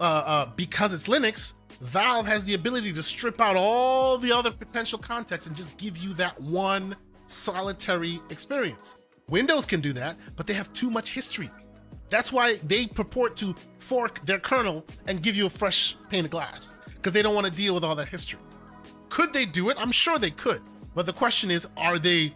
Uh, uh, because it's Linux, Valve has the ability to strip out all the other potential context and just give you that one solitary experience. Windows can do that, but they have too much history. That's why they purport to fork their kernel and give you a fresh pane of glass because they don't want to deal with all that history. Could they do it? I'm sure they could. But the question is, are they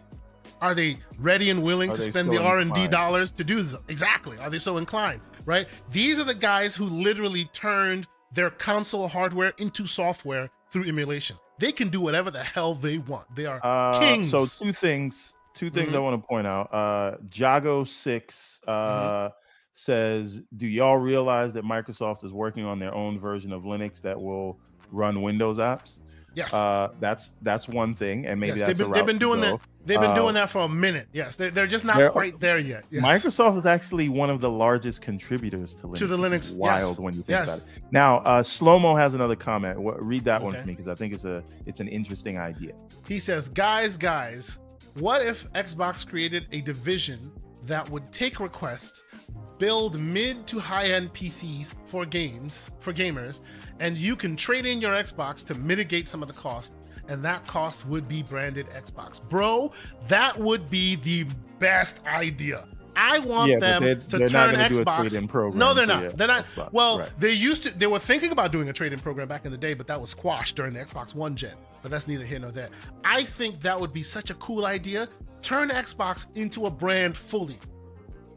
are they ready and willing are to spend the R&D inclined? dollars to do so? Exactly. Are they so inclined? Right? These are the guys who literally turned their console hardware into software through emulation. They can do whatever the hell they want. They are uh, kings. So two things, two things mm-hmm. I want to point out. Uh Jago 6 uh mm-hmm says, "Do y'all realize that Microsoft is working on their own version of Linux that will run Windows apps?" Yes, uh, that's that's one thing, and maybe yes, they've been, they've been doing that. They've been uh, doing that for a minute. Yes, they, are just not quite there yet. Yes. Microsoft is actually one of the largest contributors to Linux. To the Linux, wild yes. when you think yes. about it. Now, uh, Slomo has another comment. Read that okay. one for me because I think it's a it's an interesting idea. He says, "Guys, guys, what if Xbox created a division that would take requests build mid to high end PCs for games, for gamers, and you can trade in your Xbox to mitigate some of the cost. And that cost would be branded Xbox. Bro, that would be the best idea. I want yeah, them to turn Xbox. no, they're not. They're not. Xbox. Well, right. they used to. They were thinking about doing a trade-in program back in the day, but that was squashed during the Xbox One gen. But that's neither here nor there. I think that would be such a cool idea. Turn Xbox into a brand fully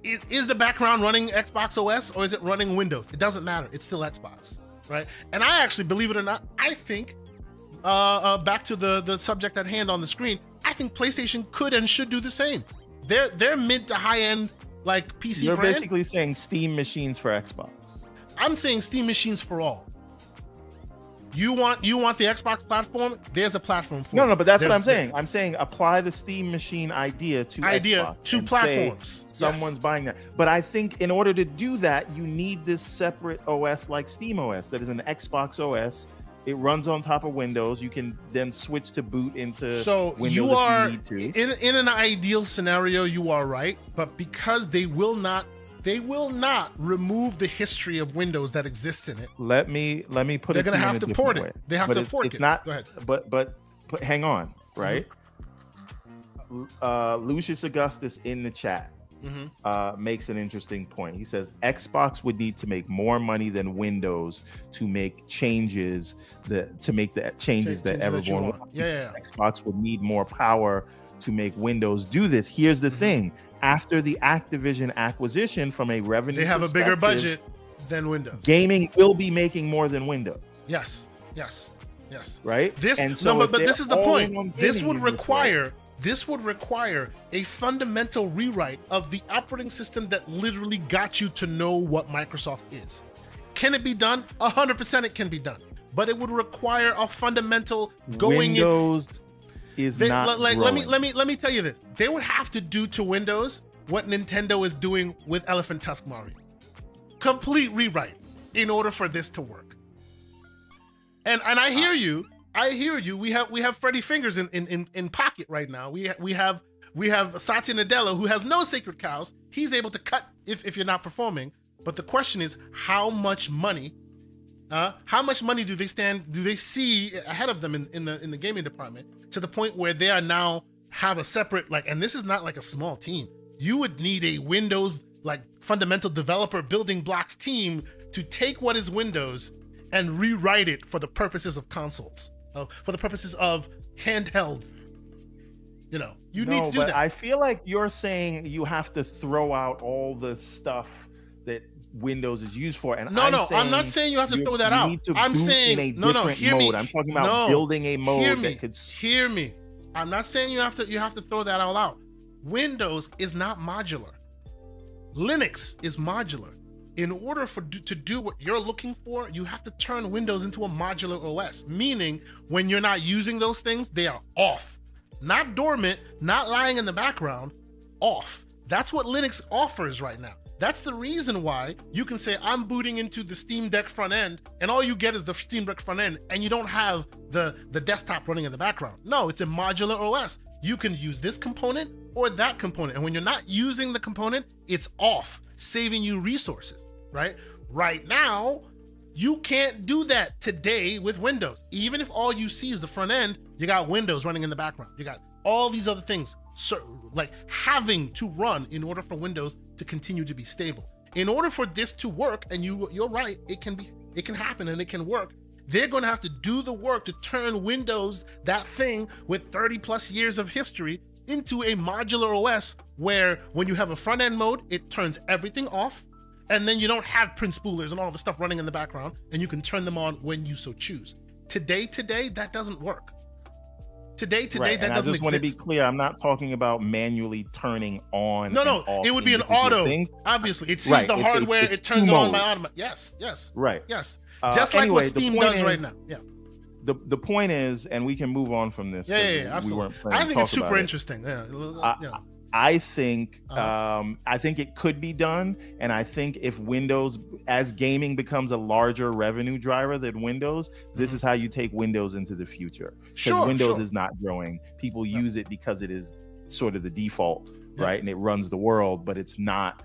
is, is the background running Xbox OS or is it running Windows? It doesn't matter. It's still Xbox, right? And I actually, believe it or not, I think uh, uh, back to the the subject at hand on the screen. I think PlayStation could and should do the same. They're they're mid to high end like PC. You're brand. basically saying Steam machines for Xbox. I'm saying Steam machines for all. You want you want the Xbox platform? There's a platform for no, no. But that's There's- what I'm saying. I'm saying apply the Steam Machine idea to Idea Xbox to platforms. Yes. Someone's buying that, but I think in order to do that, you need this separate OS like Steam OS that is an Xbox OS. It runs on top of Windows. You can then switch to boot into So Windows you are you in in an ideal scenario, you are right, but because they will not they will not remove the history of Windows that exists in it. let me let me put it. They're gonna to have to port different it. They have But to it's, fork it's it. not Go ahead. but but but hang on right Mm-hmm. uh lucius augustus in the chat hmm uh, makes an interesting point. He says Xbox would need to make more money than Windows to make changes that to make the changes that Changes that everyone wants. Yeah, yeah, yeah. Xbox would need more power to make Windows do this. Here's the Mhm. thing: after the Activision acquisition, from a revenue, They have a bigger budget than Windows. Gaming will be making more than Windows, Yes, yes, yes. right? This And so no, but, but this is the point. This would in this require this would require a fundamental rewrite of the operating system that literally got you to know what Microsoft is. Can it be done? hundred percent, it can be done. But it would require a fundamental going in. Is They, not like, let me let me let me tell you this. They would have to do to Windows what Nintendo is doing with Elephant Tusk Mario. Complete rewrite in order for this to work. And and I hear you. I hear you. We have we have Freddy Fingers in in in, in pocket right now. We we have we have Satya Nadella who has no sacred cows. He's able to cut if if you're not performing. But the question is, how much money? Uh, how much money do they stand? Do they see ahead of them in, in the in the gaming department to the point where they are now have a separate like? And this is not like a small team. You would need a Windows like fundamental developer building blocks team to take what is Windows and rewrite it for the purposes of consoles, uh, for the purposes of handheld. You know, you no, need to do that. I feel like you're saying you have to throw out all the stuff that Windows is used for. And No, I'm no, I'm not saying you have to throw that out. I'm saying no, no. Hear mode. me. I'm talking about no, building a hear mode me. that could. hear me. I'm not saying you have to. You have to throw that all out. Windows is not modular. Linux is modular. In order for to do what you're looking for, you have to turn Windows into a modular OS. Meaning, when you're not using those things, they are off, not dormant, not lying in the background, off. That's what Linux offers right now. That's the reason why you can say I'm booting into the Steam Deck front end, and all you get is the Steam Deck front end, and you don't have the the desktop running in the background. No, it's a modular OS. You can use this component or that component, and when you're not using the component, it's off, saving you resources. Right? Right now, you can't do that today with Windows. Even if all you see is the front end, you got Windows running in the background. You got all these other things, like having to run in order for Windows to continue to be stable. In order for this to work, and you you're right, it can be it can happen and it can work. They're going to have to do the work to turn Windows, that thing with 30 plus years of history, into a modular OS where when you have a front end mode, it turns everything off and then you don't have print spoolers and all the stuff running in the background and you can turn them on when you so choose today today that doesn't work today today Right, that and doesn't I just want to be clear. I'm not talking about manually turning on. no no it would be an auto Things. obviously it sees Right, the it's- it's- hardware it's it turns it on by automatic yes yes Right. yes Uh, just like anyway, what steam does right now yeah The the point is, and we can move on from this. yeah yeah, yeah we absolutely i think it's super interesting yeah, yeah. I think Uh-huh. um, I think it could be done, and I think if Windows, as gaming becomes a larger revenue driver than Windows, this Mhm. is how you take Windows into the future. Because sure Windows sure. is not growing. People Yeah. use it because it is sort of the default, Yeah. right? And it runs the world, but it's not.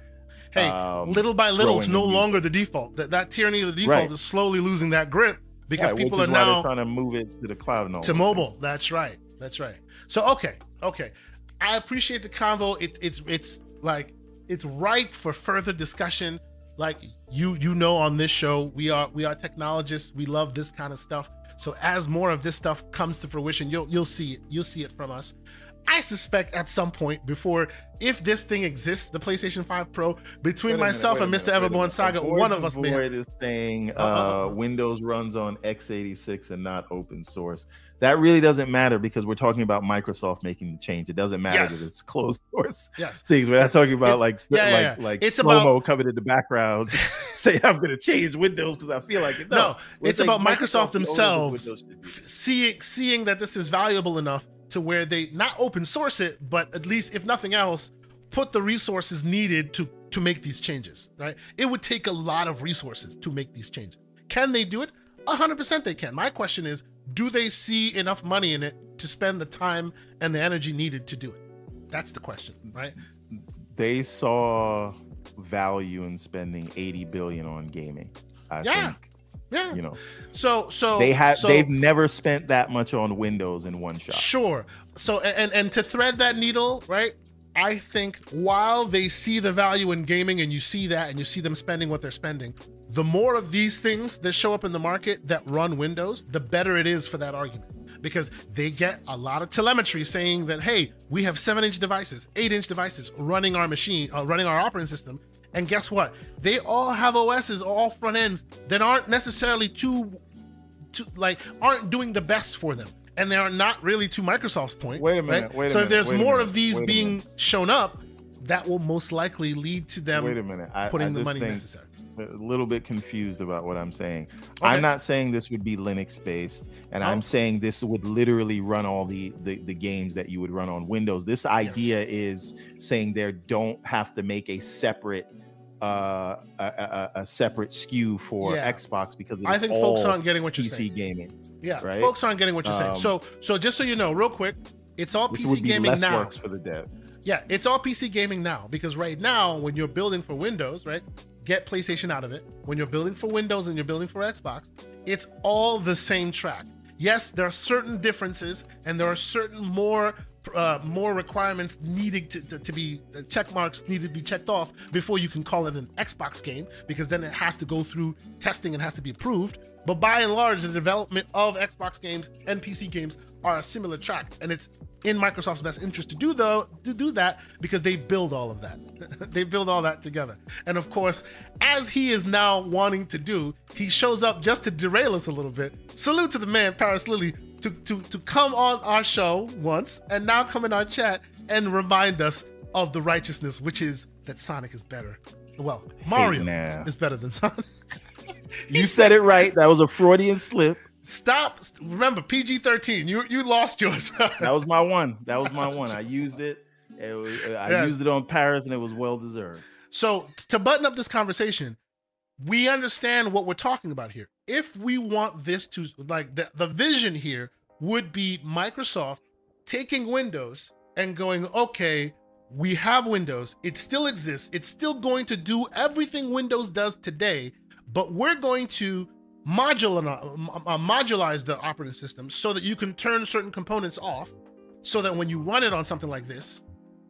hey um, little by little it's no longer the default that, that tyranny of the default Right. is slowly losing that grip because people are now trying to move it to the cloud and all to mobile. things. That's right. That's right. So okay, okay. I appreciate the convo. It, it's it's like it's ripe for further discussion. Like you you know on this show we are we are technologists. We love this kind of stuff. So as more of this stuff comes to fruition, you'll you'll see it. You'll see it from us. I suspect at some point before, if this thing exists, the PlayStation 5 Pro, between minute, myself and Mr. minute, Everborn. Saga, one of us may. have- Void is uh, Uh-uh. Windows runs on x86 and not open source. That really doesn't matter because we're talking about Microsoft making the change. It doesn't matter Yes. that it's closed source Yes. things. We're not talking about It- like yeah, like yeah. like It's slow mo about- coming in the background, say I'm going to change Windows because I feel like it. No, no it's about Microsoft, Microsoft themselves seeing seeing that this is valuable enough to where they not open source it, but at least if nothing else, put the resources needed to to make these changes. Right? It would take a lot of resources to make these changes. Can they do it? 100% they can. My question is, do they see enough money in it to spend the time and the energy needed to do it? That's the question, right? They saw value in spending 80 billion on gaming. I yeah. think yeah. You know. So so they have so, they've never spent that much on Windows in one shot. Sure. So and and to thread that needle, right? I think while they see the value in gaming and you see that and you see them spending what they're spending, the more of these things that show up in the market that run Windows, the better it is for that argument. Because they get a lot of telemetry saying that hey we have seven inch devices eight inch devices running our machine uh, running our operating system. And guess what? They all have os's all front ends that aren't necessarily too, too like aren't doing the best for them. And they are not really to microsoft's point wait a minute right? wait a minute. so minute, if there's more of these being shown up that will most likely lead to them wait a minute I, putting I the money think, necessary a little bit confused about what I'm saying. Okay. I'm not saying this would be Linux based, and oh. I'm saying this would literally run all the, the, the games that you would run on Windows. This idea yes. is saying there don't have to make a separate uh, a, a, a, separate SKU for yeah. Xbox because I think folks aren't getting what you're PC saying. gaming. Yeah, right? folks aren't getting what you're saying. Um, so so just so you know, real quick, it's all PC gaming now. for the dev. Yeah, it's all PC gaming now because right now when you're building for Windows, right? Get PlayStation out of it. When you're building for Windows and you're building for Xbox, it's all the same track. Yes, there are certain differences and there are certain more uh, more requirements needed to, to, to be uh, check marks needed to be checked off before you can call it an Xbox game because then it has to go through testing and has to be approved. But by and large, the development of Xbox games and PC games are a similar track, and it's in Microsoft's best interest to do though to do that because they build all of that. they build all that together. And of course, as he is now wanting to do, he shows up just to derail us a little bit. Salute to the man, Parris Lilly, to, to, to come on our show once and now come in our chat and remind us of the righteousness, which is that Sonic is better. Well, Mario hey, is better than Sonic. you said it right. That was a Freudian slip. Stop. Remember, PG 13. You you lost yours. that was my one. That was my one. I used it. it was, I yes. used it on Parris, and it was well deserved. So, to button up this conversation, we understand what we're talking about here. If we want this to, like, the, the vision here would be Microsoft taking Windows and going, okay, we have Windows. It still exists. It's still going to do everything Windows does today, but we're going to modular, uh, modulize the operating system so that you can turn certain components off so that when you run it on something like this,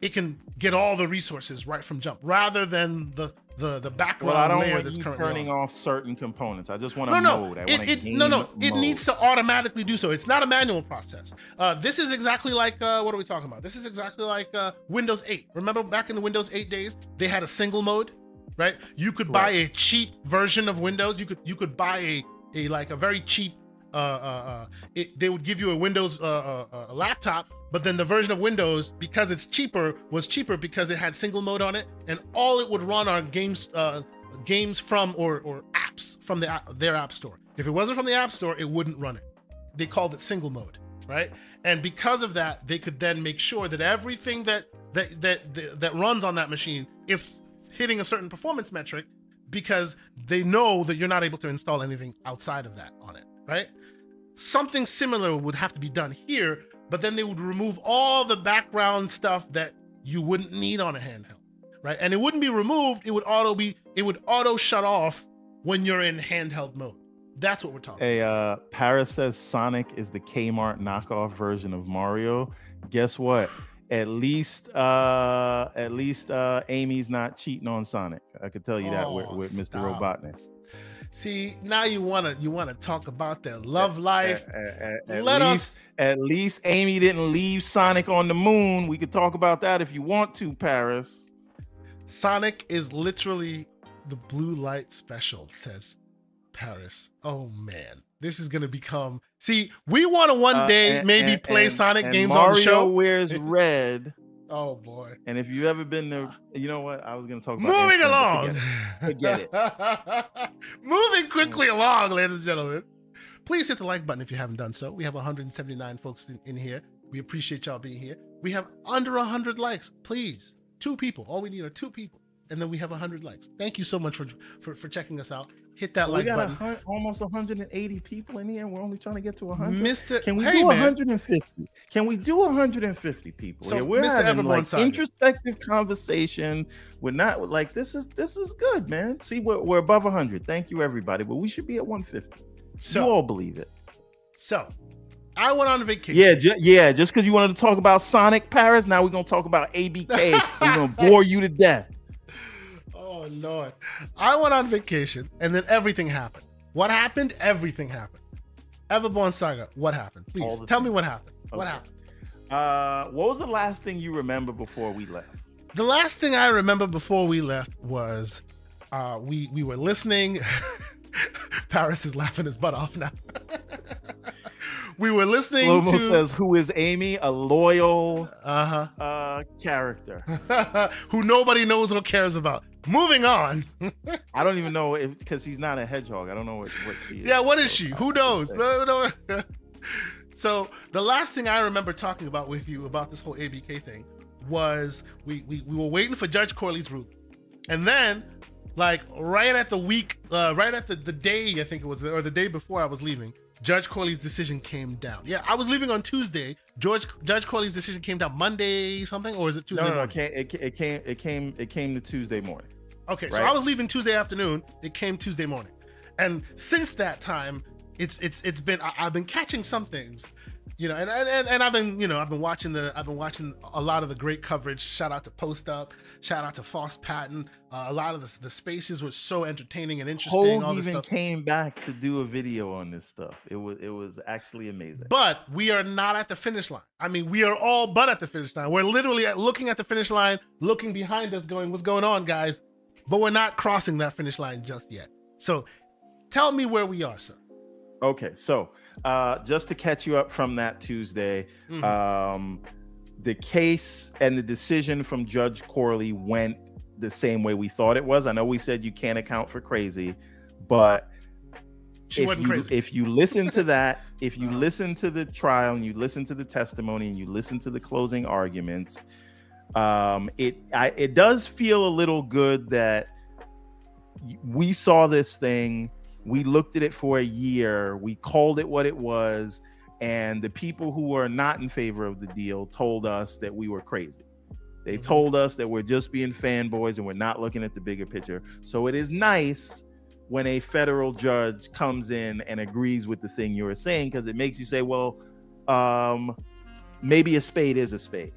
it can get all the resources right from jump rather than the the the background well, I don't layer that's currently turning on. off certain components. I just want no, to no, mode. I it, it no, no, it needs to automatically do so. It's not a manual process. Uh, this is exactly like uh, what are we talking about? This is exactly like uh, Windows 8. Remember back in the Windows 8 days, they had a single mode, right? You could buy right. a cheap version of Windows. You could you could buy a a like a very cheap uh, uh, uh, it, they would give you a Windows uh, uh, uh, laptop, but then the version of Windows, because it's cheaper, was cheaper because it had single mode on it, and all it would run are games, uh, games from or or apps from the their app store. If it wasn't from the app store, it wouldn't run it. They called it single mode, right? And because of that, they could then make sure that everything that that that that, that runs on that machine is hitting a certain performance metric because they know that you're not able to install anything outside of that on it, right? Something similar would have to be done here, but then they would remove all the background stuff that you wouldn't need on a handheld, right? And it wouldn't be removed, it would auto be it would auto shut off when you're in handheld mode. That's what we're talking hey, uh Parris says Sonic is the Kmart knockoff version of Mario. Guess what? At least uh at least uh Amy's not cheating on Sonic. I could tell you oh, that with, with Mr. Robotnik. See, now you wanna you wanna talk about their love life. At, at, at Let least, us. At least Amy didn't leave Sonic on the moon. We could talk about that if you want to, Parris. Sonic is literally the blue light special, says Parris. Oh man, this is gonna become. See, we want to one uh, day uh, and, maybe and, play and, Sonic games Mario on the show. wears red Oh boy. And if you've ever been there, you know what? I was gonna talk about moving along. Forget it. Forget it. moving quickly along, ladies and gentlemen. Please hit the like button if you haven't done so. We have 179 folks in, in here. We appreciate y'all being here. We have under 100 likes. Please, two people. All we need are two people, and then we have 100 likes. Thank you so much for for, for checking us out. Hit that well, like button. We got almost 180 people in here. We're only trying to get to 100. Mr. Can we hey, do 150? Man. Can we do 150 people? So, yeah, we're Mr. having like introspective conversation. We're not like this is this is good, man. See, we're, we're above 100. Thank you, everybody. But we should be at 150. So, you all believe it. So, I went on a vacation. Yeah, ju- yeah. Just because you wanted to talk about Sonic Parris, now we're gonna talk about ABK. we're gonna bore you to death. Oh Lord. I went on vacation and then everything happened. What happened? Everything happened. Everborn Saga, what happened? Please tell me what happened. Okay. What happened? Uh what was the last thing you remember before we left? The last thing I remember before we left was uh we we were listening. Parris is laughing his butt off now. we were listening Lomo to says who is Amy, a loyal uh-huh. uh character who nobody knows or cares about. Moving on. I don't even know if because he's not a hedgehog. I don't know what, what she is. Yeah, what is she? Who knows? No, no. so the last thing I remember talking about with you about this whole ABK thing was we we, we were waiting for Judge Corley's ruling. And then like right at the week, uh, right at the, the day, I think it was, or the day before I was leaving, Judge Corley's decision came down. Yeah, I was leaving on Tuesday. George Judge Corley's decision came down Monday something, or is it Tuesday? No, no, no it, came, it, it came it came it came to Tuesday morning. Okay, right? so I was leaving Tuesday afternoon. It came Tuesday morning, and since that time, it's it's it's been I, have been catching some things, you know, and, and and I've been you know I've been watching the I've been watching a lot of the great coverage. Shout out to Post Up. Shout out to Foss Patton. Uh, a lot of the, the spaces were so entertaining and interesting. Hoeg even stuff. came back to do a video on this stuff. It was it was actually amazing. But we are not at the finish line. I mean, we are all but at the finish line. We're literally at, looking at the finish line, looking behind us, going, "What's going on, guys?" But we're not crossing that finish line just yet. So, tell me where we are, sir. Okay, so uh, just to catch you up from that Tuesday, mm-hmm. um, the case and the decision from Judge Corley went the same way we thought it was. I know we said you can't account for crazy, but she if you crazy. if you listen to that, if you uh-huh. listen to the trial and you listen to the testimony and you listen to the closing arguments, um, it I, it does feel a little good that we saw this thing, we looked at it for a year, we called it what it was, and the people who were not in favor of the deal told us that we were crazy. They mm-hmm. told us that we're just being fanboys and we're not looking at the bigger picture. So it is nice when a federal judge comes in and agrees with the thing you were saying because it makes you say, well, um, maybe a spade is a spade.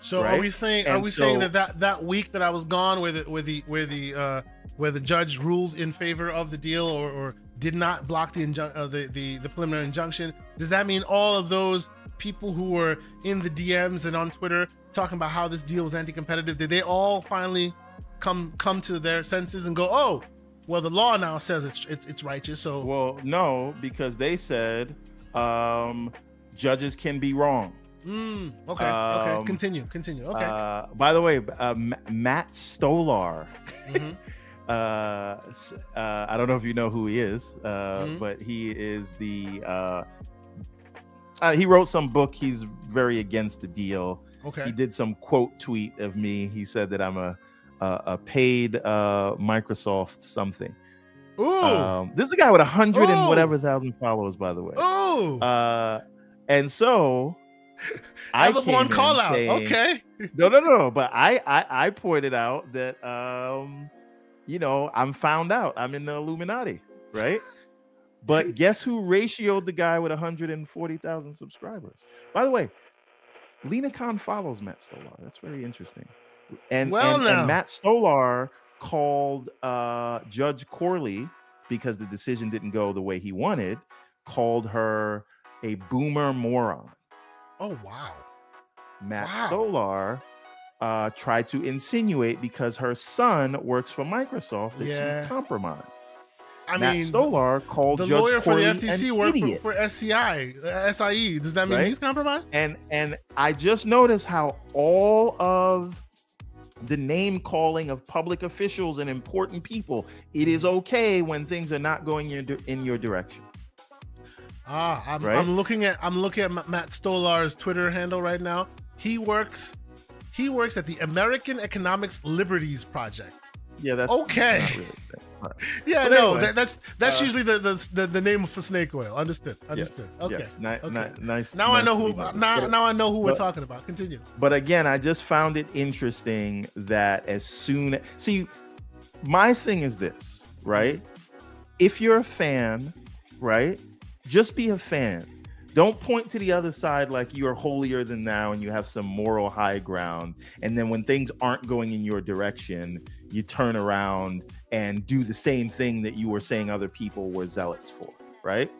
So right? are we saying and are we so, saying that, that that week that I was gone with it with the where the uh where the judge ruled in favor of the deal or, or did not block the, injun- uh, the, the the preliminary injunction. Does that mean all of those people who were in the DMs and on Twitter talking about how this deal was anti-competitive, did they all finally come come to their senses and go, "Oh, well, the law now says it's it's, it's righteous." So, well, no, because they said um, judges can be wrong. Mm, okay. Um, okay. Continue. Continue. Okay. Uh, by the way, uh, Matt Stoller. Mm-hmm. uh, uh, I don't know if you know who he is, uh, mm-hmm. but he is the. Uh, uh, he wrote some book. He's very against the deal. Okay. He did some quote tweet of me. He said that I'm a a, a paid uh, Microsoft something. Ooh. Um, this is a guy with a hundred and whatever thousand followers, by the way. Ooh. Uh, and so I have a one call out. Saying, okay. no, no, no. But I, I, I pointed out that, um, you know, I'm found out. I'm in the Illuminati, right? but guess who ratioed the guy with 140,000 subscribers? By the way, Lina Khan follows Matt Stoller. That's very interesting. And, well, and, and Matt Stoller called uh, Judge Corley because the decision didn't go the way he wanted. Called her a boomer moron. Oh wow. Matt wow. Stoller uh, tried to insinuate because her son works for Microsoft that yeah. she's compromised. I Matt mean, Stoller called the Judge lawyer Corey for the FTC worked for, for, SCI, uh, SIE. Does that mean right? he's compromised? And and I just noticed how all of the name calling of public officials and important people, it is okay when things are not going in, in your direction. Ah, I'm, right? I'm looking at I'm looking at Matt Stoller's Twitter handle right now. He works he works at the American Economics Liberties Project. Yeah, that's okay. Really yeah, but no, anyway, that, that's that's uh, usually the, the the name for snake oil. Understood. Understood. Yes, okay. Yes. Ni- okay. Ni- nice. Now nice I know who. Now now I know who but, we're talking about. Continue. But again, I just found it interesting that as soon see, my thing is this, right? If you're a fan, right, just be a fan. Don't point to the other side like you are holier than thou and you have some moral high ground. And then when things aren't going in your direction, you turn around and do the same thing that you were saying other people were zealots for, right?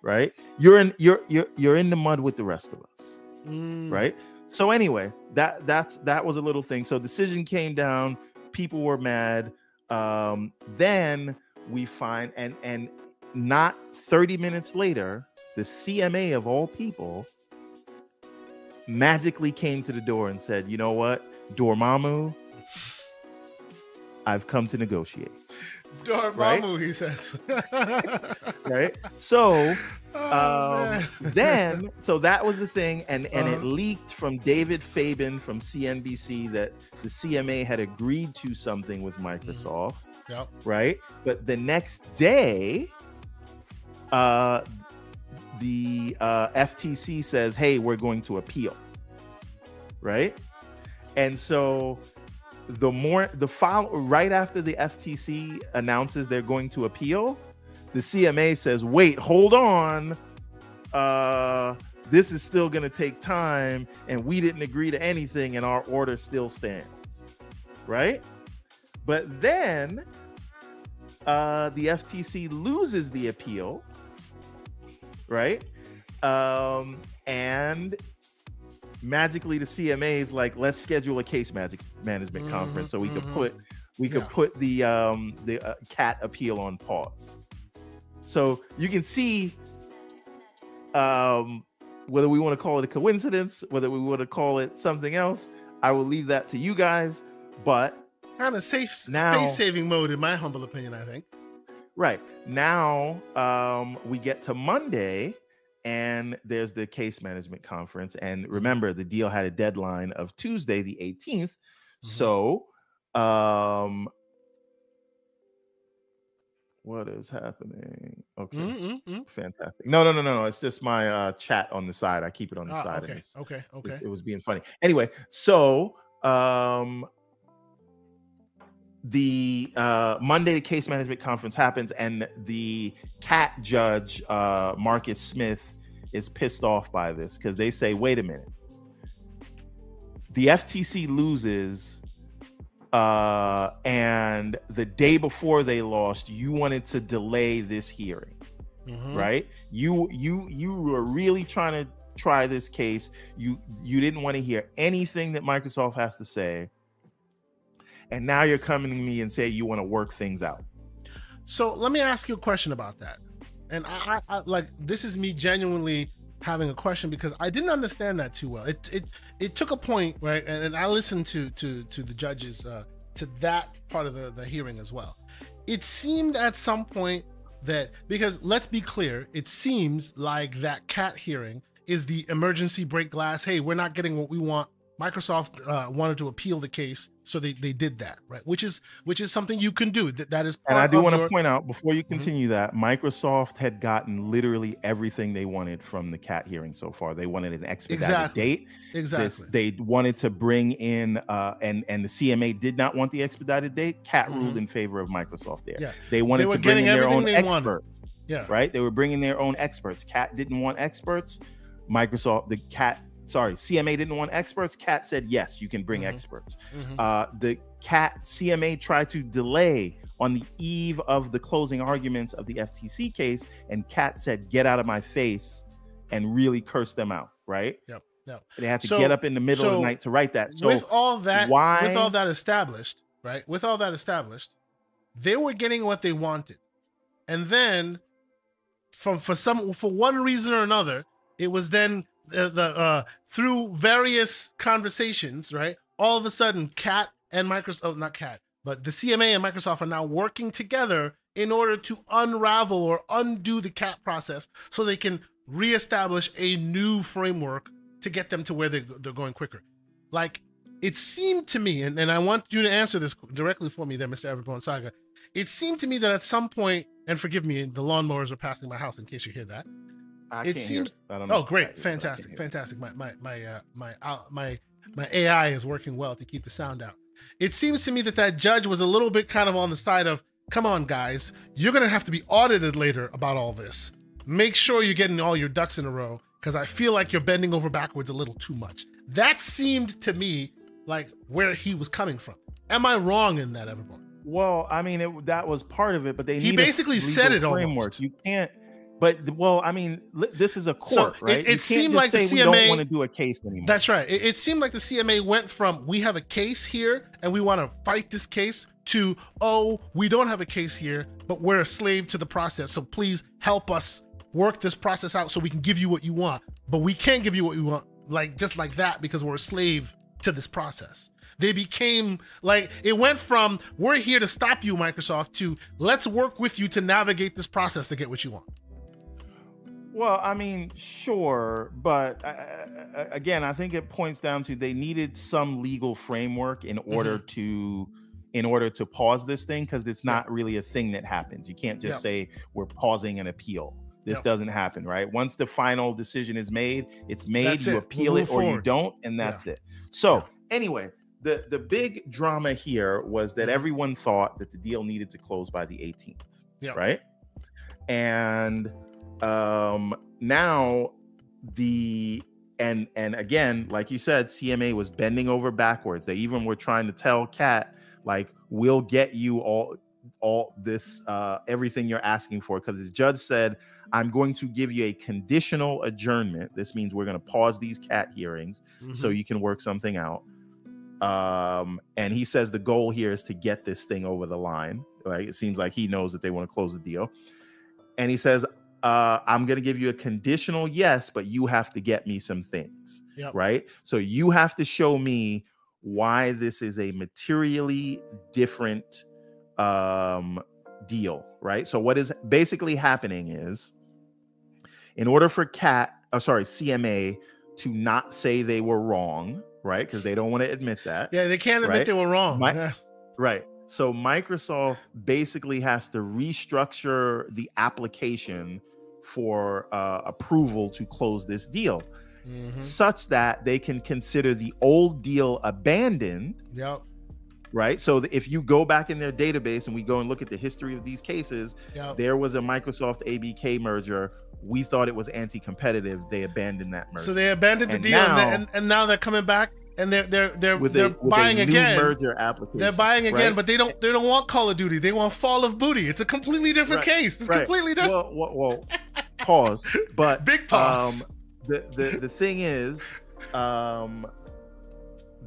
Right? You're in you're you're you're in the mud with the rest of us. Mm. Right? So anyway, that that's that was a little thing. So decision came down, people were mad. Um, then we find and and not 30 minutes later, the CMA of all people magically came to the door and said, "You know what, Dormammu, I've come to negotiate." Dormammu, right? he says. right. So oh, um, then, so that was the thing, and and uh-huh. it leaked from David Faber from CNBC that the CMA had agreed to something with mm-hmm. Microsoft. Mm. Yep. Right. But the next day, uh, the uh, FTC says, "Hey, we're going to appeal." Right, and so the more the file right after the FTC announces they're going to appeal, the CMA says, "Wait, hold on." Uh, this is still going to take time, and we didn't agree to anything, and our order still stands. Right, but then uh, the FTC loses the appeal right? Um, and magically the CMA is like, let's schedule a case magic management mm-hmm, conference so we mm-hmm. could put we could yeah. put the um the uh, cat appeal on pause. So you can see um whether we want to call it a coincidence, whether we want to call it something else, I will leave that to you guys. But kind of safe now, face saving mode, in my humble opinion, I think. Right. Now um, we get to Monday and there's the case management conference. And mm-hmm. remember, the deal had a deadline of Tuesday, the 18th. Mm-hmm. So, um, what is happening? Okay, mm-hmm. fantastic. No, no, no, no, no. It's just my uh, chat on the side. I keep it on the ah, side. Okay, okay, okay. It, it was being funny. Anyway, so um, the uh, Monday case management conference happens, and the cat judge uh, Marcus Smith is pissed off by this because they say, "Wait a minute, the FTC loses." Uh, and the day before they lost, you wanted to delay this hearing, mm-hmm. right? You you you were really trying to try this case. You you didn't want to hear anything that Microsoft has to say and now you're coming to me and say you want to work things out. So let me ask you a question about that. And I, I, like this is me genuinely having a question because I didn't understand that too well. It it it took a point right, and, and I listened to to to the judges uh, to that part of the the hearing as well. It seemed at some point that because let's be clear, it seems like that cat hearing is the emergency break glass. Hey, we're not getting what we want Microsoft uh, wanted to appeal the case, so they, they did that, right? Which is which is something you can do. That that is. and I do want your... to point out before you mm-hmm. continue mm-hmm. that Microsoft had gotten literally everything they wanted from the cat hearing so far. They wanted an expedited exactly. date. Exactly. This, they wanted to bring in, uh, and and the CMA did not want the expedited date. Cat mm-hmm. ruled in favor of Microsoft there. Yeah. They wanted they to bring in their own experts. Wanted. Yeah. Right. They were bringing their own experts. Cat didn't want experts. Microsoft, the cat sorry, CMA didn't want experts. CAT said yes, you can bring mm-hmm. experts. Mm-hmm. Uh, the CAT CMA tried to delay on the eve of the closing arguments of the FTC case, and CAT said, "Get out of my face," and really cursed them out. Right? Yep. Yep. They had to so, get up in the middle so of the night to write that. So with all that, why, with all that established, right? With all that established, they were getting what they wanted. and then from for some for one reason or another, it was then the, uh, through various conversations, right? All of a sudden, Cat and Microsoft, oh, not Cat, but the CMA and Microsoft are now working together in order to unravel or undo the Cat process so they can reestablish a new framework to get them to where they, they're going quicker. Like it seemed to me, and, and I want you to answer this directly for me there, Mr. Everborn Saga. It seemed to me that at some point, and forgive me, the lawnmowers are passing my house in case you hear that. I it seemed. oh, great, fantastic, fantastic. My my my uh, my uh, my my AI is working well to keep the sound out. It seems to me that that judge was a little bit kind of on the side of, come on, guys, you're gonna have to be audited later about all this. Make sure you're getting all your ducks in a row because I feel like you're bending over backwards a little too much. That seemed to me like where he was coming from. Am I wrong in that, everyone? Well, I mean, it, that was part of it, but they he basically said it framework. Almost. You can't. But well, I mean, this is a court, so right? It, it seemed like the CMA don't want to do a case anymore. That's right. It, it seemed like the CMA went from we have a case here and we want to fight this case to oh we don't have a case here, but we're a slave to the process. So please help us work this process out so we can give you what you want. But we can't give you what you want like just like that because we're a slave to this process. They became like it went from we're here to stop you, Microsoft, to let's work with you to navigate this process to get what you want. Well, I mean, sure, but uh, uh again, I think it points down to they needed some legal framework in order mm-hmm. to in order to pause this thing because it's not really a thing that happens. You can't just say we're pausing an appeal. This yep. doesn't happen, right? Once the final decision is made, it's made. That's you it. appeal we'll it or you don't, and that's yeah. it. So yeah. anyway, the the big drama here was that mm-hmm. everyone thought that the deal needed to close by the 18th. Yeah. Right. And um now the and and again, like you said, CMA was bending over backwards. They even were trying to tell Cat, like, we'll get you all all this uh everything you're asking for because the judge said I'm going to give you a conditional adjournment. This means we're going to pause these cat hearings mm-hmm. so you can work something out. Um, and he says the goal here is to get this thing over the line. Like it seems like he knows that they want to close the deal. And he says, uh, I'm going to give you a conditional yes, but you have to get me some things. Yep. Right. So you have to show me why this is a materially different um, deal. Right. So what is basically happening is in order for cat oh sorry cma to not say they were wrong right because they don't want to admit that yeah they can't admit right? they were wrong My, yeah. right so microsoft basically has to restructure the application for uh, approval to close this deal mm-hmm. such that they can consider the old deal abandoned yep right? So if you go back in their database and we go and look at the history of these cases, yep. there was a Microsoft ABK merger we thought it was anti-competitive. They abandoned that merger. So they abandoned the and deal, now, and, and, now they're coming back and they're they're they're they're a, buying again. Merger application. They're buying again, right? but they don't they don't want Call of Duty. They want Fall of Booty. It's a completely different right. case. It's right. completely different. Well, well, well pause. But big pause. Um, the the the thing is, um,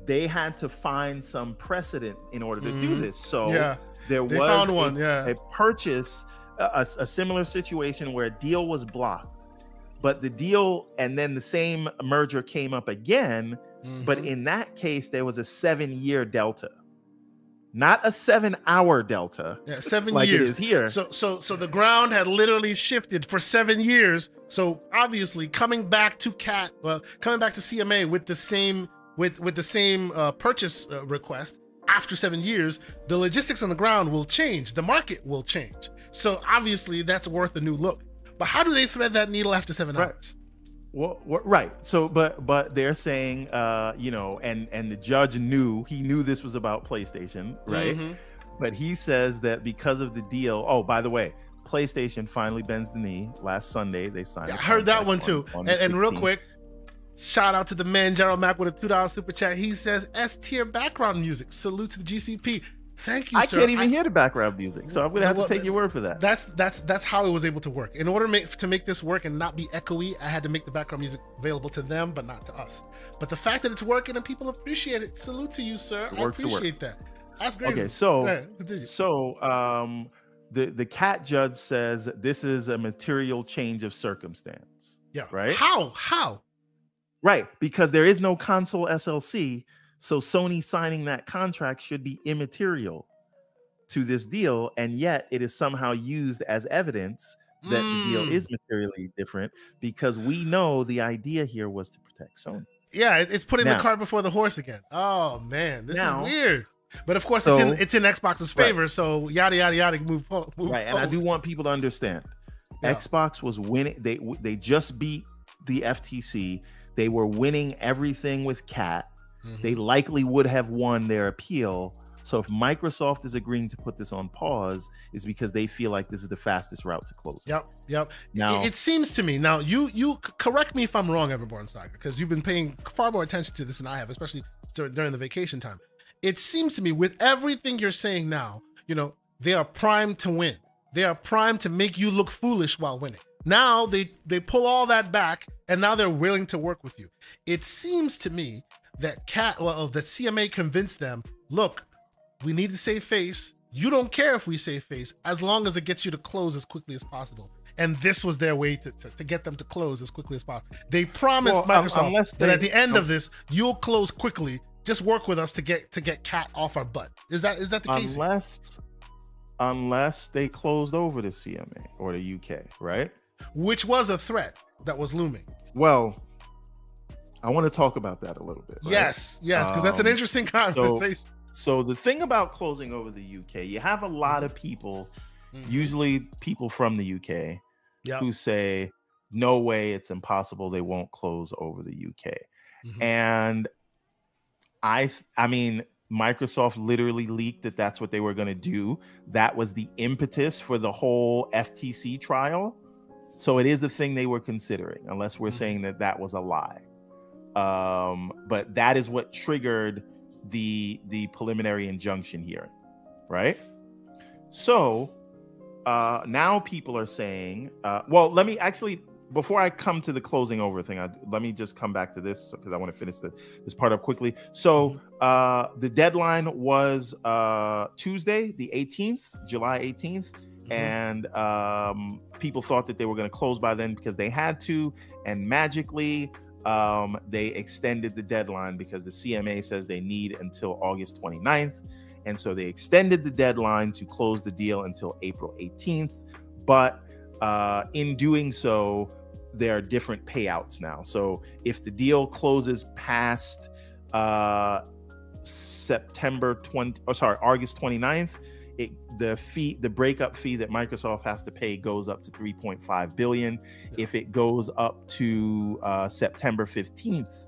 they had to find some precedent in order to mm-hmm. do this. So yeah. there they was found one, a, yeah. a purchase a, a similar situation where a deal was blocked, but the deal and then the same merger came up again. Mm-hmm. But in that case, there was a seven year delta not a seven hour delta. Yeah, seven like years. it is here. So, so, so the ground had literally shifted for seven years. So obviously, coming back to Cat, well, coming back to CMA with the same with with the same uh, purchase uh, request after seven years, the logistics on the ground will change. The market will change. So obviously that's worth a new look. But how do they thread that needle after seven right. hours? Well, right. So, but but they're saying, uh, you know, and and the judge knew he knew this was about PlayStation, right? Mm-hmm. But he says that because of the deal. Oh, by the way, PlayStation finally bends the knee. Last Sunday they signed. Yeah, I heard that one too. On, on and, and real quick, shout out to the man Gerald Mack with a two dollar super chat. He says S tier background music. Salute to the GCP. Thank you, sir. I sir. can't even I, hear the background music, so I'm gonna have well, to take your word for that. That's that's that's how it was able to work. In order to make, to make this work and not be echoey, I had to make the background music available to them, but not to us. But the fact that it's working and people appreciate it, salute to you, sir. I appreciate that. That's great. Okay, so so um, the the cat judge says this is a material change of circumstance. Yeah. Right. How? How? Right, because there is no console SLC, so Sony signing that contract should be immaterial to this deal, and yet it is somehow used as evidence that mm. the deal is mm. materially different because we know the idea here was to protect Sony. Yeah, it's putting now, the cart before the horse again. Oh man, this now, is weird. But of course, so, it's in it's in Xbox's favor. Right. So yada yada yada. Move, move right. And I do want people to understand, yeah. Xbox was winning. They they just beat the FTC. They were winning everything with Cat. Mm-hmm. They likely would have won their appeal. So if Microsoft is agreeing to put this on pause, is because they feel like this is the fastest route to close. Yep, yep. Now it, seems to me. Now you you correct me if I'm wrong, Everborn Saga, because you've been paying far more attention to this than I have, especially during the vacation time it seems to me with everything you're saying now, you know, they are primed to win. They are primed to make you look foolish while winning. Now they they pull all that back and now they're willing to work with you. It seems to me that cat well oh, the CMA convinced them, look, we need to save face. You don't care if we save face as long as it gets you to close as quickly as possible. And this was their way to, to, to get them to close as quickly as possible. They promised well, um, Microsoft they, that at the end of um, this, you'll close quickly just work with us to get to get cat off our butt. Is that is that the case? Unless unless they closed over the CMA or the UK, right? Which was a threat that was looming. Well, I want to talk about that a little bit. Right? Yes, yes, because um, that's an um, interesting conversation. So, so, the thing about closing over the UK, you have a lot of people, mm-hmm. usually people from the UK, yep. who say, "No way, it's impossible. They won't close over the UK." Mm-hmm. And I I mean Microsoft literally leaked that that's what they were going to do. That was the impetus for the whole FTC trial. So it is a thing they were considering, unless we're mm-hmm. saying that that was a lie. Um, but that is what triggered the the preliminary injunction hearing, right? So uh, now people are saying, uh, well, let me actually before I come to the closing over thing, I, let me just come back to this because I want to finish the, this part up quickly. So mm-hmm. uh, the deadline was uh, Tuesday, the 18th, July 18th, mm-hmm. and um, people thought that they were going to close by then because they had to, and magically um, they extended the deadline because the CMA says they need until August 29th, and so they extended the deadline to close the deal until April 18th, but uh, in doing so, there are different payouts now. So if the deal closes past uh, September 20, oh, sorry, August 29th, it, the fee, the breakup fee that Microsoft has to pay goes up to 3.5 billion. If it goes up to uh, September 15th,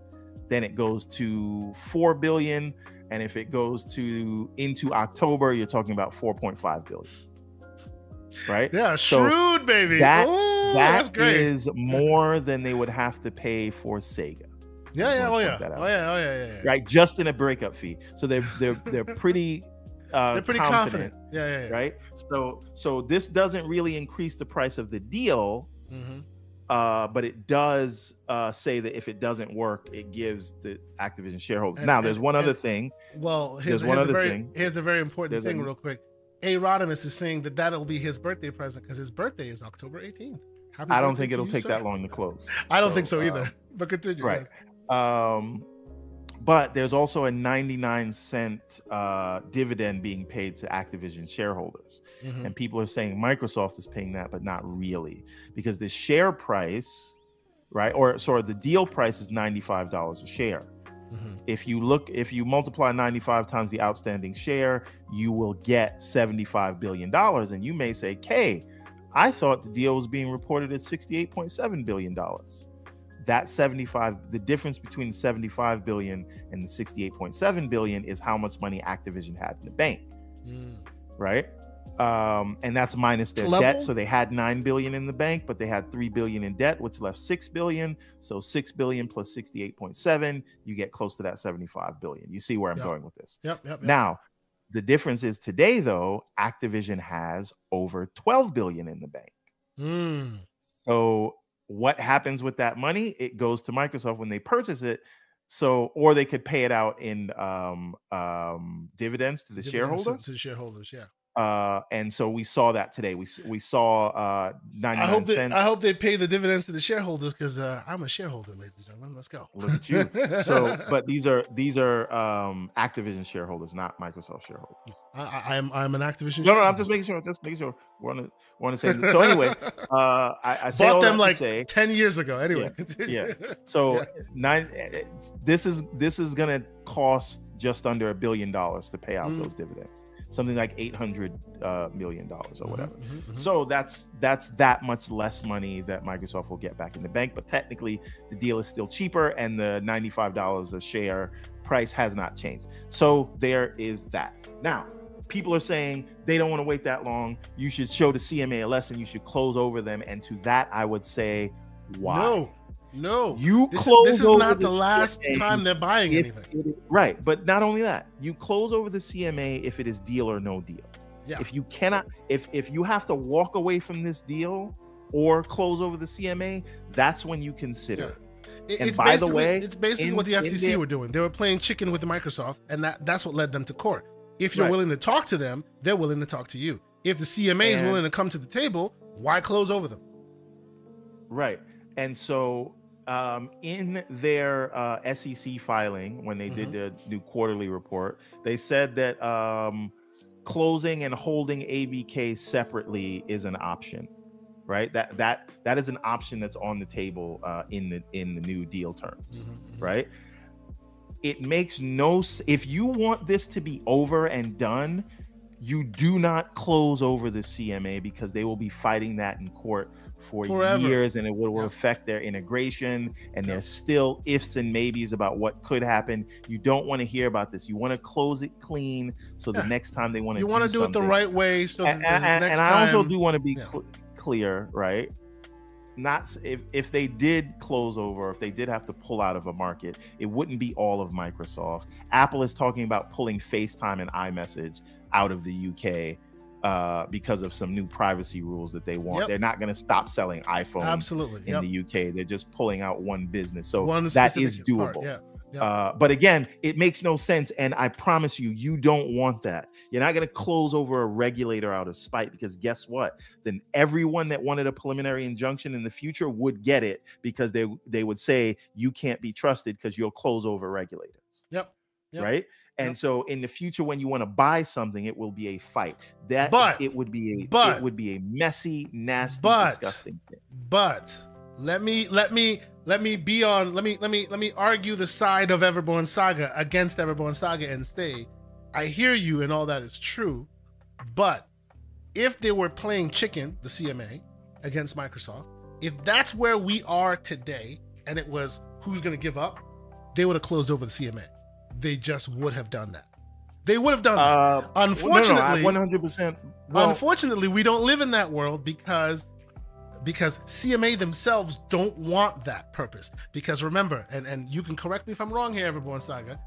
then it goes to 4 billion. And if it goes to into October, you're talking about 4.5 billion right? Yeah, so shrewd baby. That, Ooh, that is more than they would have to pay for Sega. Yeah, yeah, oh yeah. oh yeah, oh yeah, yeah, yeah. Right, just in a breakup fee. So they're they're they're pretty uh, they're pretty confident. confident. Yeah, yeah, yeah, Right. So so this doesn't really increase the price of the deal. Mm-hmm. Uh, but it does uh, say that if it doesn't work, it gives the Activision shareholders. And, now, there's one and, other thing. Well, here's, there's one other very, thing. Here's a very important there's thing, a, real quick. A. Rodimus is saying that that'll be his birthday present because his birthday is October 18th. Happy I don't think it'll take sir. that long to close. I don't so, think so either. Uh, but continue. Right. Yes. Um, but there's also a 99 cent uh, dividend being paid to Activision shareholders. Mm-hmm. And people are saying Microsoft is paying that, but not really, because the share price, right? Or sorry, the deal price is $95 a share. Mm-hmm. If you look, if you multiply 95 times the outstanding share, you will get 75 billion dollars. And you may say, "Kay, I thought the deal was being reported at 68.7 billion dollars." That 75, the difference between the 75 billion and the 68.7 billion is how much money Activision had in the bank, mm. right? um, and that's minus their Level? debt. So they had nine billion in the bank, but they had three billion in debt, which left six billion. So six billion plus sixty-eight point seven, you get close to that seventy-five billion. You see where I'm yep. going with this? Yep, yep, yep. Now, the difference is today, though, Activision has over twelve billion in the bank. Mm. So what happens with that money? It goes to Microsoft when they purchase it. So, or they could pay it out in um, um, dividends to the dividends shareholders. To the shareholders, yeah Uh, and so we saw that today. We we saw uh, 99 I hope cents. They, I hope they pay the dividends to the shareholders because uh, I'm a shareholder, ladies and gentlemen. Let's go. Look at you. so, but these are these are um, Activision shareholders, not Microsoft shareholders. I, am I'm, I'm an Activision. No, no, I'm just making sure. Just making sure we're on the we're on the same. So anyway, uh, I, I bought them like say, ten years ago. Anyway, yeah. yeah. So yeah. nine. This is this is gonna cost just under a billion dollars to pay out mm. those dividends something like 800 uh, million dollars or mm-hmm, whatever. Mm-hmm, mm-hmm. So that's that's that much less money that Microsoft will get back in the bank. But technically, the deal is still cheaper, and the 95 dollars a share price has not changed. So there is that. Now, people are saying they don't want to wait that long. You should show the CMA a lesson. You should close over them. And to that, I would say, why? No. No, you this, close. This is not the, the last CMA time they're buying anything. right, but not only that, you close over the CMA if it is deal or no deal. Yeah. If you cannot, if if you have to walk away from this deal or close over the CMA, that's when you consider. Yeah. It, and by the way, it's basically in, what the FTC their, were doing. They were playing chicken with Microsoft, and that that's what led them to court. If you're right. willing to talk to them, they're willing to talk to you. If the CMA and, is willing to come to the table, why close over them? Right. And so um, in their uh, SEC filing when they mm-hmm. did the new quarterly report, they said that um, closing and holding ABK separately is an option. Right, that that that is an option that's on the table uh, in the in the new deal terms. Mm-hmm. mm-hmm. Right, it makes no. If you want this to be over and done, you do not close over the CMA because they will be fighting that in court for Forever. years and it will, yeah. affect their integration and yeah. there's still ifs and maybes about what could happen you don't want to hear about this you want to close it clean so yeah. the next time they want to you want to do, it the right way so and, and, and i also do want to be cl- clear right not if if they did close over if they did have to pull out of a market it wouldn't be all of microsoft apple is talking about pulling facetime and imessage out of the uk uh, because of some new privacy rules that they want. Yep. They're not going to stop selling iPhones absolutely in yep. the UK. They're just pulling out one business, so one that is doable. Part, yeah. Yep. Uh, but again, it makes no sense, and I promise you, you don't want that. You're not going to close over a regulator out of spite because guess what? Then everyone that wanted a preliminary injunction in the future would get it because they they would say you can't be trusted because you'll close over regulators. Yep. yep. Right. And yep. so in the future, when you want to buy something, it will be a fight. That but it would be a but, it would be a messy, nasty, but, disgusting thing. But let me let me let me be on let me let me let me argue the side of Everborn Saga against Everborn Saga and say, I hear you and all that is true, but if they were playing chicken, the CMA, against Microsoft, if that's where we are today, and it was who's gonna give up, they would have closed over the CMA they just would have done that. They would have done that. Uh, unfortunately, one hundred percent. Unfortunately, we don't live in that world because because CMA themselves don't want that purpose. Because remember, and and you can correct me if I'm wrong here, Everborn Saga.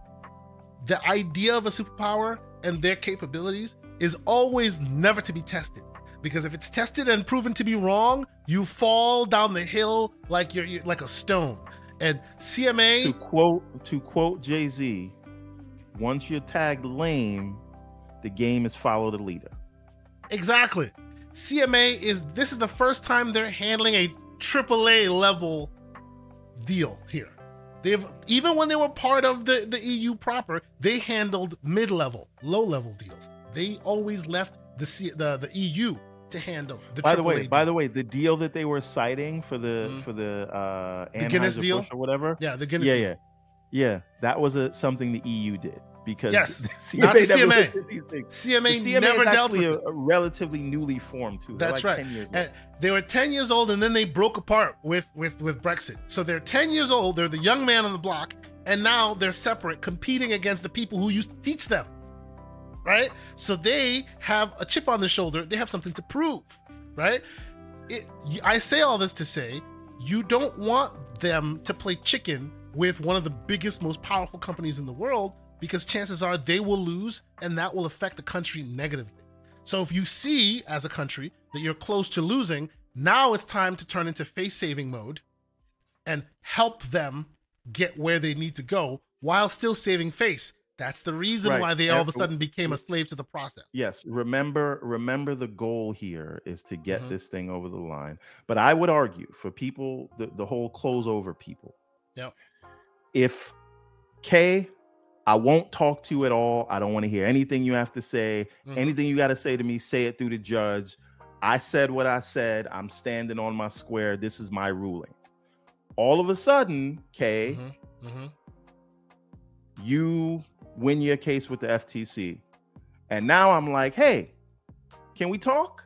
The idea of a superpower and their capabilities is always never to be tested. Because if it's tested and proven to be wrong, you fall down the hill like you're, you're like a stone. And CMA to quote to quote Jay Z, once you're tagged lame, the game is follow the leader. Exactly. CMA is this is the first time they're handling a AAA level deal here. They've even when they were part of the, the EU proper, they handled mid-level, low-level deals. They always left the C, the, the EU to handle. The by the way, deal. by the way, the deal that they were citing for the mm-hmm. for the uh the Guinness deal or whatever. Yeah, the Guinness. Yeah, deal. yeah, yeah. That was a something the EU did because yes, CMA not the CMA. CMA, the CMA never dealt with a, a, relatively newly formed too. That's like right. they were ten years old, and then they broke apart with with with Brexit. So they're ten years old. They're the young man on the block, and now they're separate, competing against the people who used to teach them right? So they have a chip on their shoulder. They have something to prove, right? It, I say all this to say you don't want them to play chicken with one of the biggest, most powerful companies in the world because chances are they will lose and that will affect the country negatively. So if you see as a country that you're close to losing, now it's time to turn into face saving mode and help them get where they need to go while still saving face That's the reason right. why they all of a sudden became a slave to the process. Yes, remember remember the goal here is to get mm-hmm. this thing over the line. But I would argue for people the, the whole close over people. Yep. If K I won't talk to you at all. I don't want to hear anything you have to say. Mm-hmm. Anything you got to say to me, say it through the judge. I said what I said. I'm standing on my square. This is my ruling. All of a sudden, K, mm-hmm. Mm-hmm. you win your case with the FTC. And now I'm like, hey, can we talk?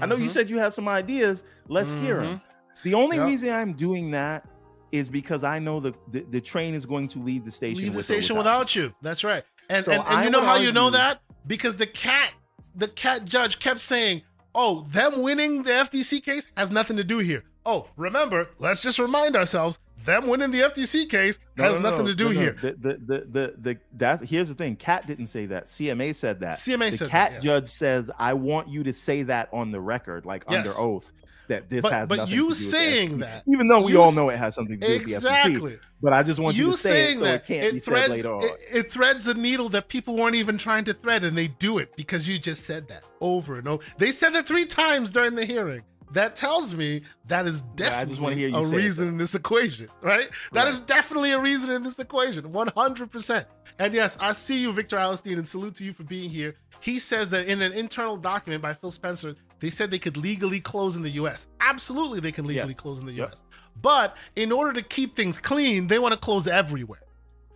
I know you mm-hmm. said you had some ideas. Let's hear them. Mm-hmm. The only yep. reason I'm doing that is because I know the, the, the train is going to leave the station. Leave the station without, without you. That's right. And so and, and you know how argue, you know that because the cat the cat judge kept saying, "Oh, them winning the FTC case has nothing to do here." Oh, remember, let's just remind ourselves them winning the FTC case no, has no, nothing no, to do here. The, the the the the that's here's the thing. Cat didn't say that. CMA said that. CMA the said cat that, yes. judge says, "I want you to say that on the record, like yes. under oath." That this but, has but you saying that even though we you all know it has something to do exactly. with the FTC, but I just want you, you to say it so that it can't it be threads, said later on. It, it threads a needle that people weren't even trying to thread, and they do it because you just said that over and over. They said it three times during the hearing. That tells me that is definitely yeah, a reason in this equation, right? That right. is definitely a reason in this equation, 100%. And yes, I see you, Victor Alistine, and salute to you for being here. He says that in an internal document by Phil Spencer, they said they could legally close in the US. Absolutely, they can legally yes. close in the US. Yep. But in order to keep things clean, they want to close everywhere.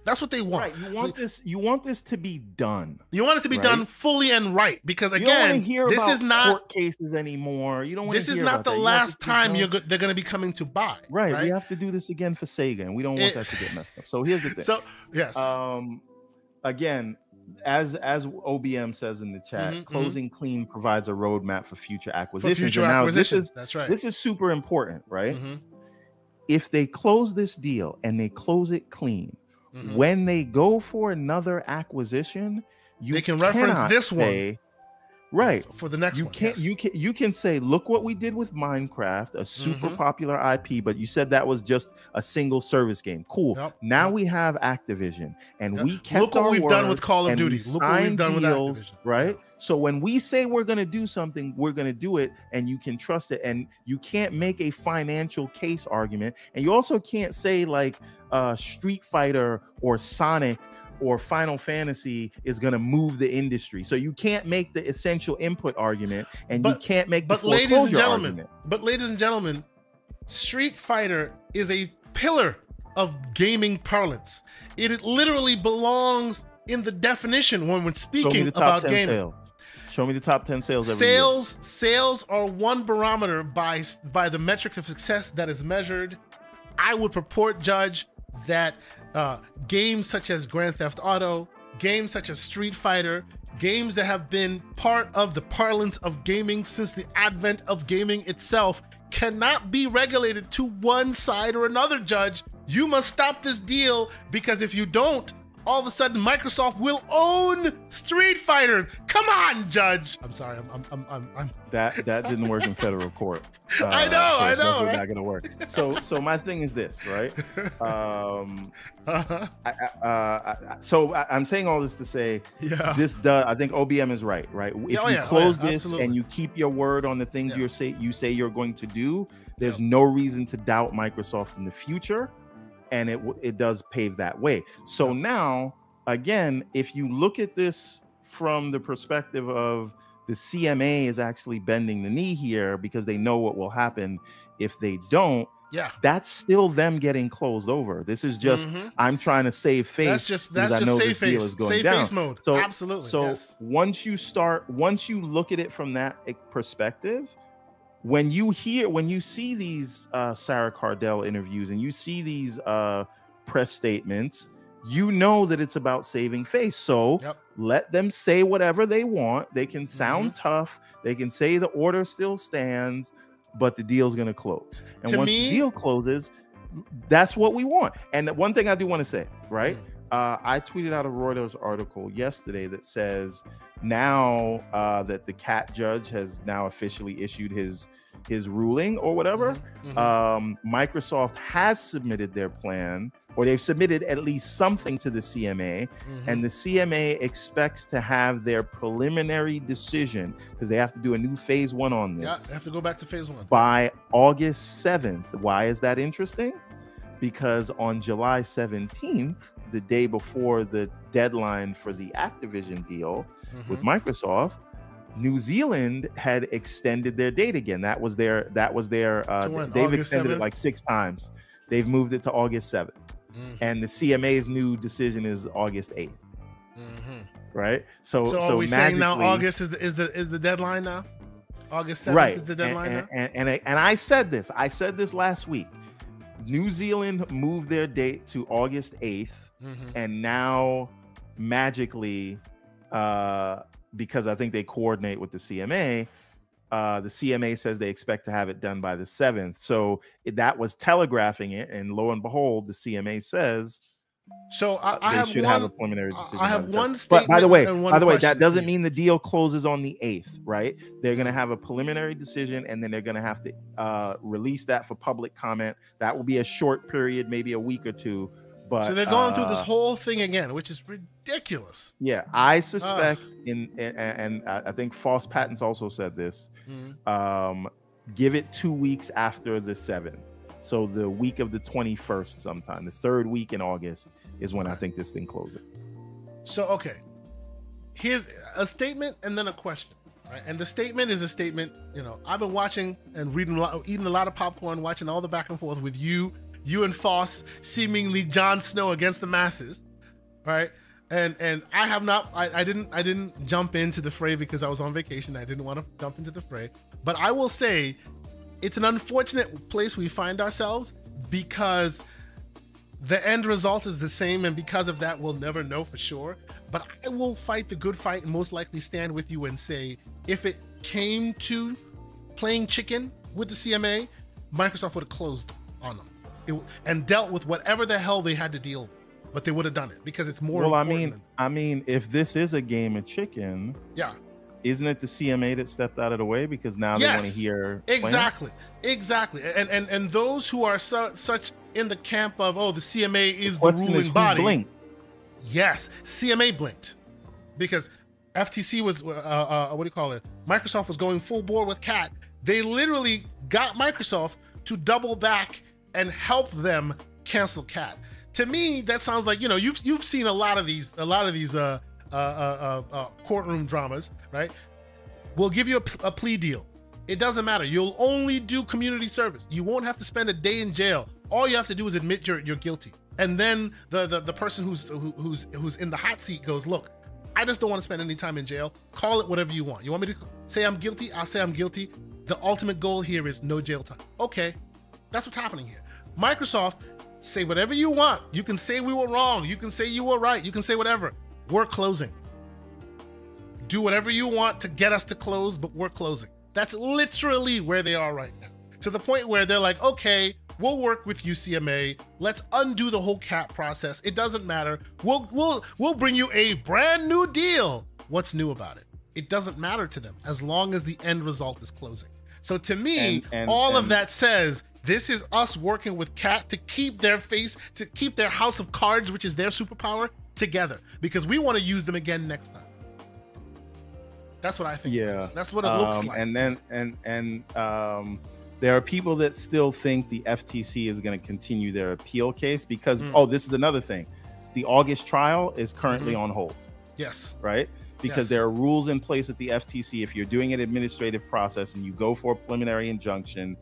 That's what they want. Right. You want so, this. You want this to be done. You want it to be right? done fully and right because again, this is not court cases anymore. You don't. Want This is not the that. last time you're go- they're going to be coming to buy. Right. right. We have to do this again for Sega, and we don't want it, that to get messed up. So here's the thing. So yes. Um, again, as as OBM says in the chat, mm-hmm, mm-hmm. closing mm-hmm. clean provides a roadmap for future acquisitions. For future now this is that's right. This is super important, right? Mm-hmm. If they close this deal and they close it clean, mm-hmm. when they go for another acquisition, you they can reference this say, one right for the next you one, can't yes. you can you can say look what we did with minecraft a super mm-hmm. popular ip but you said that was just a single service game cool yep. now yep. we have activision and yep. we kept look what we've done with call of duty look what we've done deals, with activision. right so when we say we're going to do something we're going to do it and you can trust it and you can't make a financial case argument and you also can't say like uh street fighter or sonic or Final Fantasy is going to move the industry. So you can't make the essential input argument, and but, you can't make but the ladies and gentlemen, argument. But ladies and gentlemen, Street Fighter is a pillar of gaming parlance. It literally belongs in the definition when we're speaking about gaming. Sales. Show me the top 10 sales sales year. sales are one barometer by by the metrics of success that is measured i would purport judge that uh, games such as Grand Theft Auto, games such as Street Fighter, games that have been part of the parlance of gaming since the advent of gaming itself cannot be regulated to one side or another, Judge. You must stop this deal because if you don't, all of a sudden Microsoft will own Street Fighter. Come on, Judge. I'm sorry. I'm. I'm. I'm. I'm, I'm... That that didn't work in federal court. Uh, I know. I know. Right? Not gonna work. So so my thing is this, right? Um. Uh-huh. I, uh, I, so I, am saying all this to say, yeah. This does. I think OBM is right. Right. If oh, you yeah. close oh, yeah. this Absolutely. and you keep your word on the things Yeah. you say you say you're going to do, there's no reason to doubt Microsoft in the future, and it it does pave that way. So now again, if you look at this from the perspective of the CMA is actually bending the knee here because they know what will happen if they don't. Yeah. That's still them getting closed over. This is just Mhm. I'm trying to save face. That's just that's just this face. is going safe down. face mode. So- Absolutely. So yes. once you start, once you look at it from that e- perspective, when you hear, when you see these uh, Sarah Cardell interviews and you see these uh, press statements, you know that it's about saving face. So Yep. let them say whatever they want. They can sound Mm-hmm. tough. They can say the order still stands, but the deal's going to close. And To once me- the deal closes, that's what we want. And one thing I do want to say, right? Mm. Uh, I tweeted out a Reuters article yesterday that says now uh, that the cat judge has now officially issued his his ruling or whatever. Mhm, mhm. Um, Microsoft has submitted their plan or they've submitted at least something to the CMA, mm-hmm. and the CMA expects to have their preliminary decision because they have to do a new phase one on this. Yeah, they have to go back to phase one by August 7th. Why is that interesting? Because on July 17th, the day before the deadline for the Activision deal mm-hmm. with Microsoft, New Zealand had extended their date again. That was their that was their uh, they've August extended 7th? it like six times. They've moved it to August 7th. Mm-hmm. And the CMA's new decision is August 8th. Mm-hmm. Right? So so, so are we saying now August is the is the is the deadline now? August 7th right. is the deadline and, now? And, and, and, I, and I said this. I said this last week. New Zealand moved their date to August 8th mm-hmm. and now magically uh because I think they coordinate with the CMA. Uh, the CMA says they expect to have it done by the seventh. So it, that was telegraphing it, and lo and behold, the CMA says. So I, I have should one, have a preliminary decision. I have one But by the way, by the way, that doesn't mean the deal closes on the eighth, right? They're going to have a preliminary decision, and then they're going to have to uh, release that for public comment. That will be a short period, maybe a week or two but so they're going uh, through this uh, whole thing again, which is ridiculous. Yeah, I suspect uh. in, in, and I think FOSS Patents also said this. Mm-hmm. Um, give it two weeks after the seventh, so the week of the twenty first, sometime the third week in August is when I think this thing closes. So okay, here's a statement and then a question. Right? And the statement is a statement. You know, I've been watching and reading, a lot, eating a lot of popcorn, watching all the back and forth with you you and Foss seemingly Jon Snow against the masses, right? And and I have not I, I didn't I didn't jump into the fray because I was on vacation. I didn't want to jump into the fray. But I will say it's an unfortunate place we find ourselves because the end result is the same, and because of that, we'll never know for sure. But I will fight the good fight and most likely stand with you and say if it came to playing chicken with the CMA, Microsoft would have closed on them it, and dealt with whatever the hell they had to deal with. But they would have done it because it's more. Well, I mean, than, I mean, if this is a game of chicken, yeah, isn't it the CMA that stepped out of the way because now yes, they want to hear exactly, exactly, and and and those who are so, such in the camp of oh the CMA is the, the ruling is body. Blinked. Yes, CMA blinked because FTC was uh, uh, what do you call it? Microsoft was going full bore with Cat. They literally got Microsoft to double back and help them cancel Cat. To me, that sounds like you know you've you've seen a lot of these a lot of these uh, uh, uh, uh, uh courtroom dramas, right? We'll give you a, a plea deal. It doesn't matter. You'll only do community service. You won't have to spend a day in jail. All you have to do is admit you're you're guilty. And then the the, the person who's who, who's who's in the hot seat goes, look, I just don't want to spend any time in jail. Call it whatever you want. You want me to say I'm guilty? I'll say I'm guilty. The ultimate goal here is no jail time. Okay, that's what's happening here. Microsoft, say whatever you want. You can say we were wrong. You can say you were right. You can say whatever. We're closing. Do whatever you want to get us to close, but we're closing. That's literally where they are right now. To the point where they're like, okay, we'll work with UCMA. Let's undo the whole cap process. It doesn't matter. We'll we'll we'll bring you a brand new deal. What's new about it? It doesn't matter to them as long as the end result is closing. So to me, and, and, all and, of that says this is us working with Cat to keep their face, to keep their house of cards, which is their superpower, together because we want to use them again next time. That's what I think. Yeah, that's what it looks um, like. And then and and um, there are people that still think the FTC is going to continue their appeal case because mm. oh, this is another thing. The August trial is currently mm-hmm. on hold. Yes. Right because yes. there are rules in place at the FTC. If you're doing an administrative process and you go for a preliminary injunction,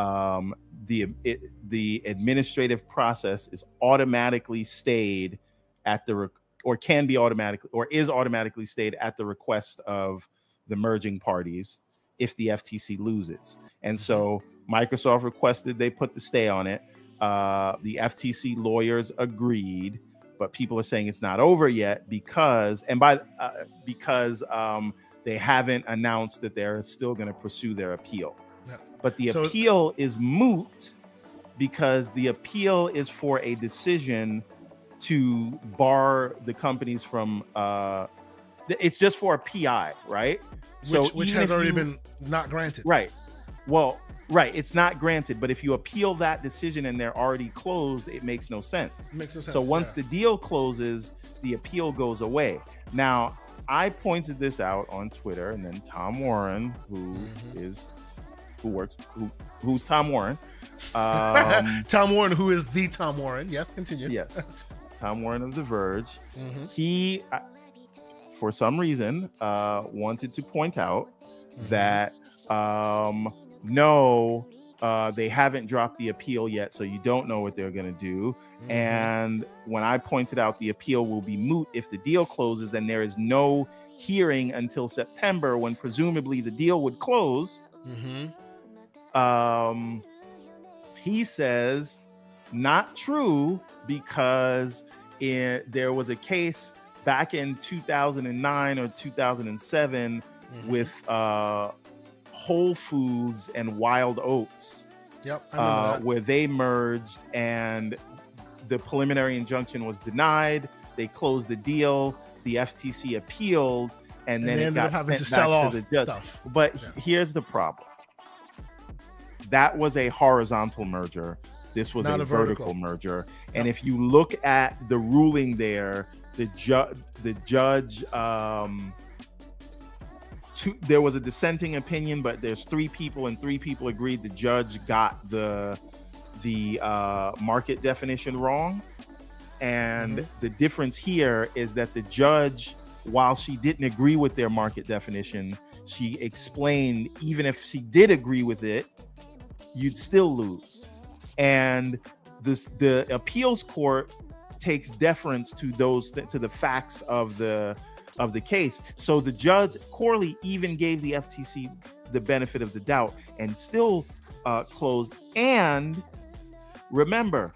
um, the it, the administrative process is automatically stayed at the or can be automatically or is automatically stayed at the request of the merging parties if the FTC loses. And so. Microsoft requested they put the stay on it. Uh, the FTC lawyers agreed, but people are saying it's not over yet because and by uh, because um, they haven't announced that they're still going to pursue their appeal. But the so, appeal is moot because the appeal is for a decision to bar the companies from uh it's just for a PI, right? Which, so which has already you, been not granted. Right. Well, right, it's not granted, but if you appeal that decision and they're already closed, it makes no sense. It makes no sense. So once yeah. the deal closes, the appeal goes away. Now, I pointed this out on Twitter, and then Tom Warren, who mm-hmm. is who works who who's Tom Warren. Um, Tom Warren, who is the Tom Warren. Yes, continue. Yes, Tom Warren of The Verge. Mm-hmm. He, uh, for some reason, uh, wanted to point out mm-hmm. that um, no, uh, they haven't dropped the appeal yet, so you don't know what they're going to do. Mm-hmm. And when I pointed out the appeal will be moot if the deal closes, and there is no hearing until September, when presumably the deal would close. Mm-hmm. Um, he says not true because it, there was a case back in 2009 or 2007 mm-hmm. with uh, Whole Foods and Wild Oats. Yep, uh, where they merged and the preliminary injunction was denied. They closed the deal. The FTC appealed, and, and then it got sent to back to the judge. Stuff. But yeah. here's the problem: that was a horizontal merger. This was a, a, vertical, vertical merger. Yep. And if you look at the ruling there, the judge, the judge, um, two, there was a dissenting opinion, but there's three people, and three people agreed. The judge got the the uh, market definition wrong, and mm-hmm. the difference here is that the judge, while she didn't agree with their market definition, she explained even if she did agree with it, you'd still lose. And this the appeals court takes deference to those th- to the facts of the of the case. So the judge Corley even gave the FTC the benefit of the doubt and still uh, closed. And remember,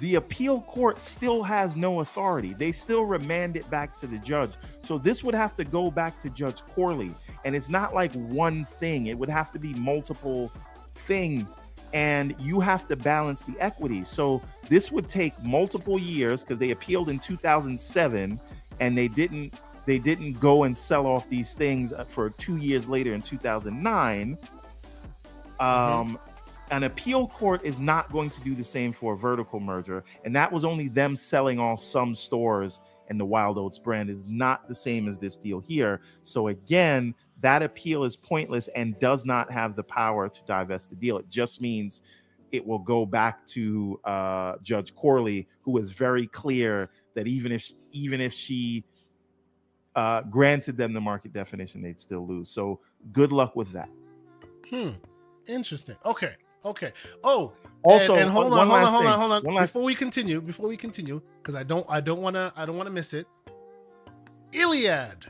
the appeal court still has no authority. They still remand it back to the judge. So this would have to go back to Judge Corley. And it's not like one thing, it would have to be multiple things and you have to balance the equity. So this would take multiple years because they appealed in 2007 and they didn't they didn't go and sell off these things uh, for 2 years later in 2009. Mm-hmm. Um an appeal court is not going to do the same for a vertical merger and that was only them selling off some stores and the Wild Oats brand is not the same as this deal here. So again, that appeal is pointless and does not have the power to divest the deal. It just means it will go back to uh, Judge Corley, who is very clear that even if even if she uh, granted them the market definition, they'd still lose. So good luck with that. Hmm. Interesting. Okay. Okay. Oh, also, and, and hold, on, hold, on, hold on, hold on, hold on. Before we continue, before we continue, because I don't, I don't want to, I don't want to miss it. Iliad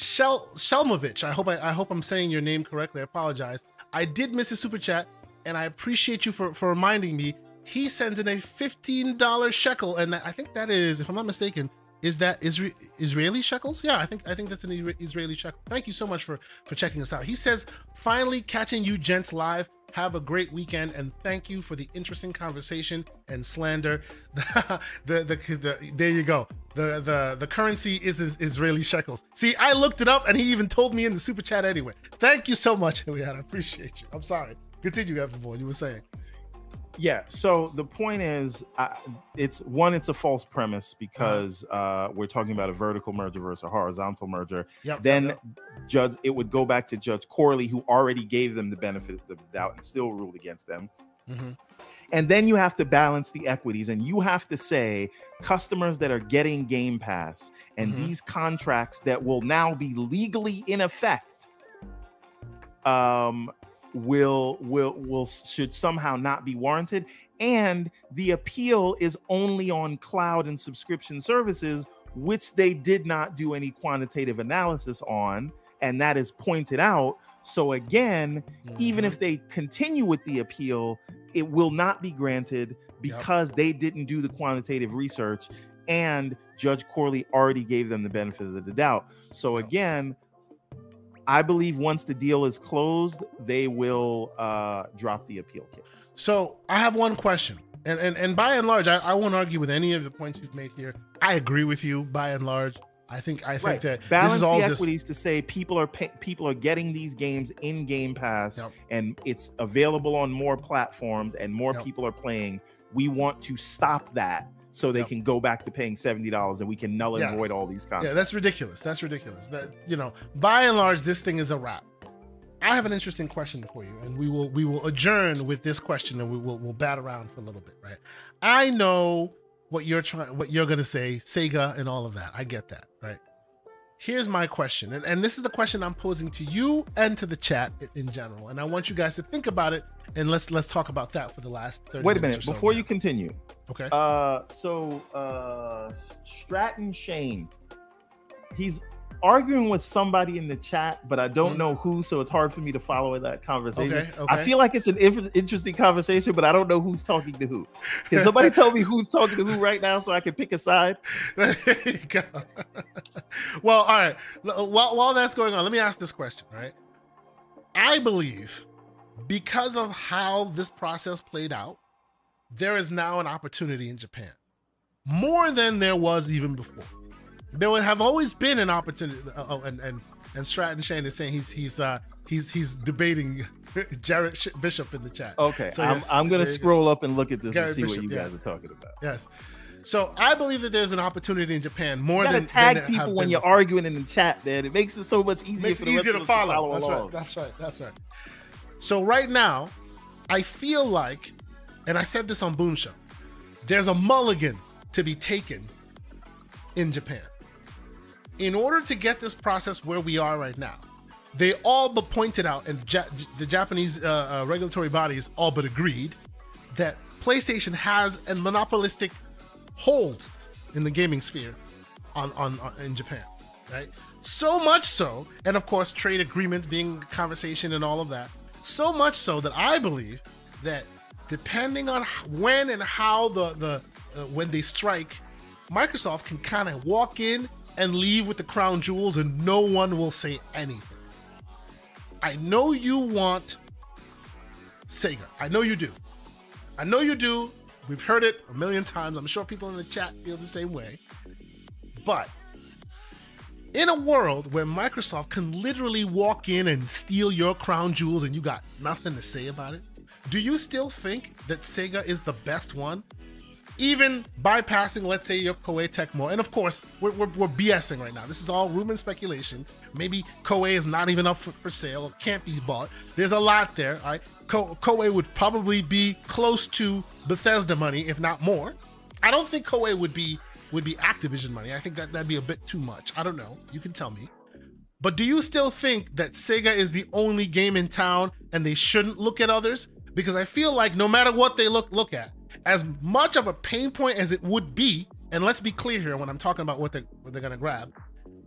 Shel Shelmovich. I hope I, I hope I'm saying your name correctly. I apologize. I did miss a super chat, and I appreciate you for for reminding me. He sends in a fifteen dollar shekel, and I think that is, if I'm not mistaken, is that Isra- Israeli shekels? Yeah, I think I think that's an Israeli shekel. Thank you so much for for checking us out. He says, finally catching you gents live. Have a great weekend and thank you for the interesting conversation and slander. the, the, the, the, there you go. The, the the currency is, is Israeli shekels. See, I looked it up and he even told me in the super chat anyway. Thank you so much, Iliad. I appreciate you. I'm sorry. Continue, Evan You were saying yeah so the point is uh, it's one it's a false premise because uh, we're talking about a vertical merger versus a horizontal merger yep, then yep, yep. judge it would go back to judge corley who already gave them the benefit of the doubt and still ruled against them mm-hmm. and then you have to balance the equities and you have to say customers that are getting game pass and mm-hmm. these contracts that will now be legally in effect um will will will should somehow not be warranted and the appeal is only on cloud and subscription services which they did not do any quantitative analysis on and that is pointed out so again mm-hmm. even if mm-hmm. they continue with the appeal it will not be granted because yep. they didn't do the quantitative research and judge corley already gave them the benefit of the doubt so yep. again I believe once the deal is closed, they will uh, drop the appeal case. So I have one question, and and, and by and large, I, I won't argue with any of the points you've made here. I agree with you by and large. I think I think right. that balance this is all the equities just... to say people are pay- people are getting these games in Game Pass yep. and it's available on more platforms and more yep. people are playing. We want to stop that so they yep. can go back to paying seventy dollars and we can null and yeah. void all these contracts. Yeah, that's ridiculous. That's ridiculous. That you know, by and large, this thing is a wrap. I have an interesting question for you, and we will we will adjourn with this question, and we will we'll bat around for a little bit, right? I know what you're trying, what you're gonna say, Sega, and all of that. I get that, right? Here's my question, and, and this is the question I'm posing to you and to the chat in general, and I want you guys to think about it, and let's let's talk about that for the last. 30 Wait a minute so before now. you continue. Okay. Uh, so uh, Stratton Shane, he's arguing with somebody in the chat, but I don't mm-hmm. know who, so it's hard for me to follow that conversation. Okay, okay. I feel like it's an interesting conversation, but I don't know who's talking to who. Can somebody tell me who's talking to who right now so I can pick a side? there you go. well, all right. While, while that's going on, let me ask this question, right? I believe because of how this process played out, there is now an opportunity in Japan more than there was even before there would have always been an opportunity. Uh, oh, and and and Stratton Shane is saying he's he's uh he's he's debating Jared Bishop in the chat. Okay, so yes, I'm, I'm gonna scroll up and look at this Garrett and see Bishop, what you guys are talking about. Yes. So I believe that there's an opportunity in Japan more you than tag than people when you're before. arguing in the chat, man. It makes it so much easier. Makes it easier to follow. follow that's along. right. That's right. That's right. So right now, I feel like, and I said this on Boom Show, there's a mulligan to be taken in Japan in order to get this process where we are right now, they all but pointed out, and the Japanese uh, uh, regulatory bodies all but agreed that PlayStation has a monopolistic hold in the gaming sphere on, on, on in Japan, right? So much so, and of course, trade agreements being conversation and all of that. So much so that I believe that depending on when and how the the uh, when they strike, Microsoft can kind of walk in and leave with the crown jewels and no one will say anything. I know you want Sega. I know you do. I know you do. We've heard it a million times. I'm sure people in the chat feel the same way. But in a world where Microsoft can literally walk in and steal your crown jewels and you got nothing to say about it, do you still think that Sega is the best one? Even bypassing, let's say, your Koei Tecmo. And of course, we're, we're, we're, BSing right now. This is all rumor and speculation. Maybe Koei is not even up for, for sale, can't be bought. There's a lot there. All right, Ko- Koei would probably be close to Bethesda money, if not more. I don't think Koei would be would be Activision money. I think that that'd be a bit too much. I don't know. You can tell me. But do you still think that Sega is the only game in town and they shouldn't look at others? Because I feel like no matter what they look look at, as much of a pain point as it would be, and let's be clear here when I'm talking about what, they, what they're gonna grab,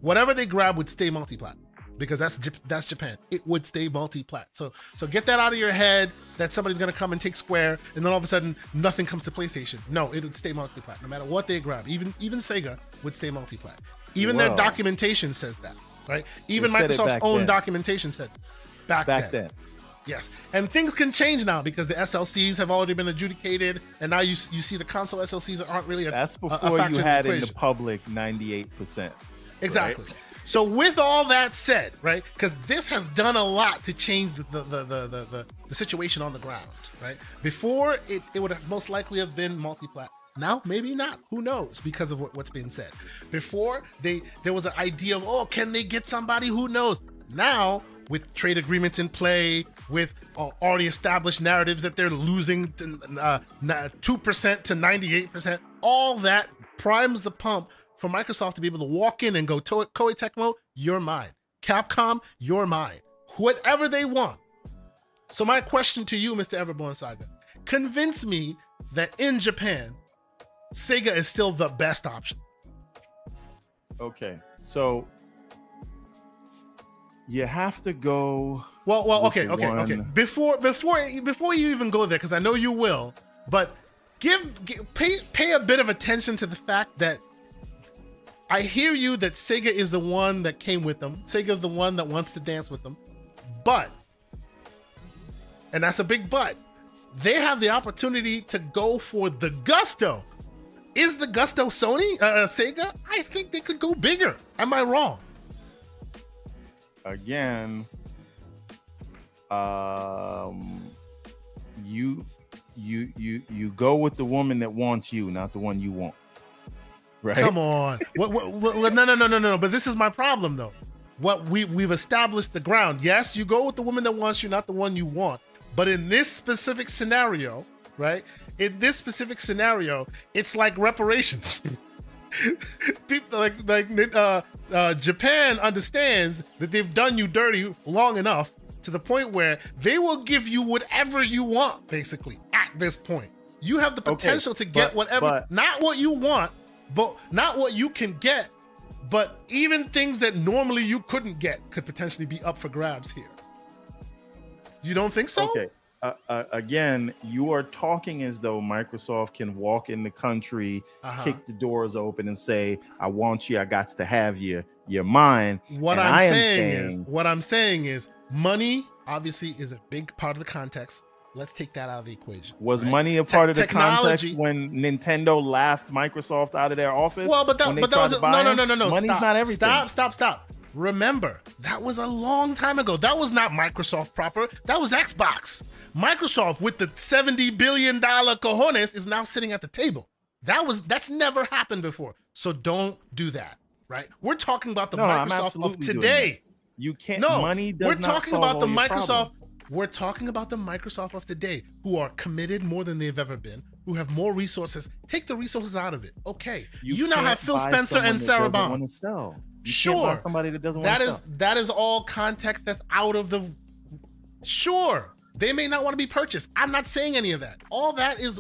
whatever they grab would stay multi-plat because that's that's Japan. It would stay multi-plat. So so get that out of your head that somebody's gonna come and take Square, and then all of a sudden nothing comes to PlayStation. No, it would stay multi-plat no matter what they grab. Even even Sega would stay multi-plat. Even Whoa. their documentation says that, right? Even Microsoft's own then. documentation said back, back then. then. Yes, and things can change now because the SLCs have already been adjudicated, and now you you see the console SLCs aren't really. A, That's before a, a you had in, in the public ninety eight percent. Exactly. Right? So with all that said, right, because this has done a lot to change the the, the the, the, the, situation on the ground, right? Before it, it would have most likely have been multi-plat. Now maybe not. Who knows? Because of what, what's been said. Before they there was an idea of oh can they get somebody who knows. Now with trade agreements in play, with uh, already established narratives that they're losing to, uh, 2% to 98%, all that primes the pump for Microsoft to be able to walk in and go, to- Koei Tecmo, you're mine. Capcom, you're mine. Whatever they want. So my question to you, Mr. Everborn Saga, convince me that in Japan, Sega is still the best option. Okay, so you have to go. Well, well, okay, okay, one. okay. Before, before, before you even go there, because I know you will, but give, give, pay, pay a bit of attention to the fact that I hear you that Sega is the one that came with them. Sega's the one that wants to dance with them, but, and that's a big but. They have the opportunity to go for the gusto Is the gusto Sony, uh, Sega? I think they could go bigger. Am I wrong? Again, um, you you you you go with the woman that wants you, not the one you want. Right? Come on. what, what, what, no, no, no, no, no. But this is my problem, though. What we we've established the ground. Yes, you go with the woman that wants you, not the one you want. But in this specific scenario, right? In this specific scenario, it's like reparations. People like like uh, uh, Japan understands that they've done you dirty long enough to the point where they will give you whatever you want. Basically, at this point, you have the potential okay, to get but, whatever, but, not what you want, but not what you can get, but even things that normally you couldn't get could potentially be up for grabs here. You don't think so? Okay. Uh, uh, again, you are talking as though Microsoft can walk in the country, uh-huh. kick the doors open, and say, "I want you. I got to have you. You're mine." What I'm saying, saying is, what I'm saying is, money obviously is a big part of the context. Let's take that out of the equation. Was right? money a part Te- of the technology. context when Nintendo laughed Microsoft out of their office? Well, but that, but that was a, no, no, no, no, no. Money's stop, not everything. Stop, stop, stop. Remember, that was a long time ago. That was not Microsoft proper. That was Xbox. Microsoft with the 70 billion dollar cojones is now sitting at the table. That was that's never happened before. So don't do that, right? We're talking about the no, Microsoft of today. You can't no, money We're talking about the Microsoft problems. We're talking about the Microsoft of today who are committed more than they've ever been, who have more resources. Take the resources out of it. Okay. You, you now have Phil Spencer and Sarah Bond. Sure. somebody that doesn't that is that is all context that's out of the Sure. They may not want to be purchased. I'm not saying any of that. All that is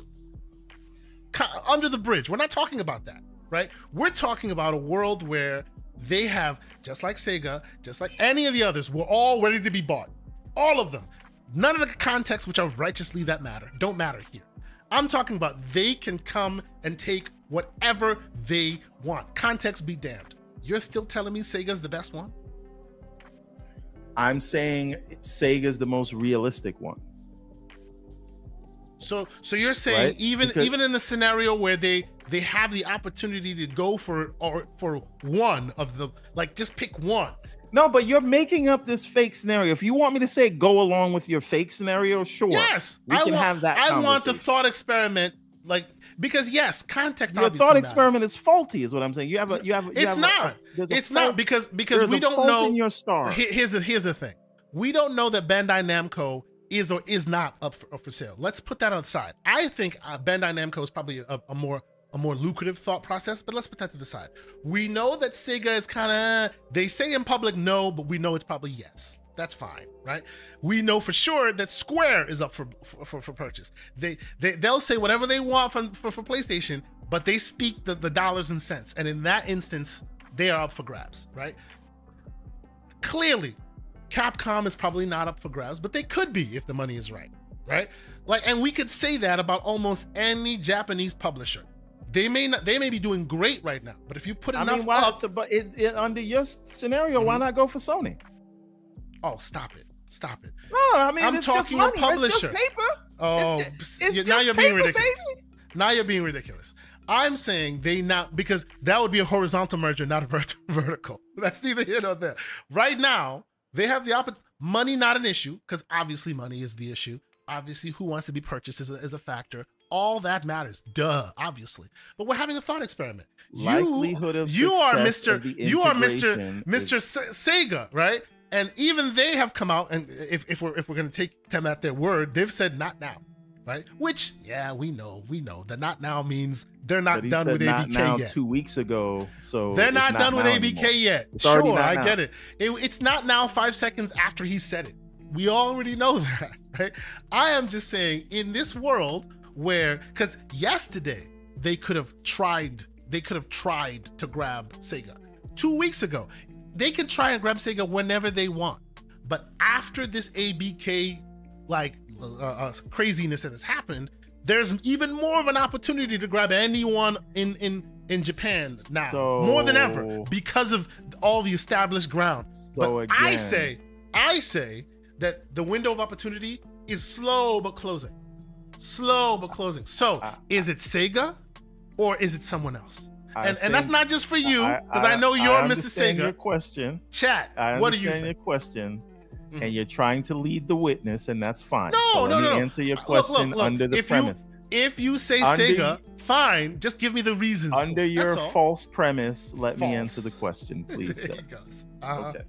under the bridge. We're not talking about that, right? We're talking about a world where they have, just like Sega, just like any of the others, we're all ready to be bought. All of them. None of the contexts which are righteously that matter don't matter here. I'm talking about they can come and take whatever they want. Context be damned. You're still telling me Sega's the best one? I'm saying Sega's the most realistic one. So so you're saying right? even because, even in the scenario where they they have the opportunity to go for or for one of the like just pick one. No, but you're making up this fake scenario. If you want me to say go along with your fake scenario, sure. Yes, we I can want, have that. I want the thought experiment, like because yes, context. Your thought matters. experiment is faulty, is what I'm saying. You have a you have. You it's have not. A, it's not because because we don't know. In your star. Here's the here's the thing. We don't know that Bandai Namco is or is not up for, up for sale. Let's put that on the side. I think uh, Bandai Namco is probably a, a more a more lucrative thought process, but let's put that to the side. We know that Sega is kind of, they say in public no, but we know it's probably yes. That's fine, right? We know for sure that Square is up for for, for purchase. They, they they'll say whatever they want for, for, for PlayStation, but they speak the, the dollars and cents. And in that instance, they are up for grabs, right? Clearly, Capcom is probably not up for grabs, but they could be if the money is right, right? Like, and we could say that about almost any Japanese publisher. They may not. They may be doing great right now, but if you put enough I mean, why, up, so, but it, it, under your scenario, mm-hmm. why not go for Sony? Oh, stop it! Stop it! No, I mean, I'm talking a publisher. paper. Oh, it's just, it's now you're being ridiculous. Baby. Now you're being ridiculous. I'm saying they now because that would be a horizontal merger, not a vert- vertical. That's neither here nor there. Right now, they have the opportunity. Money not an issue because obviously money is the issue. Obviously, who wants to be purchased is a, is a factor all that matters. Duh, obviously. But we're having a thought experiment. Likelihood you, of you are Mr. You are Mr. Mr. Sega, right? And even they have come out, and if, if we're if we're gonna take them at their word, they've said not now, right? Which, yeah, we know, we know that not now means they're not done with ABK now yet. Two weeks ago, so they're not, not done with ABK anymore. yet. It's sure, I now. get it. it. It's not now. Five seconds after he said it, we already know that, right? I am just saying, in this world where because yesterday they could have tried they could have tried to grab Sega. Two weeks ago, they can try and grab Sega whenever they want. But after this ABK like uh, uh, craziness that has happened, there's even more of an opportunity to grab anyone in in in Japan now, so, more than ever, because of all the established ground. So but again, I say, I say that the window of opportunity is slow but closing slow but closing. So, is it Sega? or is it someone else? I and, and that's not just for you, because I, I, I, know you're I Mr. Sega. Your question, chat. I what do you think? Your question, mm-hmm. and you're trying to lead the witness, and that's fine. No, so no, no, Answer your question look, look, look. under the if premise. You, if you say under, Sega, fine. Just give me the reasons. Under your false premise, let false. me answer the question, please. uh-huh. Okay.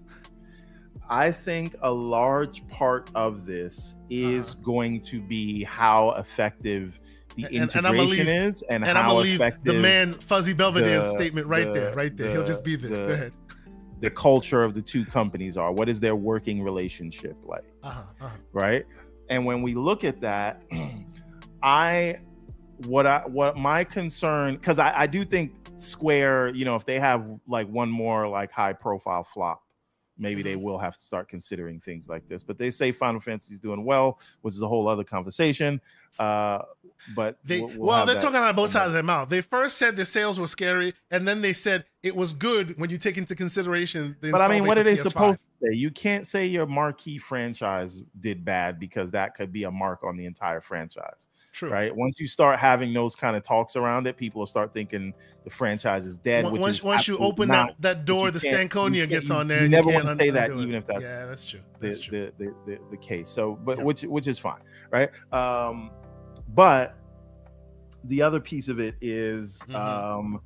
I think a large part of this is uh-huh. going to be how effective the and, integration and is and, and how effective the man Fuzzy Belvedere's the, statement right the, there, right there. The, He'll just be there. Go ahead. The culture of the two companies are. What is their working relationship like? Uh-huh, uh-huh. Right. And when we look at that, I what I what my concern because I, I do think Square, you know, if they have like one more like high profile flop, maybe mm-hmm. they will have to start considering things like this. But they say Final Fantasy is doing well, which is a whole other conversation. Uh, but they we'll, we'll well, they're talking out of both sides of their mouth. They first said the sales were scary, and then they said it was good when you take into consideration. The but I mean, what are they PS5. supposed to say? You can't say your marquee franchise did bad because that could be a mark on the entire franchise. True. Right. Once you start having those kind of talks around it, people will start thinking the franchise is dead. Once, which is once you open not, that, that door, the Stankonia gets on there. You, never want to say that, even if that's yeah, that's true. That's the, true. The, the, the, the, case. So, but yeah. which which is fine, right? Um, but the other piece of it is mm-hmm. um,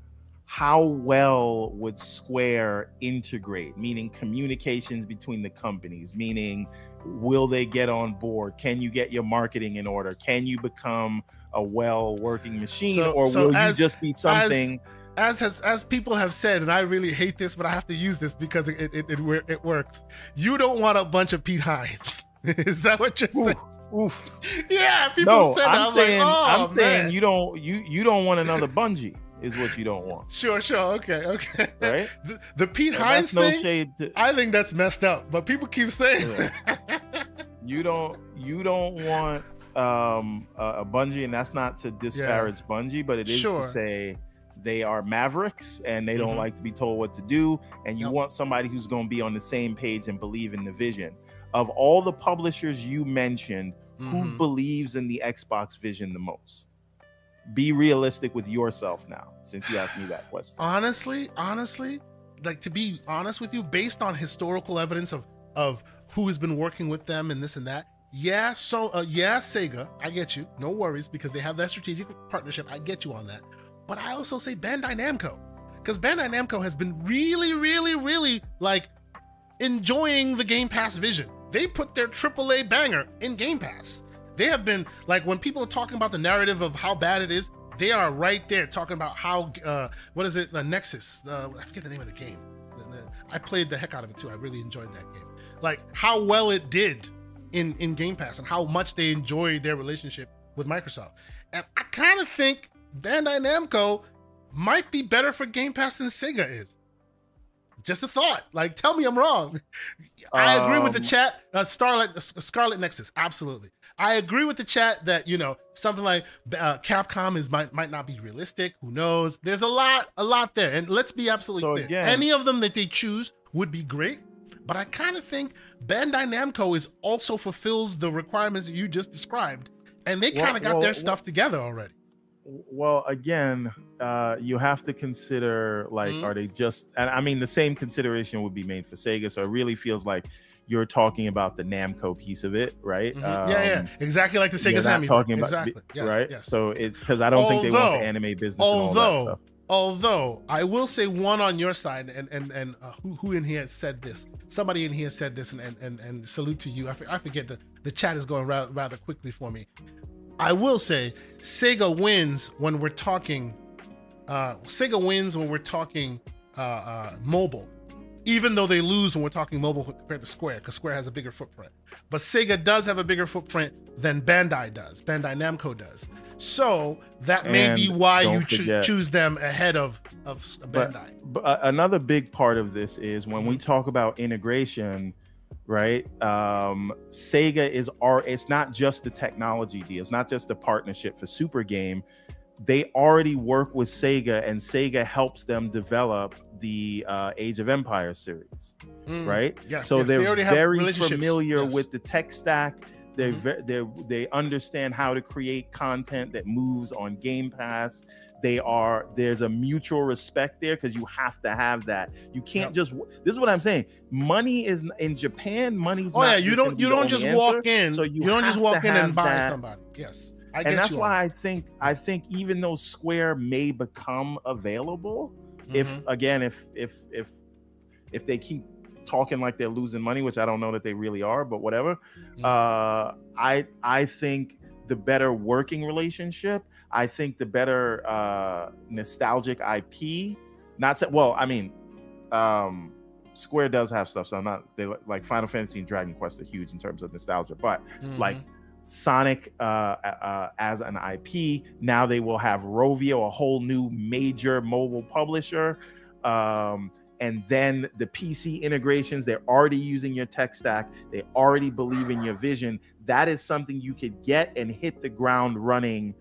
how well would Square integrate, meaning communications between the companies, meaning will they get on board? Can you get your marketing in order? Can you become a well working machine, so, or so will as, you just be something? As, as has as people have said, and I really hate this, but I have to use this because it it, it, it works. You don't want a bunch of Pete Hines. Is that what you're Ooh. saying? Oof. Yeah, people no, said that. I'm, I'm oh, saying, like, oh, I'm man. saying you don't you you don't want another Bungie is what you don't want. Sure, sure, okay, okay. Right. The, the Pete and Hines no thing. Shade to, I think that's messed up, but people keep saying yeah. you don't you don't want um a, a Bungie, and that's not to disparage yeah. Bungie, but it is sure. to say they are mavericks and they don't mm-hmm. like to be told what to do and you yep. want somebody who's going to be on the same page and believe in the vision of all the publishers you mentioned, mm-hmm. who believes in the Xbox vision the most? Be realistic with yourself now, since you asked me that question. Honestly, honestly, like to be honest with you, based on historical evidence of of who has been working with them and this and that, yeah, so uh, yeah, Sega, I get you. No worries because they have that strategic partnership. I get you on that. But I also say Bandai Namco because Bandai Namco has been really, really, really like enjoying the Game Pass vision they put their AAA banger in Game Pass. They have been like when people are talking about the narrative of how bad it is, they are right there talking about how uh, what is it, the Nexus? Uh, I forget the name of the game. I played the heck out of it too. I really enjoyed that game. Like how well it did in in Game Pass and how much they enjoyed their relationship with Microsoft. And I kind of think Bandai Namco might be better for Game Pass than Sega is. Just a thought. Like, tell me I'm wrong. I agree with the um, chat. Uh, Starlight, uh, Scarlet Nexus, absolutely. I agree with the chat that you know something like uh, Capcom is might might not be realistic. Who knows? There's a lot, a lot there, and let's be absolutely so clear. Again, Any of them that they choose would be great, but I kind of think Bandai Namco is also fulfills the requirements that you just described, and they kind of well, got well, their stuff well, together already well again uh you have to consider like mm-hmm. are they just and i mean the same consideration would be made for sega so it really feels like you're talking about the namco piece of it right mm-hmm. um, yeah yeah um, exactly like the sega's not talking about exactly. yes, right yes. so it because i don't although, think they want the anime business although although i will say one on your side and and and uh, who, who in here said this somebody in here said this and and and, and salute to you I, I forget the the chat is going rather, rather quickly for me I will say Sega wins when we're talking. Uh, Sega wins when we're talking uh, uh, mobile, even though they lose when we're talking mobile compared to Square, because Square has a bigger footprint. But Sega does have a bigger footprint than Bandai does. Bandai Namco does. So that and may be why you cho- choose them ahead of of Bandai. But, but uh, another big part of this is when we talk about integration right? Um, Sega is our. It's not just the technology deal. It's not just the partnership for Super Game. They already work with Sega, and Sega helps them develop the uh, Age of Empires series, mm, right? Yes, so yes, they're they very familiar yes. with the tech stack. They mm-hmm. they they understand how to create content that moves on Game Pass. they are there's a mutual respect there because you have to have that you can't yep. just this is what i'm saying money is in japan money's oh yeah you don't you don't just answer, walk in so you, you don't just walk in and buy that. somebody yes I and that's why i think i think even though square may become available mm-hmm. if again if if if if they keep talking like they're losing money which i don't know that they really are but whatever mm-hmm. uh i i think the better working relationship. I think the better uh, nostalgic IP. Not so, well, I mean, um, Square does have stuff, so I'm not they like Final Fantasy and Dragon Quest are huge in terms of nostalgia, but mm-hmm. like Sonic uh, uh, as an IP, now they will have Rovio, a whole new major mobile publisher. Um, and then the PC integrations, they're already using your tech stack, they already believe in your vision that is something you could get and hit the ground running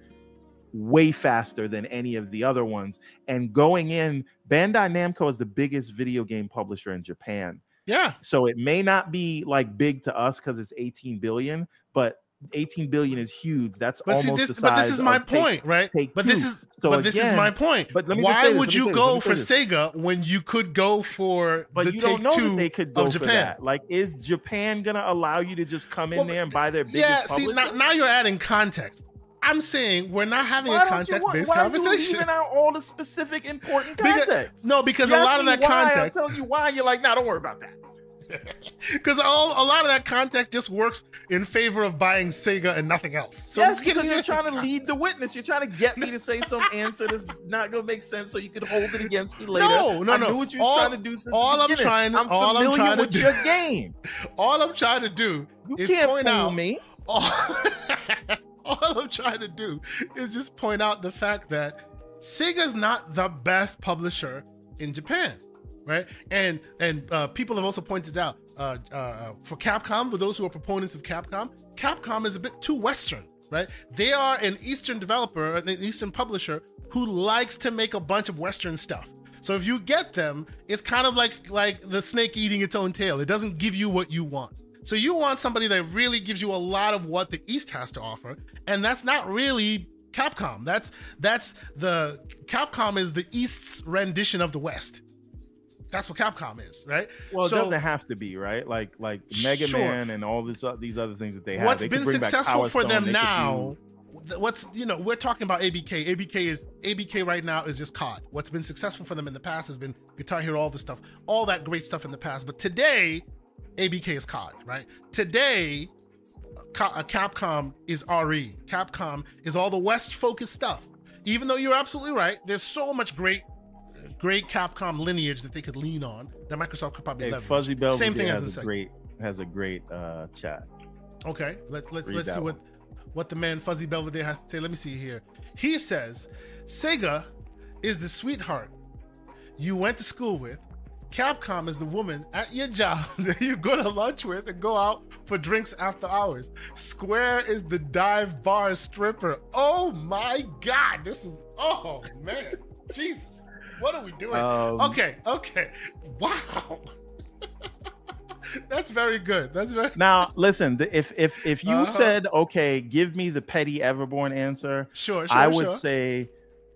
way faster than any of the other ones. And going in, Bandai Namco is the biggest video game publisher in Japan. Yeah. So it may not be like big to us because it's 18 billion, but 18 billion is huge. That's but almost see, this, the size. But this is my point, take, right? Take but this is so but again, this is my point. But why would you go for Sega when you could go for but the you don't know that they could go Japan. That. Like, is Japan gonna allow you to just come in well, there and buy their biggest? Yeah, see, now, now, you're adding context. I'm saying we're not having why a context-based conversation. Why out all the specific important context? Because, no, because a lot of that context. I'm telling you why. You're like, nah, don't worry about that. Because all a lot of that context just works in favor of buying Sega and nothing else. So yes, because you're trying to lead the witness. You're trying to get me to say some answer that's not gonna make sense, so you can hold it against me later. No, no, I no. What you were trying to do. Since all I'm trying, I'm all familiar I'm trying with to your game. All I'm trying to do you is can't point fool out me. All, all I'm trying to do is just point out the fact that Sega's not the best publisher in Japan right? And and uh, people have also pointed out uh, uh, for Capcom, for those who are proponents of Capcom, Capcom is a bit too Western, right? They are an Eastern developer, an Eastern publisher who likes to make a bunch of Western stuff. So if you get them, it's kind of like like the snake eating its own tail. It doesn't give you what you want. So you want somebody that really gives you a lot of what the East has to offer, and that's not really Capcom. That's that's the Capcom is the East's rendition of the West that's what Capcom is, right? Well, so, it doesn't have to be, right? Like like Mega sure. Man and all this uh, these other things that they have. What's they been successful for them now? What's you know we're talking about ABK. ABK is ABK right now is just COD. What's been successful for them in the past has been Guitar Hero, all this stuff, all that great stuff in the past. But today, ABK is COD, right? Today, uh, Capcom is RE. Capcom is all the West focused stuff. Even though you're absolutely right, there's so much great great Capcom lineage that they could lean on that Microsoft could probably hey, leverage. Fuzzy Belvedere Same thing has as a great has a great uh, chat. Okay, let's let's Read let's see one. what what the man Fuzzy Belvedere has to say. Let me see here. He says Sega is the sweetheart you went to school with. Capcom is the woman at your job that you go to lunch with and go out for drinks after hours. Square is the dive bar stripper. Oh my god, this is oh man, Jesus. What are we doing? Um, okay, okay. Wow. That's very good. That's very now. Listen, if if if you uh-huh. said okay, give me the petty Everborn answer. Sure, sure I would sure. say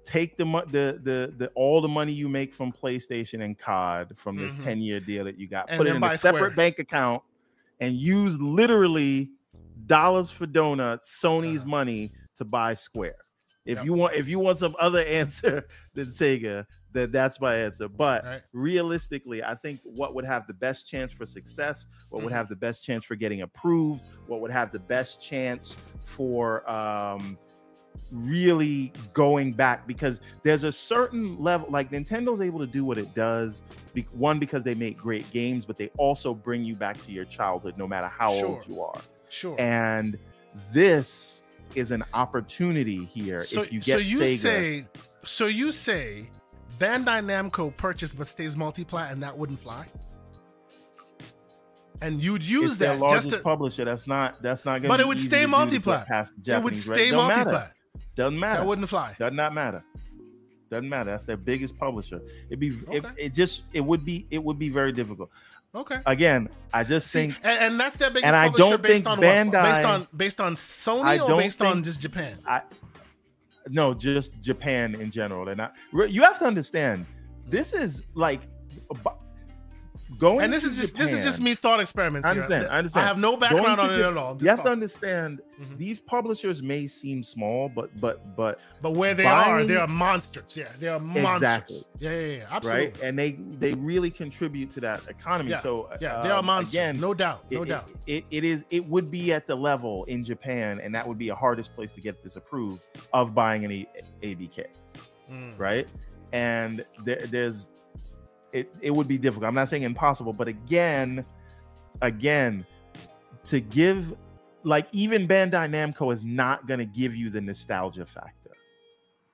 take the the the the all the money you make from PlayStation and COD from this mm-hmm. 10 year deal that you got, and put it in a separate Square. bank account, and use literally dollars for donuts, Sony's uh-huh. money to buy Square. If yep. you want, if you want some other answer than Sega, then that's my answer. But right. realistically, I think what would have the best chance for success, what mm-hmm. would have the best chance for getting approved, what would have the best chance for um, really going back because there's a certain level like Nintendo's able to do what it does be, one because they make great games but they also bring you back to your childhood no matter how sure. old you are sure and this is an opportunity here so, if you get so you Sega. say so you say Bandai Namco purchased but stays multiplat and that wouldn't fly? And you'd use it's that largest just to, publisher. That's not that's not gonna but it would stay multiplat. it would stay multiplat. Doesn't matter. that wouldn't fly. Does not matter. Doesn't matter. That's their biggest publisher. It'd be okay. it, it just it would be it would be very difficult Okay. Again, I just See, think, and, and, that's their biggest. And I don't based think on Bandai, what? based on based on Sony or based on just Japan. I no, just Japan in general. They're not. You have to understand. This is like going and this is just Japan, this is just me thought experiments. I understand. Here. I understand. I have no background on it at all. You have to understand mm-hmm. these publishers may seem small, but but but but where they buying, are, they are monsters. Yeah, they are monsters. Exactly. Yeah, yeah, yeah. Absolutely. Right, and they they really contribute to that economy. Yeah. So yeah, they are um, monsters. Again, no doubt, no it, doubt. It, it, it is. It would be at the level in Japan, and that would be a hardest place to get this approved of buying any ABK. Mm. Right, and there, there's it, it would be difficult. I'm not saying impossible, but again, again, to give like even Bandai Namco is not going to give you the nostalgia factor,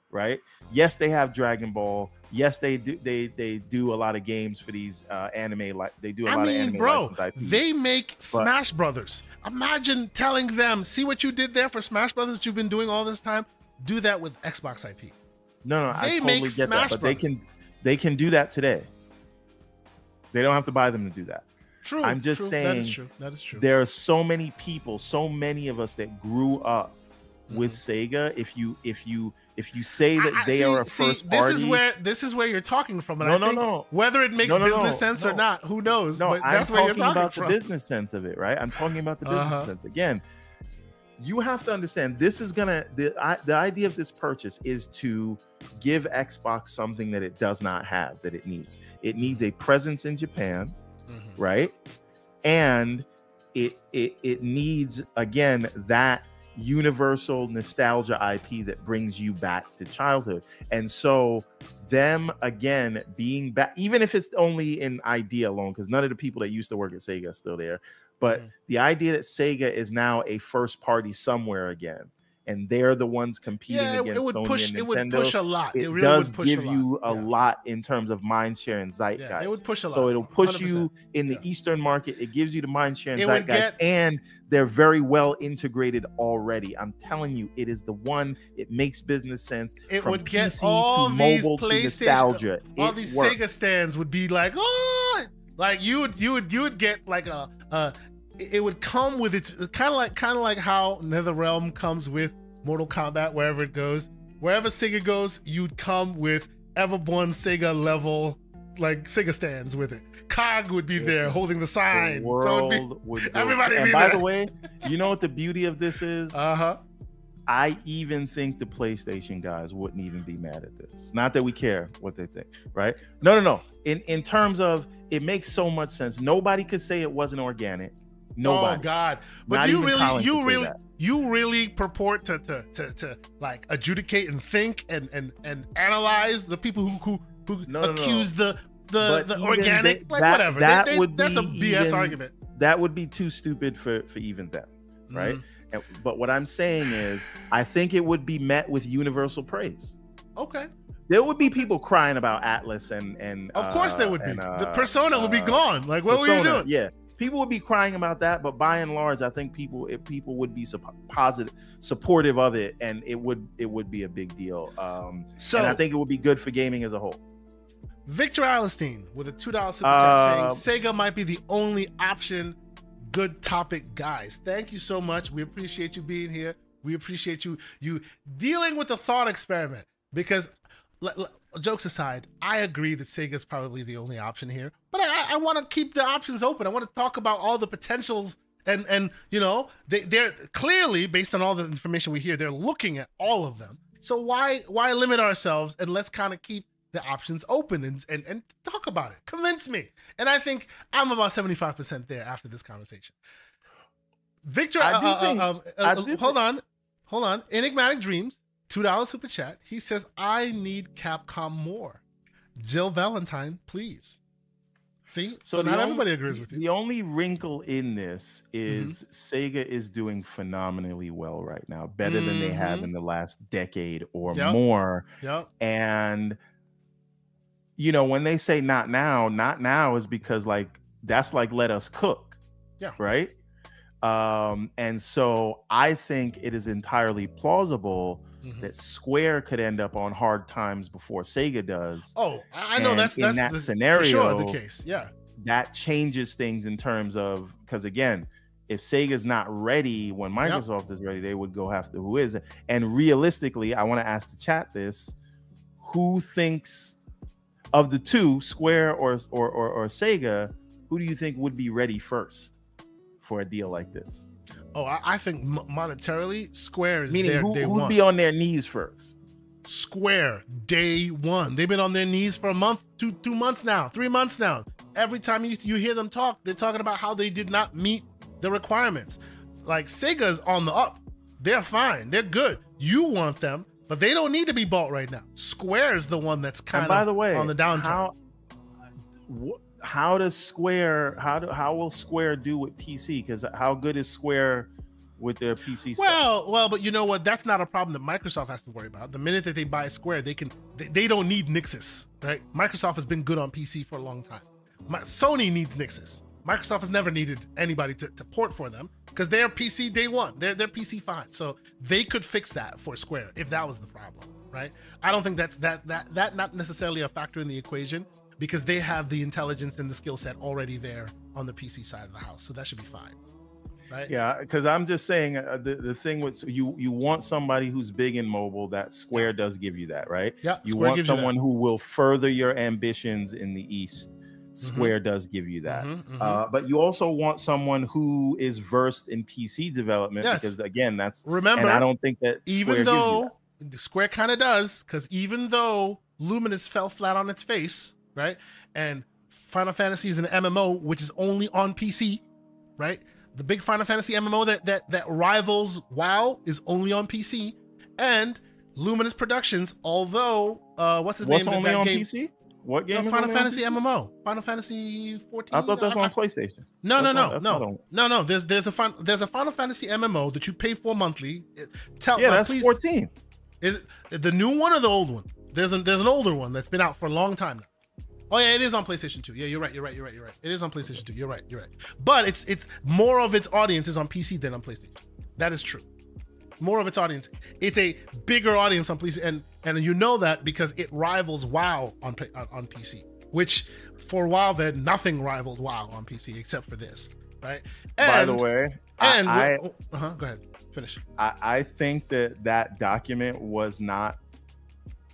right? Yes, they have Dragon Ball. Yes, they do. They they do a lot of games for these uh, anime. Like they do a I lot mean, of anime. I mean, bro, they make but, Smash Brothers. Imagine telling them, "See what you did there for Smash Brothers. You've been doing all this time. Do that with Xbox IP." No, no, they I totally make get Smash that, but Brothers. they can they can do that today. They don't have to buy them to do that. True. I'm just true. saying that is true. That is true. There are so many people, so many of us that grew up mm-hmm. with Sega. If you if you if you say that I, they see, are a first see, this party, is where this is where you're talking from. And no, I no, no. Whether it makes no, no, business no, sense or not, who knows? No, but that's I'm where you're talking about from. the business sense of it, right? I'm talking about the business uh-huh. sense again. You have to understand this is gonna the I, the idea of this purchase is to give Xbox something that it does not have that it needs. It needs a presence in Japan, mm-hmm. right? And it it it needs again that universal nostalgia IP that brings you back to childhood. And so them again being back, even if it's only in idea alone, because none of the people that used to work at Sega are still there. But mm-hmm. the idea that Sega is now a first party somewhere again and they're the ones competing yeah, against it would Sony push, and Nintendo. It would push a lot. It, it really does would give a you a yeah. lot in terms of mind share and zeitgeist. Yeah, it would push a lot. So it'll push 100%. you in the yeah. Eastern market. It gives you the mind share and it zeitgeist, get, and they're very well integrated already. I'm telling you, it is the one. It makes business sense. It From would get PC all to these mobile to nostalgia. All it these works. Sega stands would be like, oh, like you would, you would, you would get like a, a it would come with its kind of like, kind of like how NetherRealm comes with Mortal Kombat, wherever it goes. Wherever Sega goes, you'd come with Everborn Sega level, like Sega stands with it. Cog would be there holding the sign. The so be, would everybody. And by there. the way, you know what the beauty of this is? Uh huh. I even think the PlayStation guys wouldn't even be mad at this. Not that we care what they think, right? No, no, no. In in terms of it makes so much sense. Nobody could say it wasn't organic. Oh, Nobody. Oh God! But you really, you really, you really purport to, to to to like adjudicate and think and and and analyze the people who who who no, accuse no, no. the the, the organic like that, whatever. That they, they, would that's be a BS even, argument. That would be too stupid for for even them, right? Mm. And, but what I'm saying is, I think it would be met with universal praise. Okay there would be people crying about Atlus and and of course uh, there would be. And, uh, the persona uh, would be uh, gone. Like what persona, were you doing? Yeah, people would be crying about that, but by and large, I think people if people would be positive, supportive of it, and it would it would be a big deal. Um, so I think it would be good for gaming as a whole. Victor Allenstein with a two dollar super chat uh, saying Sega might be the only option. Good topic, guys. Thank you so much. We appreciate you being here. We appreciate you you dealing with the thought experiment because jokes aside, I agree that Sega is probably the only option here. But I, I want to keep the options open. I want to talk about all the potentials and and you know they they're clearly based on all the information we hear, they're looking at all of them. So why why limit ourselves and let's kind of keep the options open and, and and talk about it. Convince me. And I think I'm about 75% there after this conversation. Victor, uh, uh, think, um, uh, hold on, hold on. Enigmatic Dreams Two dollars super chat. He says, "I need Capcom more." Jill Valentine, please. See, so, so not only, everybody agrees with you. The only wrinkle in this is mm-hmm. Sega is doing phenomenally well right now, better mm-hmm. than they have mm-hmm. in the last decade or yep. more. Yep. And you know, when they say not now, not now is because like that's like let us cook. Yeah. Right. Um, and so I think it is entirely plausible mm-hmm. that Square could end up on hard times before Sega does. Oh, I know and that's that's that the, scenario. sure the case. Yeah, that changes things in terms of because again, if Sega's not ready when Microsoft yep. is ready, they would go after who is. And realistically, I want to ask the chat this: Who thinks of the two, Square or or or, or Sega, who do you think would be ready first for a deal like this? Oh, I, I think monetarily, Square is meaning there, who would be on their knees first. Square day one. They've been on their knees for a month, two two months now, three months now. Every time you, you hear them talk, they're talking about how they did not meet the requirements. Like Sega's on the up. They're fine. They're good. You want them, but they don't need to be bought right now. Square is the one that's kind of by the way on the downturn. How, how does Square how do how will Square do with PC? Because how good is Square with their PC. Well, stuff. well, but you know what? That's not a problem that Microsoft has to worry about. The minute that they buy Square, they can they, they don't need Nixxes, right? Microsoft has been good on PC for a long time. My, Sony needs Nixxes. Microsoft has never needed anybody to, to port for them because they're PC day one. They're they're PC fine, so they could fix that for Square if that was the problem, right? I don't think that's that that that not necessarily a factor in the equation because they have the intelligence and the skill set already there on the PC side of the house, so that should be fine right? Yeah, because I'm just saying uh, the the thing with you you want somebody who's big in mobile. That Square does give you that, right? Yeah. You Square want someone you who will further your ambitions in the East. Mm-hmm. Square mm-hmm. does give you that, mm-hmm, mm-hmm. Uh, but you also want someone who is versed in PC development yes. because again, that's remember. I don't think that even Square though Square kind of does, because even though Luminous fell flat on its face, right, and Final Fantasy is an MMO which is only on PC, right? the big Final Fantasy MMO that that that rivals WoW is only on PC, and Luminous Productions, although uh, what's his what's name? Only that on game, PC? What game? Final Fantasy MMO, Final Fantasy 14. I thought that's on PlayStation. No, no, no, no, no, no. There's there's a fin- there's a Final Fantasy MMO that you pay for monthly. Tell yeah, uh, that's please, 14. Is it the new one or the old one? There's a, there's an older one that's been out for a long time now. Oh yeah, it is on PlayStation 2. Yeah, you're right. You're right. You're right. You're right. It is on PlayStation 2. You're right. You're right. But it's it's more of its audience is on PC than on PlayStation. That is true. More of its audience. It's a bigger audience on PlayStation, and and you know that because it rivals WoW on on, on PC. Which for a while then nothing rivaled WoW on PC except for this, right? And, By the way, and I, I uh-huh, go ahead, finish. I, I think that that document was not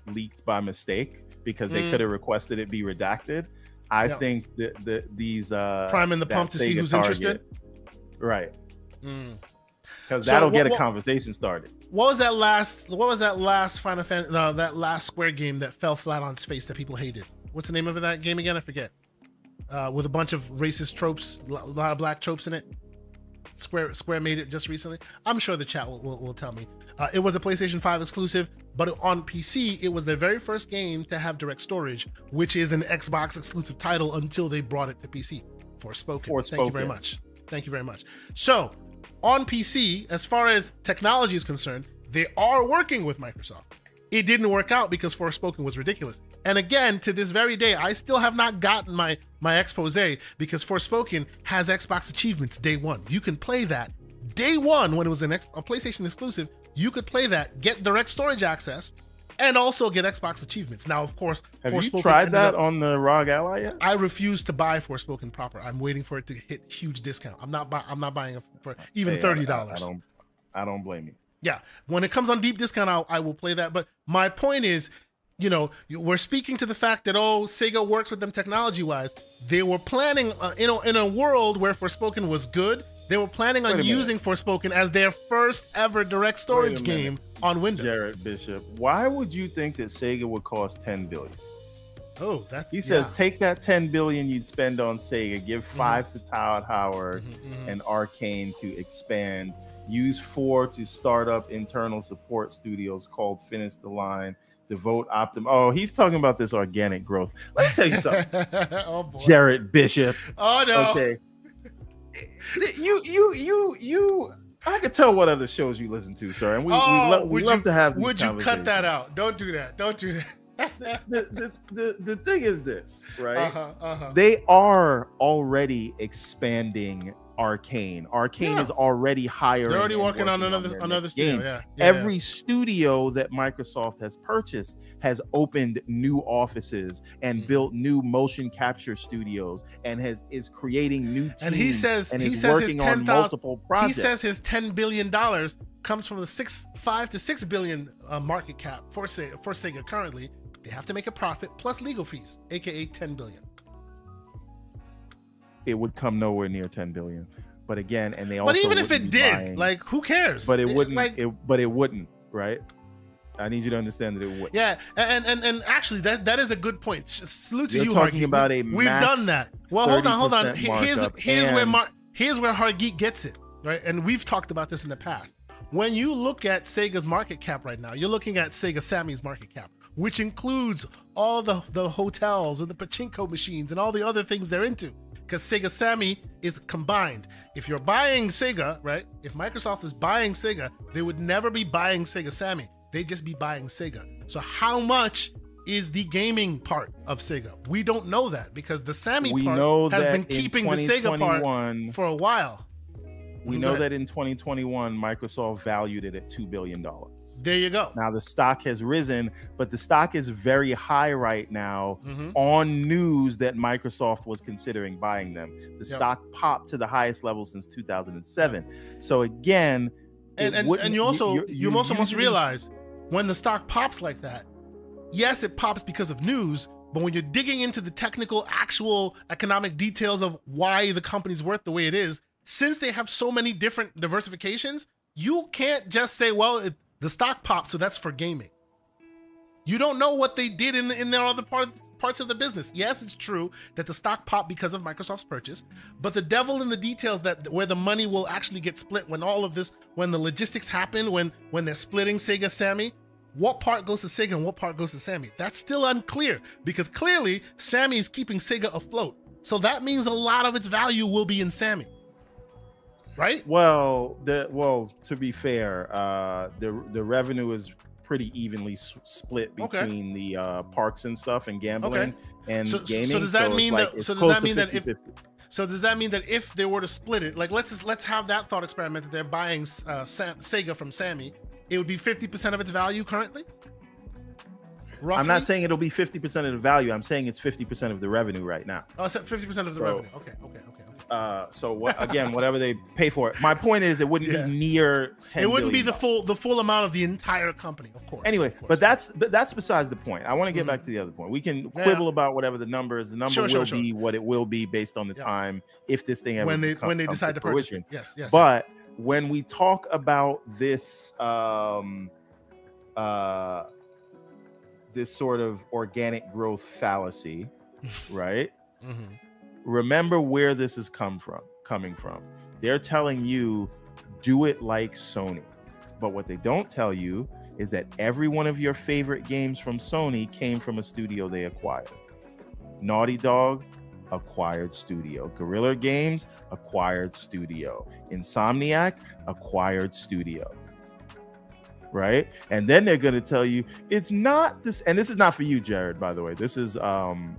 leaked by mistake because they mm. could have requested it be redacted. I yeah. think that the, these uh priming the pump to see who's target, interested. Right. Because mm. that'll so, get what, a conversation started. What was that last? What was that last Final Fantasy? Uh, that last Square game that fell flat on its face that people hated. What's the name of that game again? I forget. Uh, with a bunch of racist tropes, a lot of black tropes in it. Square Square made it just recently. I'm sure the chat will, will, will tell me. Uh, it was a PlayStation 5 exclusive, but on PC, it was the very first game to have direct storage, which is an Xbox exclusive title until they brought it to PC. Forspoken. Forspoken. Thank you very much. Thank you very much. So, on PC, as far as technology is concerned, they are working with Microsoft. It didn't work out because Forspoken was ridiculous. And again, to this very day, I still have not gotten my my expose because Forspoken has Xbox achievements day one. You can play that day one when it was an X, a PlayStation exclusive. You could play that, get direct storage access, and also get Xbox achievements. Now, of course, have you tried that up, on the ROG Ally yet? I refuse to buy Forspoken proper. I'm waiting for it to hit huge discount. I'm not. Buy, I'm not buying it for even hey, thirty dollars. I, I, don't. I don't blame you. Yeah, when it comes on deep discount, I'll, I will play that. But my point is, you know, we're speaking to the fact that oh, Sega works with them technology wise. They were planning, uh, you know, in a world where Forspoken was good. They were planning on using Forspoken as their first ever direct storage game on Windows. Jared Bishop, why would you think that Sega would cost 10 billion? Oh, that's he says yeah. take that 10 billion you'd spend on Sega, give mm-hmm. 5 mm-hmm. to Todd Howard mm-hmm, mm-hmm. and Arcane to expand, use 4 to start up internal support studios called Finish the Line devote optim. Oh, he's talking about this organic growth. Let me tell you something. oh, Jared Bishop. Oh no. Okay. You you you you I can tell what other shows you listen to, sir. And we, oh, we, lo- we love you, to have Would you cut that out? Don't do that. Don't do that. the, the, the, the thing is this, right? Uh-huh, uh-huh. They are already expanding Arcane. Arcane yeah. is already hiring. They're already working, working, on another on another game. Yeah. yeah Every yeah. studio that Microsoft has purchased has opened new offices and mm-hmm. built new motion capture studios and has is creating new teams and he says and he says working his 10, on multiple projects. He says his 10 billion dollars comes from the 6 5 to 6 billion uh, market cap for Sega, for Sega currently. They have to make a profit plus legal fees, aka 10 billion it would come nowhere near 10 billion. But again, and they also. But even if it did, buying, like, who cares? But it wouldn't. Like, it, but it wouldn't, right? I need you to understand that it would. Yeah, and and and actually, that that is a good point. Salute to You're you, talking Hargeet. about a We've done that. Well, hold on, hold on. Here's here's where Mar- here's where Hargeet gets it, right? And we've talked about this in the past. When you look at Sega's market cap right now, you're looking at Sega Sammy's market cap, which includes all the the hotels and the pachinko machines and all the other things they're into because Sega Sammy is combined. If you're buying Sega, right? If Microsoft is buying Sega, they would never be buying Sega Sammy. They'd just be buying Sega. So how much is the gaming part of Sega? We don't know that because the Sammy we part has been keeping the Sega part for a while. We know that in 2021, Microsoft valued it at $2 billion. There you go. Now the stock has risen, but the stock is very high right now mm-hmm. on news that Microsoft was considering buying them. The yep. stock popped to the highest level since 2007. Yep. So again, and and, and, you also you, you, you also must realize when the stock pops like that, yes, it pops because of news, but when you're digging into the technical, actual economic details of why the company's worth the way it is, since they have so many different diversifications, you can't just say, well, it, the stock popped, so that's for gaming. You don't know what they did in the, in their other part, parts of the business. Yes, it's true that the stock popped because of Microsoft's purchase, but the devil in the details that where the money will actually get split when all of this, when the logistics happen, when when they're splitting Sega Sammy, what part goes to Sega and what part goes to Sammy? That's still unclear because clearly Sammy is keeping Sega afloat. So that means a lot of its value will be in Sammy right? Well, the well to be fair, uh, the the revenue is pretty evenly s- split between okay. the uh, parks and stuff and gambling okay. and so, gaming. So does that so mean like, that? So does that mean 50, that if? 50. So does that mean that if they were to split it, like let's just, let's have that thought experiment that they're buying uh, Sam, Sega from Sammy, it would be fifty percent of its value currently. Roughly? I'm not saying it'll be 50% of the value. I'm saying it's 50% of the revenue right now. Oh, so 50% of the so, revenue. Okay, okay, okay. Uh, so what, again, whatever they pay for it. My point is, it wouldn't yeah. be near. it wouldn't be the full the full amount of the entire company, of course. Anyway, of course. but that's but that's besides the point. I want to get mm-hmm. back to the other point. We can quibble about whatever the number is. The number sure, will sure, be sure. what it will be based on the yeah. time if this thing ever when they come, when they decide to, to fruition. Yes, yes. But yes. when we talk about this, um, uh, this sort of organic growth fallacy, right? Mm-hmm. Remember where this has come from coming from. They're telling you, do it like Sony. But what they don't tell you is that every one of your favorite games from Sony came from a studio they acquired. Naughty Dog, acquired studio. Guerrilla Games, acquired studio. Insomniac, acquired studio. Right? And then they're going to tell you it's not this and this is not for you Jared by the way. This is um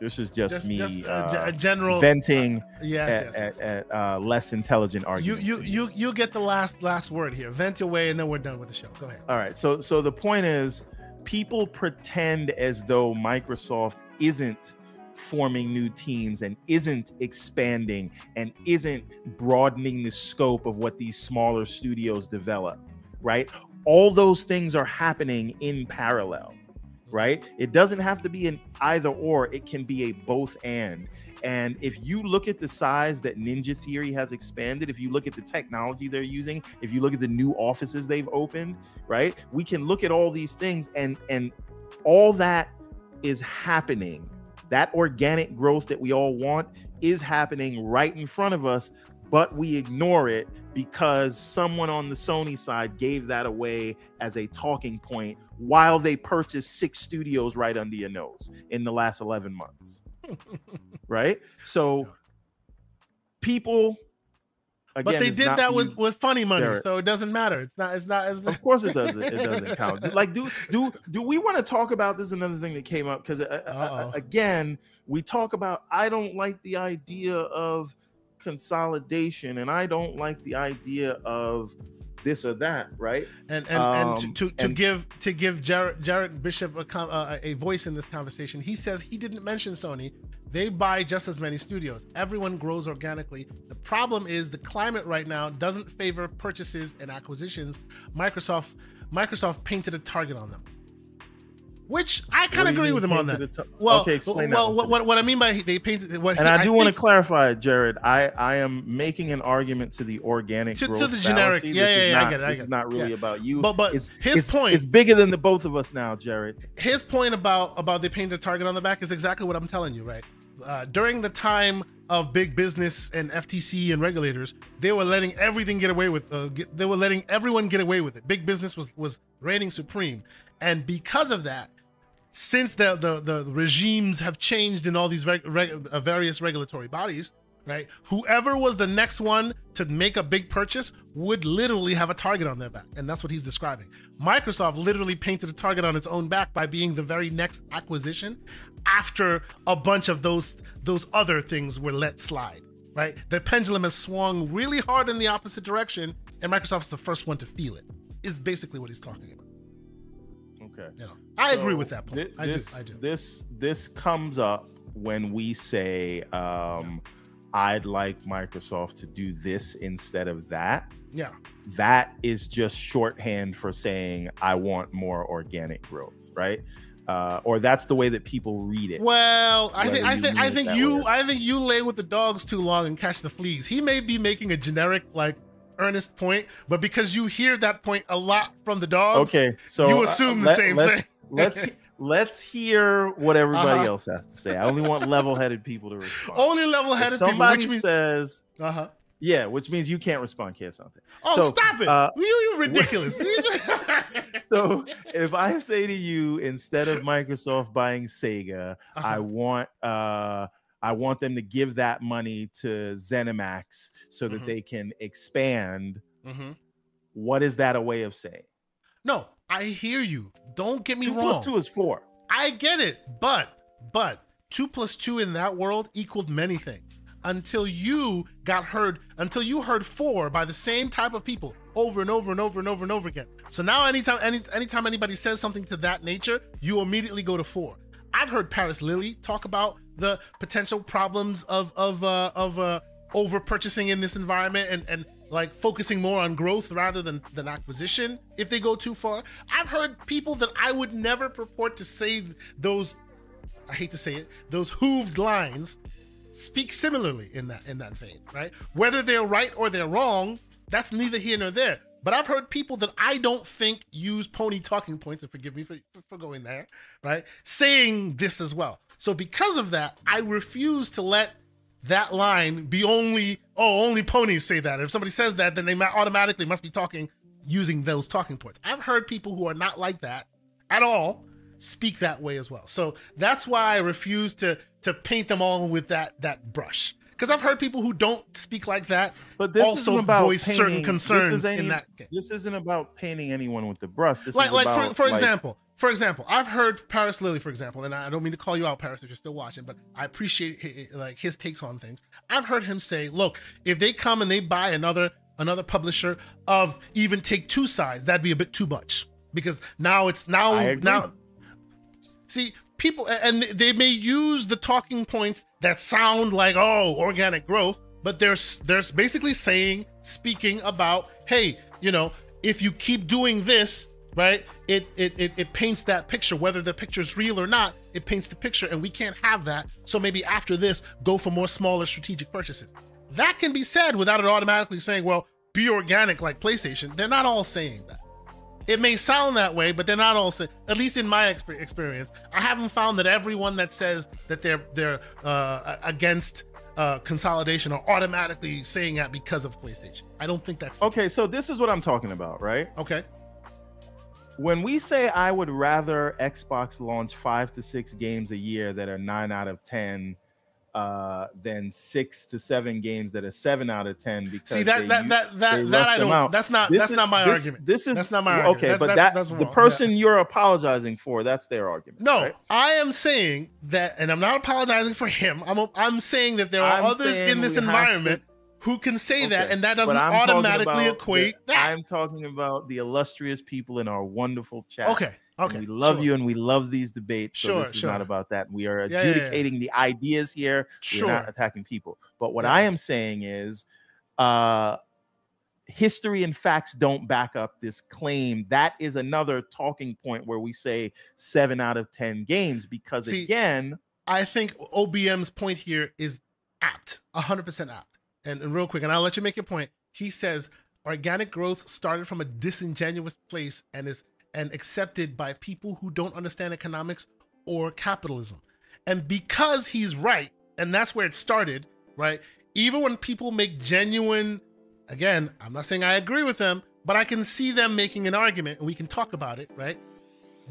this is just, just me just a, uh, a general venting uh, yes, at, yes, yes. at, at uh, less intelligent arguments. You you you you get the last last word here. Vent your way, and then we're done with the show. Go ahead. All right. So so the point is, people pretend as though Microsoft isn't forming new teams and isn't expanding and isn't broadening the scope of what these smaller studios develop. Right. All those things are happening in parallel right? It doesn't have to be an either or, it can be a both and. And if you look at the size that Ninja Theory has expanded, if you look at the technology they're using, if you look at the new offices they've opened, right? We can look at all these things and and all that is happening. That organic growth that we all want is happening right in front of us, but we ignore it because someone on the Sony side gave that away as a talking point while they purchased six studios right under your nose in the last 11 months. right? So people Again, but they did that with, with funny money, so it doesn't matter. It's not. It's not. It's of course, it doesn't. It doesn't count. Like, do do do we want to talk about this? Another thing that came up because uh, uh, again, we talk about. I don't like the idea of consolidation and I don't like the idea of this or that, right? And and, um, and to, to, and, give to give Jared, Jared Bishop a, uh, a voice in this conversation, he says he didn't mention Sony. They buy just as many studios. Everyone grows organically. The problem is the climate right now doesn't favor purchases and acquisitions. Microsoft Microsoft painted a target on them. Which I kind of agree with him on that. T- well, okay, explain well, that. Well, what, what I mean by they painted what, and he, I do want to clarify, Jared. I I am making an argument to the organic to, to the generic. Yeah, yeah, yeah, not, I get it. I this get it. is not really yeah. about you. But but it's, his it's, point is bigger than the both of us now, Jared. His point about about they painted a target on the back is exactly what I'm telling you, right? Uh, during the time of big business and FTC and regulators, they were letting everything get away with. Uh, get, they were letting everyone get away with it. Big business was was reigning supreme, and because of that, since the the, the regimes have changed in all these reg, reg, uh, various regulatory bodies, right? Whoever was the next one to make a big purchase would literally have a target on their back, and that's what he's describing. Microsoft literally painted a target on its own back by being the very next acquisition after a bunch of those those other things were let slide, right? The pendulum has swung really hard in the opposite direction, and Microsoft's the first one to feel it. Is basically what he's talking about. Okay. You know, I so agree with that point. Th- I this, do. I do. This this comes up when we say um, I'd like Microsoft to do this instead of that. Yeah. That is just shorthand for saying I want more organic growth, right? Uh, or that's the way that people read it. Well, I think I think I think you I think you lay with the dogs too long and catch the fleas. He may be making a generic like earnest point, but because you hear that point a lot from the dogs, okay, so you uh, assume uh, the let, same let's, thing. let's let's hear what everybody uh-huh. else has to say. I only want level-headed people to respond. Only level-headed somebody people. Somebody says, uh huh. Yeah, which means you can't respond, can't something. Oh, so, stop it! Uh, you, you ridiculous. so if I say to you, instead of Microsoft buying Sega, uh-huh. I want uh I want them to give that money to ZeniMax so that mm-hmm. they can expand. Mm-hmm. What is that a way of saying? No, I hear you. Don't get me two wrong. Two plus two is four. I get it, but but two plus two in that world equaled many things until you got heard until you heard four by the same type of people over and over and over and over and over again. So now anytime any anytime anybody says something to that nature, you immediately go to four. I've heard Parris Lilly talk about the potential problems of of uh, of uh, over purchasing in this environment and and like focusing more on growth rather than than acquisition if they go too far. I've heard people that I would never purport to say those I hate to say it, those hooved lines speak similarly in that in that vein, right? Whether they're right or they're wrong, that's neither here nor there. But I've heard people that I don't think use pony talking points, and forgive me for, for going there, right? Saying this as well. So because of that, I refuse to let that line be only oh only ponies say that. If somebody says that, then they automatically must be talking using those talking points. I've heard people who are not like that at all speak that way as well. So that's why I refuse to to paint them all with that that brush. Because I've heard people who don't speak like that, but this also about voice painting, certain concerns any, in that. Case. This isn't about painting anyone with the brush. This like, is like about, for, for like, example, for example, I've heard Parris Lilly, for example, and I don't mean to call you out, Parris, if you're still watching, but I appreciate his, like his takes on things. I've heard him say, "Look, if they come and they buy another another publisher of even take two sides, that'd be a bit too much because now it's now now." See, people, and they may use the talking points that sound like, "Oh, organic growth," but there's there's basically saying, speaking about, "Hey, you know, if you keep doing this." Right? It, it it it paints that picture, whether the picture is real or not. It paints the picture, and we can't have that. So maybe after this, go for more smaller strategic purchases. That can be said without it automatically saying, "Well, be organic like PlayStation." They're not all saying that. It may sound that way, but they're not all saying. At least in my experience, I haven't found that everyone that says that they're they're uh, against uh, consolidation are automatically saying that because of PlayStation. I don't think that's okay. So this is what I'm talking about, right? Okay when we say I would rather Xbox launch five to six games a year that are nine out of ten uh, than six to seven games that are seven out of ten. Because see that that that that, that I don't. Out. That's not this that's is, not my this, argument. This is that's not my argument. Okay, that's, but that's, that the person yeah. you're apologizing for, that's their argument. No, right? I am saying that, and I'm not apologizing for him. I'm I'm saying that there are I'm others in this environment who can say okay. that, and that doesn't automatically equate the, that. I'm talking about the illustrious people in our wonderful chat. Okay. Okay. And we love sure. you and we love these debates. So sure, this is sure. not about that. We are adjudicating yeah, yeah, yeah. the ideas here. Sure. We're not attacking people. But what I am saying is uh history and facts don't back up this claim. That is another talking point where we say seven out of 10 games because, See, again, I think OBM's point here is apt, 100% apt. And, and real quick, and I'll let you make your point. He says organic growth started from a disingenuous place and is and accepted by people who don't understand economics or capitalism. And because he's right, and that's where it started, right? Even when people make genuine again, I'm not saying I agree with them, but I can see them making an argument and we can talk about it, right?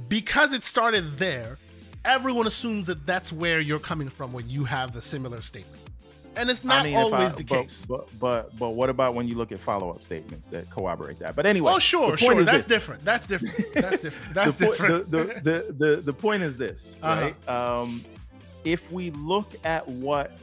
Because it started there, everyone assumes that that's where you're coming from when you have the similar statement. And it's not I mean, always I, the but, case. But, but but what about when you look at follow-up statements that corroborate that? But anyway, oh sure, sure, that's this. different. That's different. That's different. That's the different. the, the, the, the, point is this, uh-huh. right? Um, if we look at what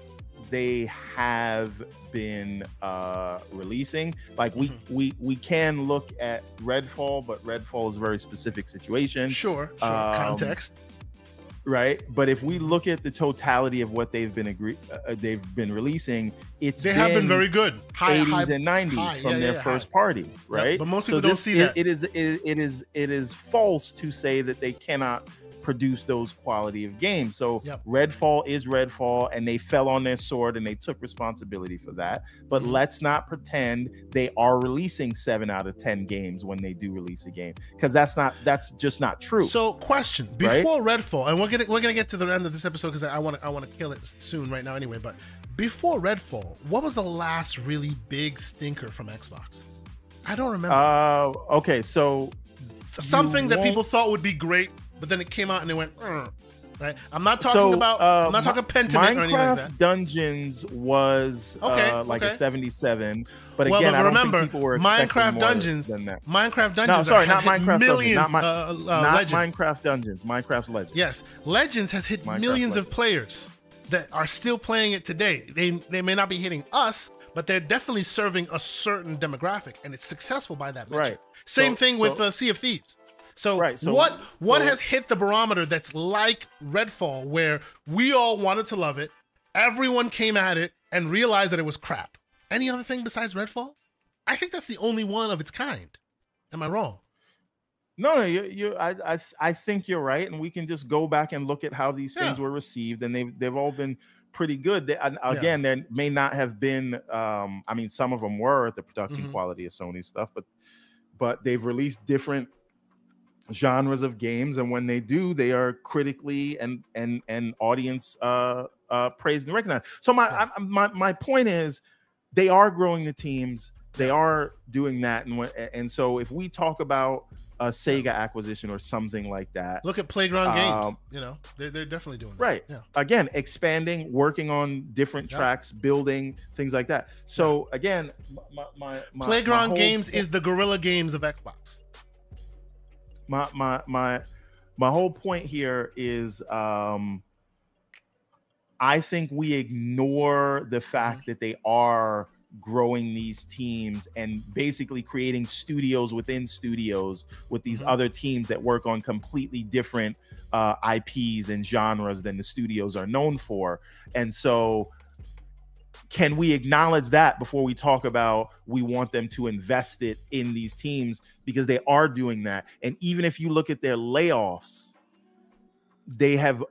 they have been uh, releasing. Like we mm-hmm. we we can look at Redfall, but Redfall is a very specific situation. Sure, sure. Um, context. Right, but if we look at the totality of what they've been agree, uh, uh they've been releasing, it's they been have been very good. High, 80s high, and 90s high, from yeah, their yeah, first party, right? but most people so don't see it, that. It is it, it is it is false to say that they cannot produce those quality of games. So yep. Redfall is Redfall, and they fell on their sword and they took responsibility for that. But mm-hmm. let's not pretend they are releasing seven out of ten games when they do release a game, because that's not that's just not true. So, question before right? Redfall, and we're gonna we're gonna get to the end of this episode because I want to I want to kill it soon right now anyway. But before Redfall, what was the last really big stinker from Xbox? I don't remember. Uh, okay, so something that people thought would be great but then it came out and it went. Right. I'm not talking so, about. Uh, I'm not talking Pentiment Minecraft or anything like that. Dungeons was okay, uh, like okay. a 77, but well, again, but remember, I don't think people were Minecraft Dungeons. Than that. Minecraft Dungeons. No, sorry, not Minecraft millions, Dungeons. Not, uh, uh, not Minecraft Dungeons. Minecraft Legends. Yes, Legends has hit Minecraft millions Legends. of players that are still playing it today. They they may not be hitting us, but they're definitely serving a certain demographic, and it's successful by that measure. Right. Same so, thing so, with uh, Sea of Thieves. So, right, so what what so, has hit the barometer that's like Redfall, where we all wanted to love it, everyone came at it and realized that it was crap. Any other thing besides Redfall? I think that's the only one of its kind. Am I wrong? No, no, you, you I, I, I think you're right, and we can just go back and look at how these things yeah. were received, and they've they've all been pretty good. They, again, yeah. there may not have been. Um, I mean, some of them were at the production mm-hmm. quality of Sony stuff, but but they've released different genres of games and when they do they are critically and and and audience uh uh praised and recognized so my I, my my point is they are growing the teams they are doing that and and so if we talk about a Sega acquisition or something like that. Look at Playground um, Games. You know, they're, they're definitely doing that. Right. Yeah. Again, expanding, working on different yeah. tracks, building things like that. So again, my, my, my Playground my whole, Games is the Guerrilla Games of Xbox my my my my whole point here is um I think we ignore the fact mm-hmm. that they are growing these teams and basically creating studios within studios with these mm-hmm. other teams that work on completely different uh, IPs and genres than the studios are known for. And so can we acknowledge that before we talk about we want them to invest it in these teams? Because they are doing that. And even if you look at their layoffs they have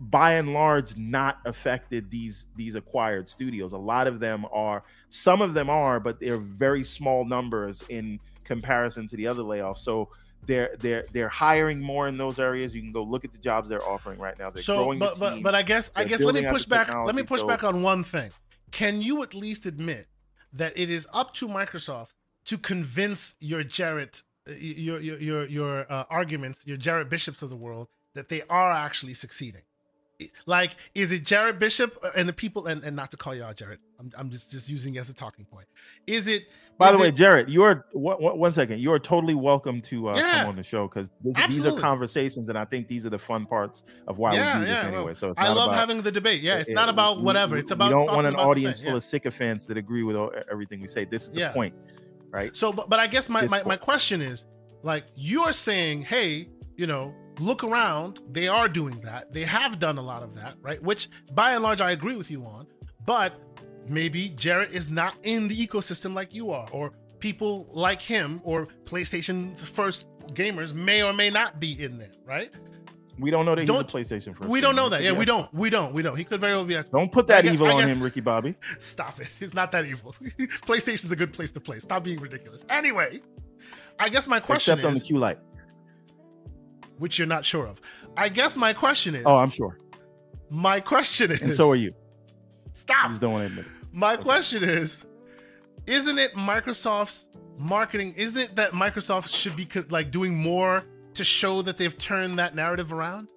by and large not affected these these acquired studios. A lot of them are some of them are but they're very small numbers in comparison to the other layoffs. So they're they're they're hiring more in those areas. You can go look at the jobs they're offering right now. They're so, growing but, but but I guess I guess let me push back. Let me push so, back on one thing. Can you at least admit that it is up to Microsoft to convince your Jared, uh, your your your your uh, arguments, your Jared Bishops of the world, that they are actually succeeding? like is it Jared Bishop and the people and, and not to call you out, Jared. I'm, I'm just just using as a talking point. Is it? By the way, it- Jared, you're one, one second. You are totally welcome to uh, Yeah. come on the show because these are conversations, and I think these are the fun parts of why Yeah, we do this anyway. so it's I love about- having the debate. Yeah, it's it- not about we- whatever. It's about we don't want an audience full yeah. of sycophants that agree with all, everything we say. This is the Yeah. point, right? So, but, but I guess my, my, my question is like, you're saying, hey, you know, look around. They are doing that. They have done a lot of that, right? Which by and large, I agree with you on. But maybe Jared is not in the ecosystem like you are, or people like him or PlayStation first gamers may or may not be in there, right? We don't know that he's a Don't- PlayStation first. we don't know that. He Yeah, we don't. We don't. We don't. He could very well be. A, Don't put that guess- evil I on him, Ricky Bobby. Stop it. It's not that evil. PlayStation's a good place to play. Stop being ridiculous. Anyway, I guess my question Except on the Q light. which you're not sure of. I guess my question is, Oh, I'm sure. my question is, And so are you. Stop. just don't want to admit it. My question is, isn't it Microsoft's marketing? Isn't it that Microsoft should be like doing more to show that they've turned that narrative around?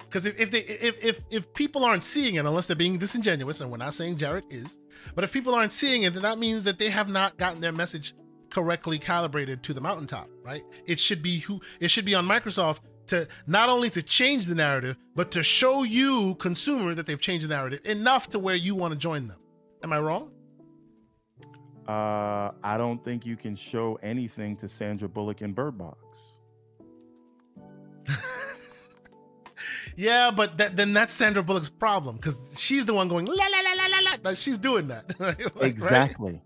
Because if, if they if, if if people aren't seeing it, unless they're being disingenuous, and we're not saying Jared is, but if people aren't seeing it, then that means that they have not gotten their message correctly calibrated to the mountaintop, right? It should be who it should be on Microsoft to not only to change the narrative, but to show you consumer that they've changed the narrative enough to where you want to join them. Am I wrong? Uh, I don't think you can show anything to Sandra Bullock in Bird Box. Yeah, but that, then that's Sandra Bullock's problem because she's the one going la la la la la la. She's doing that. Like, right? exactly.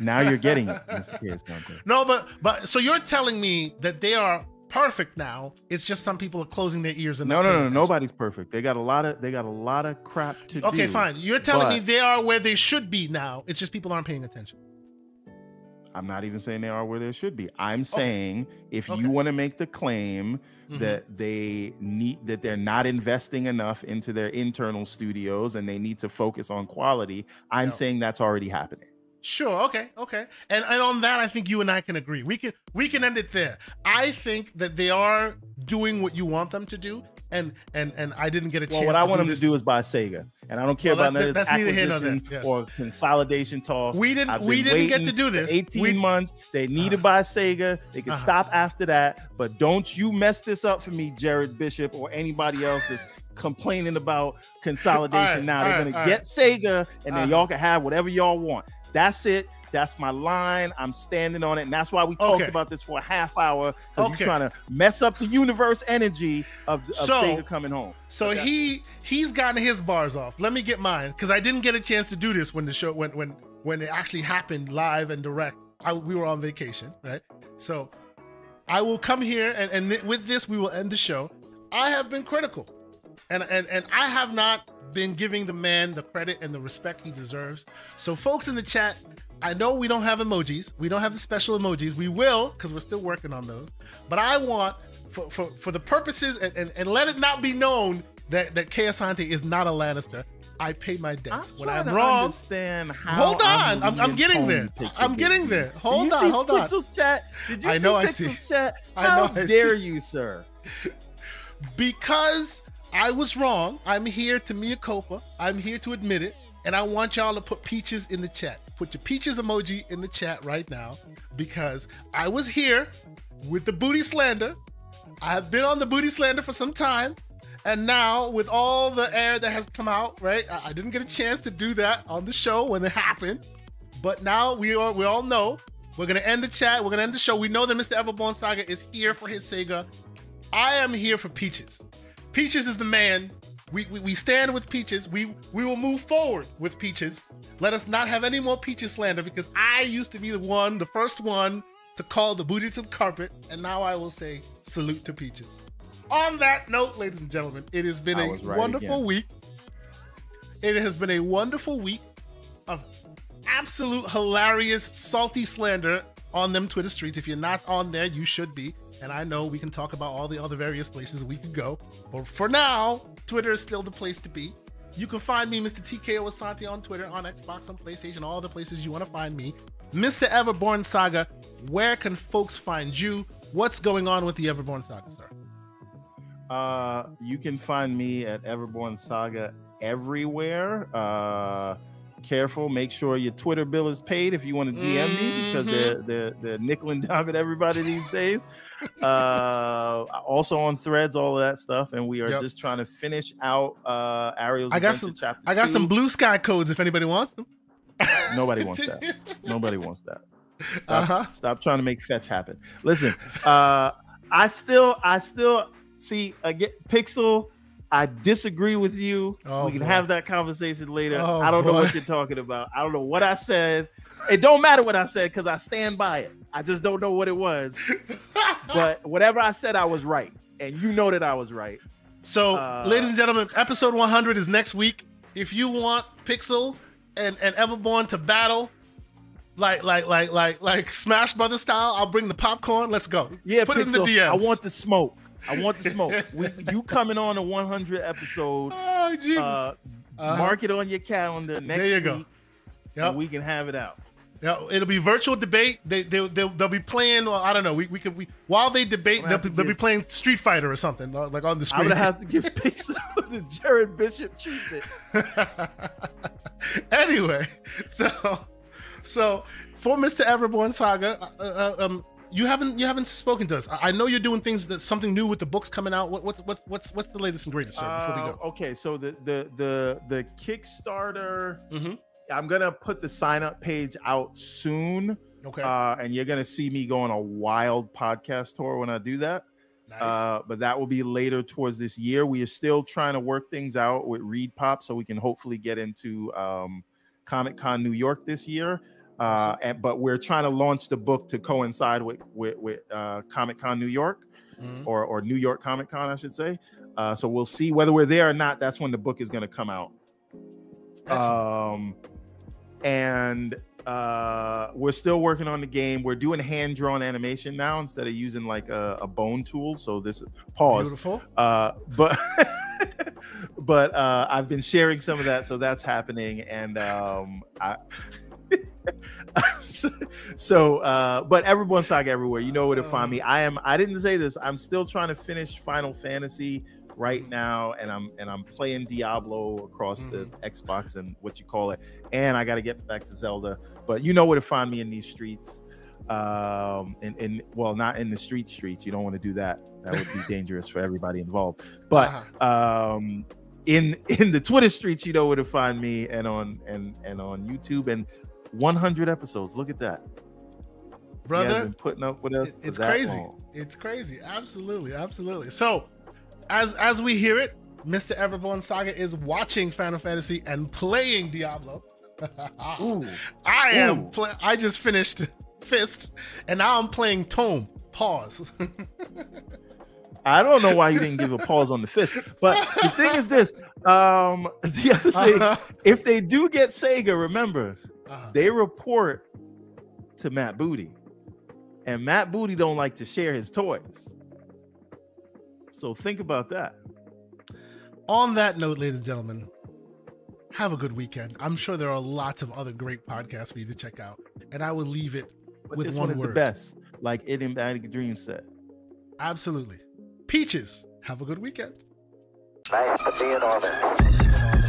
Now you're getting it, Mr. Dante. No, but but so you're telling me that they are perfect now. It's just some people are closing their ears and No, not no, no, attention. nobody's perfect. They got a lot of they got a lot of crap to do. Okay, fine. You're telling me they are where they should be now. It's just people aren't paying attention. I'm not even saying they are where they should be. I'm saying if Okay. you want to make the claim Mhm. that they need that they're not investing enough into their internal studios and they need to focus on quality, I'm Yeah. saying that's already happening. Sure. Okay. Okay. And and on that, I think you and I can agree. We can we can end it there. I think that they are doing what you want them to do, and and and I didn't get a chance Well, chance. what I want them this. to do is buy Sega, and I don't care Well, about of that's- this that's neither here nor acquisition there, yes. or consolidation talk. We didn't- we didn't get to do this. 18 We- months. They need to Uh-huh. buy Sega. They can Uh-huh. stop after that, but don't you mess this up for me, Jared Bishop, or anybody else that's complaining about consolidation. Right, now they're right, gonna get Sega, and then Uh-huh. y'all can have whatever y'all want. That's it. That's my line. I'm standing on it, and that's why we talked Okay. about this for a half hour because Okay. you're trying to mess up the universe energy of, of So- Sega coming home. So Okay. he he's gotten his bars off. Let me get mine because I didn't get a chance to do this when the show when when when it actually happened live and direct. I, we were on vacation, right? So I will come here and and th- with this we will end the show. I have been critical, and and and I have not been giving the man the credit and the respect he deserves. So folks in the chat. I know we don't have emojis. We don't have the special emojis. We will, because we're still working on those. But I want, for, for, for the purposes, and, and, and let it not be known that, that Kay Asante is not a Lannister. I pay my debts. when I'm wrong, Understand how Hold on, I'm- I'm getting there. I'm getting there. Did Hold you on, see hold on. Pixel's chat? Did you? I see know I Pixel's see. chat? I know I dare see. you, sir? because I was wrong, I'm here to mea culpa. I'm here to admit it. And I want y'all to put peaches in the chat. Put your peaches emoji in the chat right now because I was here with the booty slander. I have been on the booty slander for some time. And now, with all the air that has come out, right? I, I didn't get a chance to do that on the show when it happened. But now we are we all know we're gonna end the chat. We're gonna end the show. We know that Mr. Everborn Saga is here for his Sega. I am here for Peaches. Peaches is the man. We, we, we stand with Peaches. We we will move forward with Peaches. Let us not have any more Peaches slander because I used to be the one, the first one to call the booty to the carpet, and now I will say salute to Peaches. On that note, ladies and gentlemen, it has been I a right wonderful again. week. It has been a wonderful week of absolute hilarious, salty slander on them Twitter streets. If you're not on there, you should be. And I know we can talk about all the other various places we could go. But for now, Twitter is still the place to be. You can find me, Mr. TKO Asante, on Twitter, on Xbox, on PlayStation, all the places you want to find me. Mr. Everborn Saga, where can folks find you? What's going on with the Everborn Saga, sir? Uh, you can find me at Everborn Saga everywhere. Uh, careful. Make sure your Twitter bill is paid if you want to DM mm-hmm. me because they're, mm-hmm. they're they're nickel and diming everybody these days. uh, also on threads, all of that stuff, and we are yep. just trying to finish out uh Ariel's. I got some. I got two. some Bluesky codes if anybody wants them. Nobody wants that. Nobody wants that. Stop, uh-huh. stop trying to make fetch happen. Listen, uh, I still, I still see. get Pixel I disagree with you. Oh, we can boy. have that conversation later. Oh, I don't boy. know what you're talking about. I don't know what I said. It don't matter what I said because I stand by it. I just don't know what it was. but whatever I said, I was right, and you know that I was right. So, uh, ladies and gentlemen, episode 100 is next week. If you want Pixel and and Everborn to battle, like like like like like Smash Brothers style, I'll bring the popcorn. Let's go. Yeah, put Pixel, it in the DMs. I want the smoke. I want the smoke. we, you coming on a 100 episode? Oh Jesus! Uh, uh-huh. Mark it on your calendar next there you go. week. Yep. we can have it out. Yeah, it'll be virtual debate. They they they'll, they'll be playing. Well, I don't know. We, we could we while they debate, they'll, they'll give, be playing Street Fighter or something uh, like on the screen. I'm gonna have to give Pixel the Jared Bishop treatment. anyway, so so for Mr. Everborn Saga, uh, uh, um, you haven't you haven't spoken to us. I know you're doing things that something new with the books coming out. What, what's what's what's what's the latest and greatest, sir? Before we go. Uh, okay, so the the the the Kickstarter. Mm-hmm. I'm gonna put the sign up page out soon. Okay. Uh, and you're gonna see me go on a wild podcast tour when I do that. Nice. Uh, but that will be later towards this year. We are still trying to work things out with ReedPop, so we can hopefully get into um, Comic Con New York this year. Uh, and, but we're trying to launch the book to coincide with with, with uh, Comic Con New York, mm-hmm. or or New York Comic Con, I should say. Uh, so we'll see whether we're there or not. That's when the book is going to come out. Um, and uh, we're still working on the game. We're doing hand drawn animation now instead of using like a, a bone tool. So this pause. Beautiful. Uh, but but uh, I've been sharing some of that, so that's happening, and um, I. so, uh, but Everborn Saga everywhere. You know where to find me. I am. I didn't say this. I'm still trying to finish Final Fantasy right now, and I'm and I'm playing Diablo across mm. the mm-hmm. Xbox and what you call it. And I got to get back to Zelda. But you know where to find me in these streets. Um, in, in well, not in the street streets. You don't want to do that. That would be dangerous for everybody involved. But uh-huh. um, in in the Twitter streets, you know where to find me, and on and and on YouTube and 100 episodes. Look at that, brother. Putting up with us. It, it's crazy. Long. It's crazy. Absolutely, absolutely. So, as as we hear it, Mr. Everborn Saga is watching Final Fantasy and playing Diablo. Ooh. I am. Play- I just finished Fist, and now I'm playing Tome. Pause. I don't know why you didn't give a pause on the fist, but the thing is this: um, the other thing, uh-huh. if they do get Sega, remember uh-huh. They report to Matt Booty, and Matt Booty don't like to share his toys. So think about that. On that note, ladies and gentlemen, have a good weekend. I'm sure there are lots of other great podcasts for you to check out, and I will leave it but with this one, one is word. the best, like Idiomatic Dream said. Absolutely. Peaches, have a good weekend. Nice to be in orbit.